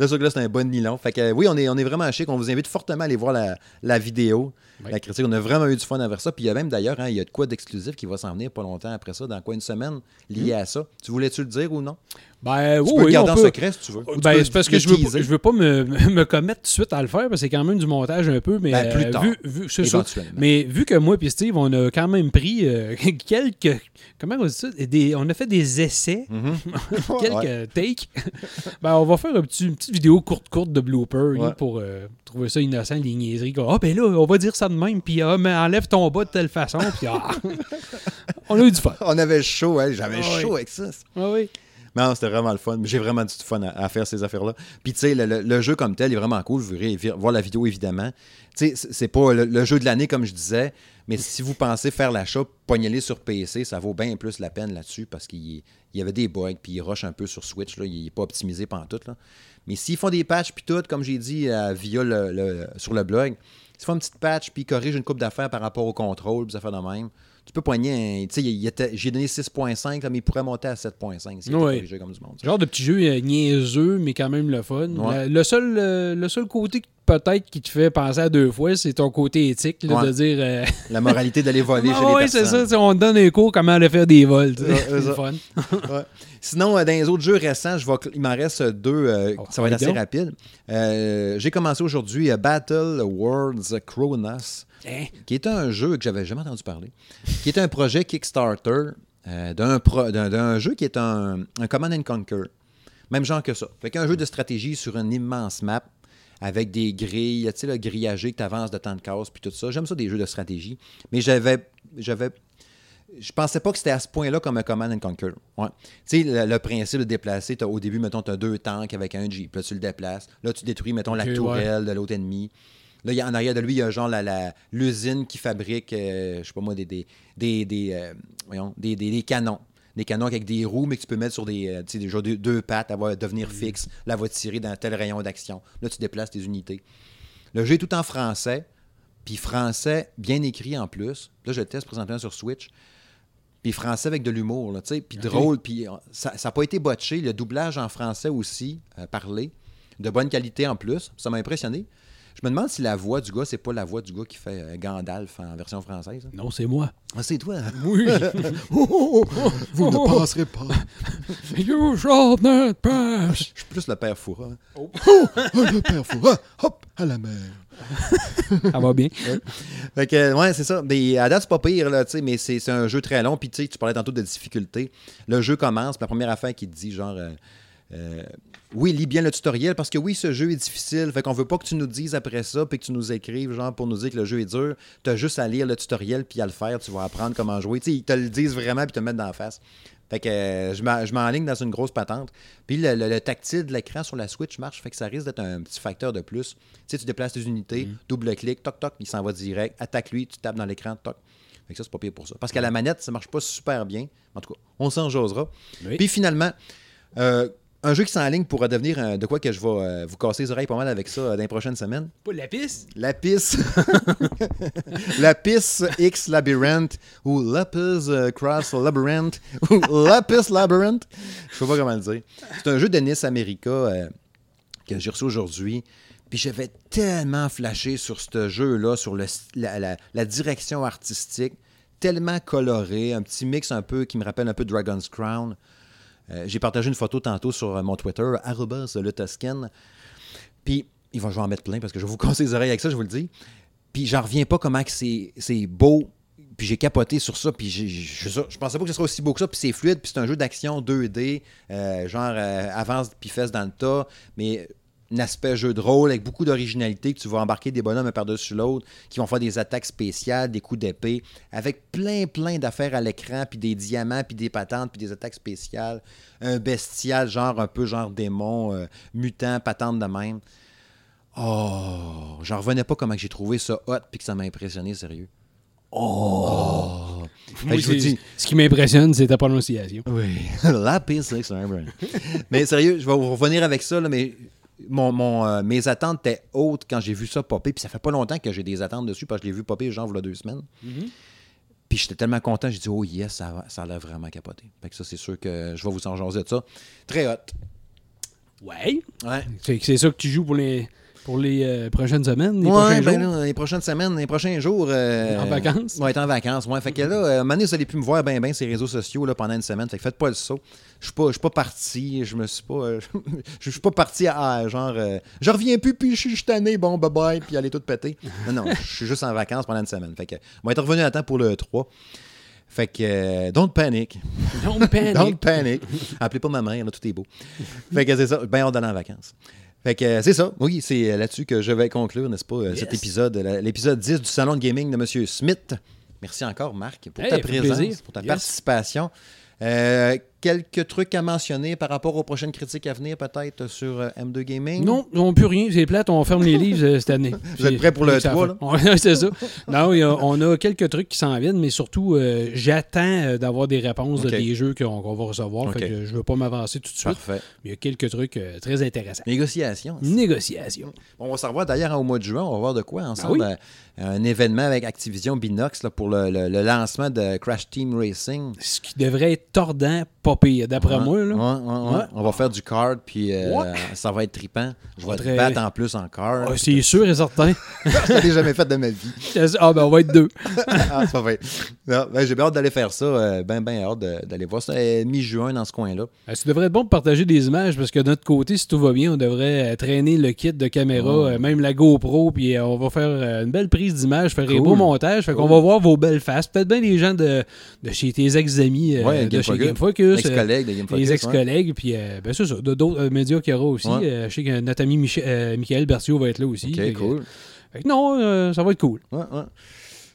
Là, ça, là, c'est un bon nylon. Fait que, euh, oui, on est, on est vraiment chic. On vous invite fortement à aller voir la, la vidéo, la critique. On a vraiment eu du fun à faire ça. Puis il y a même d'ailleurs, hein, il y a de quoi d'exclusif qui va s'en venir pas longtemps après ça, dans quoi une semaine lié à ça. Tu voulais-tu le dire ou non? Ben, Tu oui, peux le garder en peut- secret si tu veux. Ben, c'est parce que je veux, je veux pas me, me commettre tout de suite à le faire, parce que c'est quand même du montage un peu, mais Ben, plus euh, tard, vu, ça. Mais vu que moi et Steve, on a quand même pris euh, quelques. Comment on dit ça? Des- On a fait des essais, Mhm. quelques Ouais. takes. ben, on va faire un petit, une petite vidéo courte, courte de blooper Ouais. pour euh, trouver ça innocent, les niaiseries. Ah, ben là, on va dire ça de même, puis ah, mais enlève ton bas de telle façon, puis ah. on a eu du fun. On avait chaud, hein? J'avais Ah, chaud oui. avec ça. Ah oui. Non, c'était vraiment le fun. J'ai vraiment du fun à, faire ces affaires-là. Puis, tu sais, le, jeu comme tel est vraiment cool. Vous verrez voir la vidéo, évidemment. Tu sais, c'est- pas le, jeu de l'année, comme je disais, mais si vous pensez faire l'achat, pognez-les sur PC, ça vaut bien plus la peine là-dessus parce qu'il y- avait des bugs, puis il rush un peu sur Switch. Là, il n'est pas optimisé pendant tout. Là. Mais s'ils font des patchs, puis tout, comme j'ai dit euh, via le, sur le blog, s'ils font une petite patch, puis corrigent une coupe d'affaires par rapport au contrôle, puis des affaires de même, tu peux poigner j'ai donné 6.5, là, mais il pourrait monter à 7.5 s'il était Ouais. corrigé comme du monde. Genre de petit jeu euh, niaiseux, mais quand même le fun. Ouais. La- le, seul, euh, le seul côté peut-être qui te fait penser à deux fois, c'est ton côté éthique, là, Ouais. de dire. euh, La moralité d'aller voler chez Ah les ouais, c'est ça, on te donne un cours comment aller faire des vols. c'est fun. Sinon, euh, dans les autres jeux récents, je vais il m'en reste deux. Oh, ça va être assez donc. rapide. J'ai commencé aujourd'hui Battle Worlds Chronos, Hein? qui est un jeu que j'avais jamais entendu parler, qui est un projet Kickstarter euh, d'un jeu qui est un, un Command and Conquer. Même genre que ça. Fait qu'un jeu de stratégie sur une immense map avec des grilles, tu sais, le grillagé que tu avances de temps de casse, puis tout ça. J'aime ça, des jeux de stratégie. Mais j'avais. j'avais je pensais pas que c'était à ce point-là comme un Command and Conquer. Ouais. Tu sais, le, le principe de déplacer, au début, mettons, tu as deux tanks avec un Jeep. Là, tu le déplaces. Là, tu détruis, mettons, la tourelle de l'autre ennemi. Là, y a- en arrière de lui, il y a genre la- la- l'usine qui fabrique, euh, je sais pas moi, des, des, des, des, euh, voyons, des, des- des canons. Des canons avec des roues, mais que tu peux mettre sur des, euh, tu sais, des, deux, deux pattes, elle va devenir fixe. Là, elle va tirer dans tel rayon d'action. Là, tu déplaces tes unités. Le jeu est tout en français, puis français bien écrit en plus. Là, je le teste présentement sur Switch. Puis français avec de l'humour, là, tu sais, puis drôle, puis euh, ça n'a pas été botché. Le doublage en français aussi, euh, parlé, de bonne qualité en plus. Ça m'a impressionné. Je me demande si la voix du gars, c'est pas la voix du gars qui fait euh, Gandalf en version française. hein. Non, c'est moi. Ah, c'est toi. Oui. Oh, oh, oh, vous ne passerez pas. you shall not pass. Je suis plus le père Foura. Oh. Oh, le père Foura. Hop, à la mer. Ça va bien. Fait que, ouais, c'est ça. Mais à date, c'est pas pire, là, tu sais, mais c'est c'est un jeu très long. Puis, tu sais, tu parlais tantôt de difficulté. Le jeu commence, puis la première affaire qui te dit, genre, euh, euh, oui, lis bien le tutoriel, parce que oui, ce jeu est difficile. Fait qu'on veut pas que tu nous dises après ça, puis que tu nous écrives, genre, pour nous dire que le jeu est dur. T'as juste à lire le tutoriel, puis à le faire. Tu vas apprendre comment jouer. Tu sais, ils te le disent vraiment, puis te le mettent dans la face. Fait que euh, je m'en- je m'enligne dans une grosse patente. Puis le, le- le tactile de l'écran sur la Switch marche, fait que ça risque d'être un petit facteur de plus. Tu sais, tu déplaces tes unités, Mm. double-clic, toc, toc, il s'en va direct. Attaque lui, tu tapes dans l'écran, toc. Fait que ça, c'est pas pire pour ça. Parce qu'à la manette, ça marche pas super bien. En tout cas, on s'en jasera. Oui. Puis finalement, euh, un jeu qui s'enligne pourra devenir euh, de quoi que je vais euh, vous casser les oreilles pas mal avec ça euh, dans les prochaines semaines. Pas la piste? Lapis. Lapis X Labyrinth ou Lapis euh, Cross Labyrinth ou Lapis Labyrinth. Je sais pas comment le dire. C'est un jeu de Nice America que j'ai reçu aujourd'hui. Puis j'avais tellement flashé sur ce jeu-là, sur le, la, la- la direction artistique, tellement coloré, un petit mix un peu qui me rappelle un peu Dragon's Crown. Euh, j'ai partagé une photo tantôt sur euh, mon Twitter, arrobas le Toscan. Puis, il va, je vais en mettre plein parce que je vous casser les oreilles avec ça, je vous le dis. Puis, j'en reviens pas comment c'est beau. Puis, j'ai capoté sur ça. Puis, je, je, je pensais pas que ce serait aussi beau que ça. Puis, c'est fluide. Puis, c'est un jeu d'action 2D, euh, genre avance puis fesse dans le tas. Mais aspect jeu de rôle avec beaucoup d'originalité, que tu vas embarquer des bonhommes un par-dessus l'autre, qui vont faire des attaques spéciales, des coups d'épée, avec plein, plein d'affaires à l'écran, puis des diamants, puis des patentes, puis des attaques spéciales. Un bestial, genre un peu genre démon, euh, mutant, patente de même. Oh, j'en revenais pas comment j'ai trouvé ça hot, puis que ça m'a impressionné, sérieux. Oh! Moi, je vous c'est- dis, Ce qui m'impressionne, c'est ta prononciation. oui, Lapis Lazuli. mais sérieux, je vais vous revenir avec ça, là, mais mon, mon, euh, mes attentes étaient hautes quand j'ai vu ça popper. Puis ça fait pas longtemps que j'ai des attentes dessus parce que je l'ai vu popper, genre, il y a deux semaines. Puis j'étais tellement content, j'ai dit, oh yes, ça, va- ça a l'air vraiment capoté. Fait que ça, c'est sûr que je vais vous en jaser de ça. Très hot. Ouais. Ouais. C'est c'est ça que tu joues pour les, pour les euh, prochaines semaines, les Ouais, prochains ben jours? là, les prochaines semaines, les prochains jours. euh, En vacances? Ouais, être en vacances. Ouais. Fait que là, euh, vous allez plus me voir bien, bien sur les réseaux sociaux là, pendant une semaine. Fait que faites pas le saut. Je suis pas, je suis pas parti. Je me suis pas. euh, je suis pas parti à, genre. je reviens plus, puis je suis tanné, bon, bye bye, puis aller tout péter. Non, non, je suis juste en vacances pendant une semaine. Fait que, on va être revenu à temps pour le 3. Fait que, euh, don't panic. Don't panic. Don't panic. Appelez pas ma mère, là, tout est beau. Fait que c'est ça, ben hâte d'aller en vacances. Fait que euh, c'est ça. Oui, c'est là-dessus que je vais conclure, n'est-ce pas, euh, cet épisode, l'épisode 10 du Salon de gaming de M. Smith. Merci encore, Marc, pour Hey, ta présence, plaisir. pour ta Yes. participation. Euh, quelques trucs à mentionner par rapport aux prochaines critiques à venir, peut-être, sur euh, M2 Gaming? Non, on n'a plus rien. C'est plate, on ferme les livres euh, cette année. Vous êtes prêts pour le Ça 3, fait- là? C'est ça. Non, a- on a quelques trucs qui s'en viennent, mais surtout, euh, j'attends euh, d'avoir des réponses de des jeux qu'on va recevoir. Ok. Fait que je ne veux pas m'avancer tout de suite. Parfait. Mais il y a quelques trucs euh, très intéressants. Négociation. Négociation. On va se revoir d'ailleurs au mois de juin. On va voir de quoi ensemble. Ah oui. Euh, un événement avec Activision Binox là, pour le, le- le lancement de Crash Team Racing. Ce qui devrait être tordant, pas pire, d'après Ouais, moi. Là. ouais, ouais. On va faire du card, puis euh, ça va être trippant. Je vais Très- te battre en plus en card. C'est sûr et certain. je l'ai jamais fait de ma vie. ah, ben, on va être deux. ah, c'est pas vrai. Ben, J'ai bien hâte d'aller faire ça. euh, ben, ben hâte d'aller voir ça. euh, Mi-juin dans ce coin-là. Euh, Ça devrait être bon de partager des images parce que de notre côté, si tout va bien, on devrait traîner le kit de caméra, même la GoPro, puis on va faire une belle prise d'image, faire un Cool. beau montage. Fait qu'on va voir vos belles faces. Peut-être bien les gens de, de chez tes ex-amis euh, de chez Focus. Focus. euh, Ex-collègues de Game Focus. les ouais. ex-collègues, puis euh, ben, c'est ça, d'autres euh, médias qu'il y aura aussi. Ouais. Euh, je sais que notre ami Michel, euh, Michael Berthiaud va être là aussi. Fait Ok, que- cool. fait que non, euh, ça va être cool. Ouais, ouais.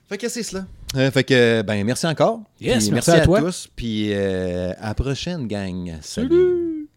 Fait que c'est cela. Euh, fait que, ben, merci encore. Yes, merci merci à à, toi. tous. Puis euh, à la prochaine, gang. Salut.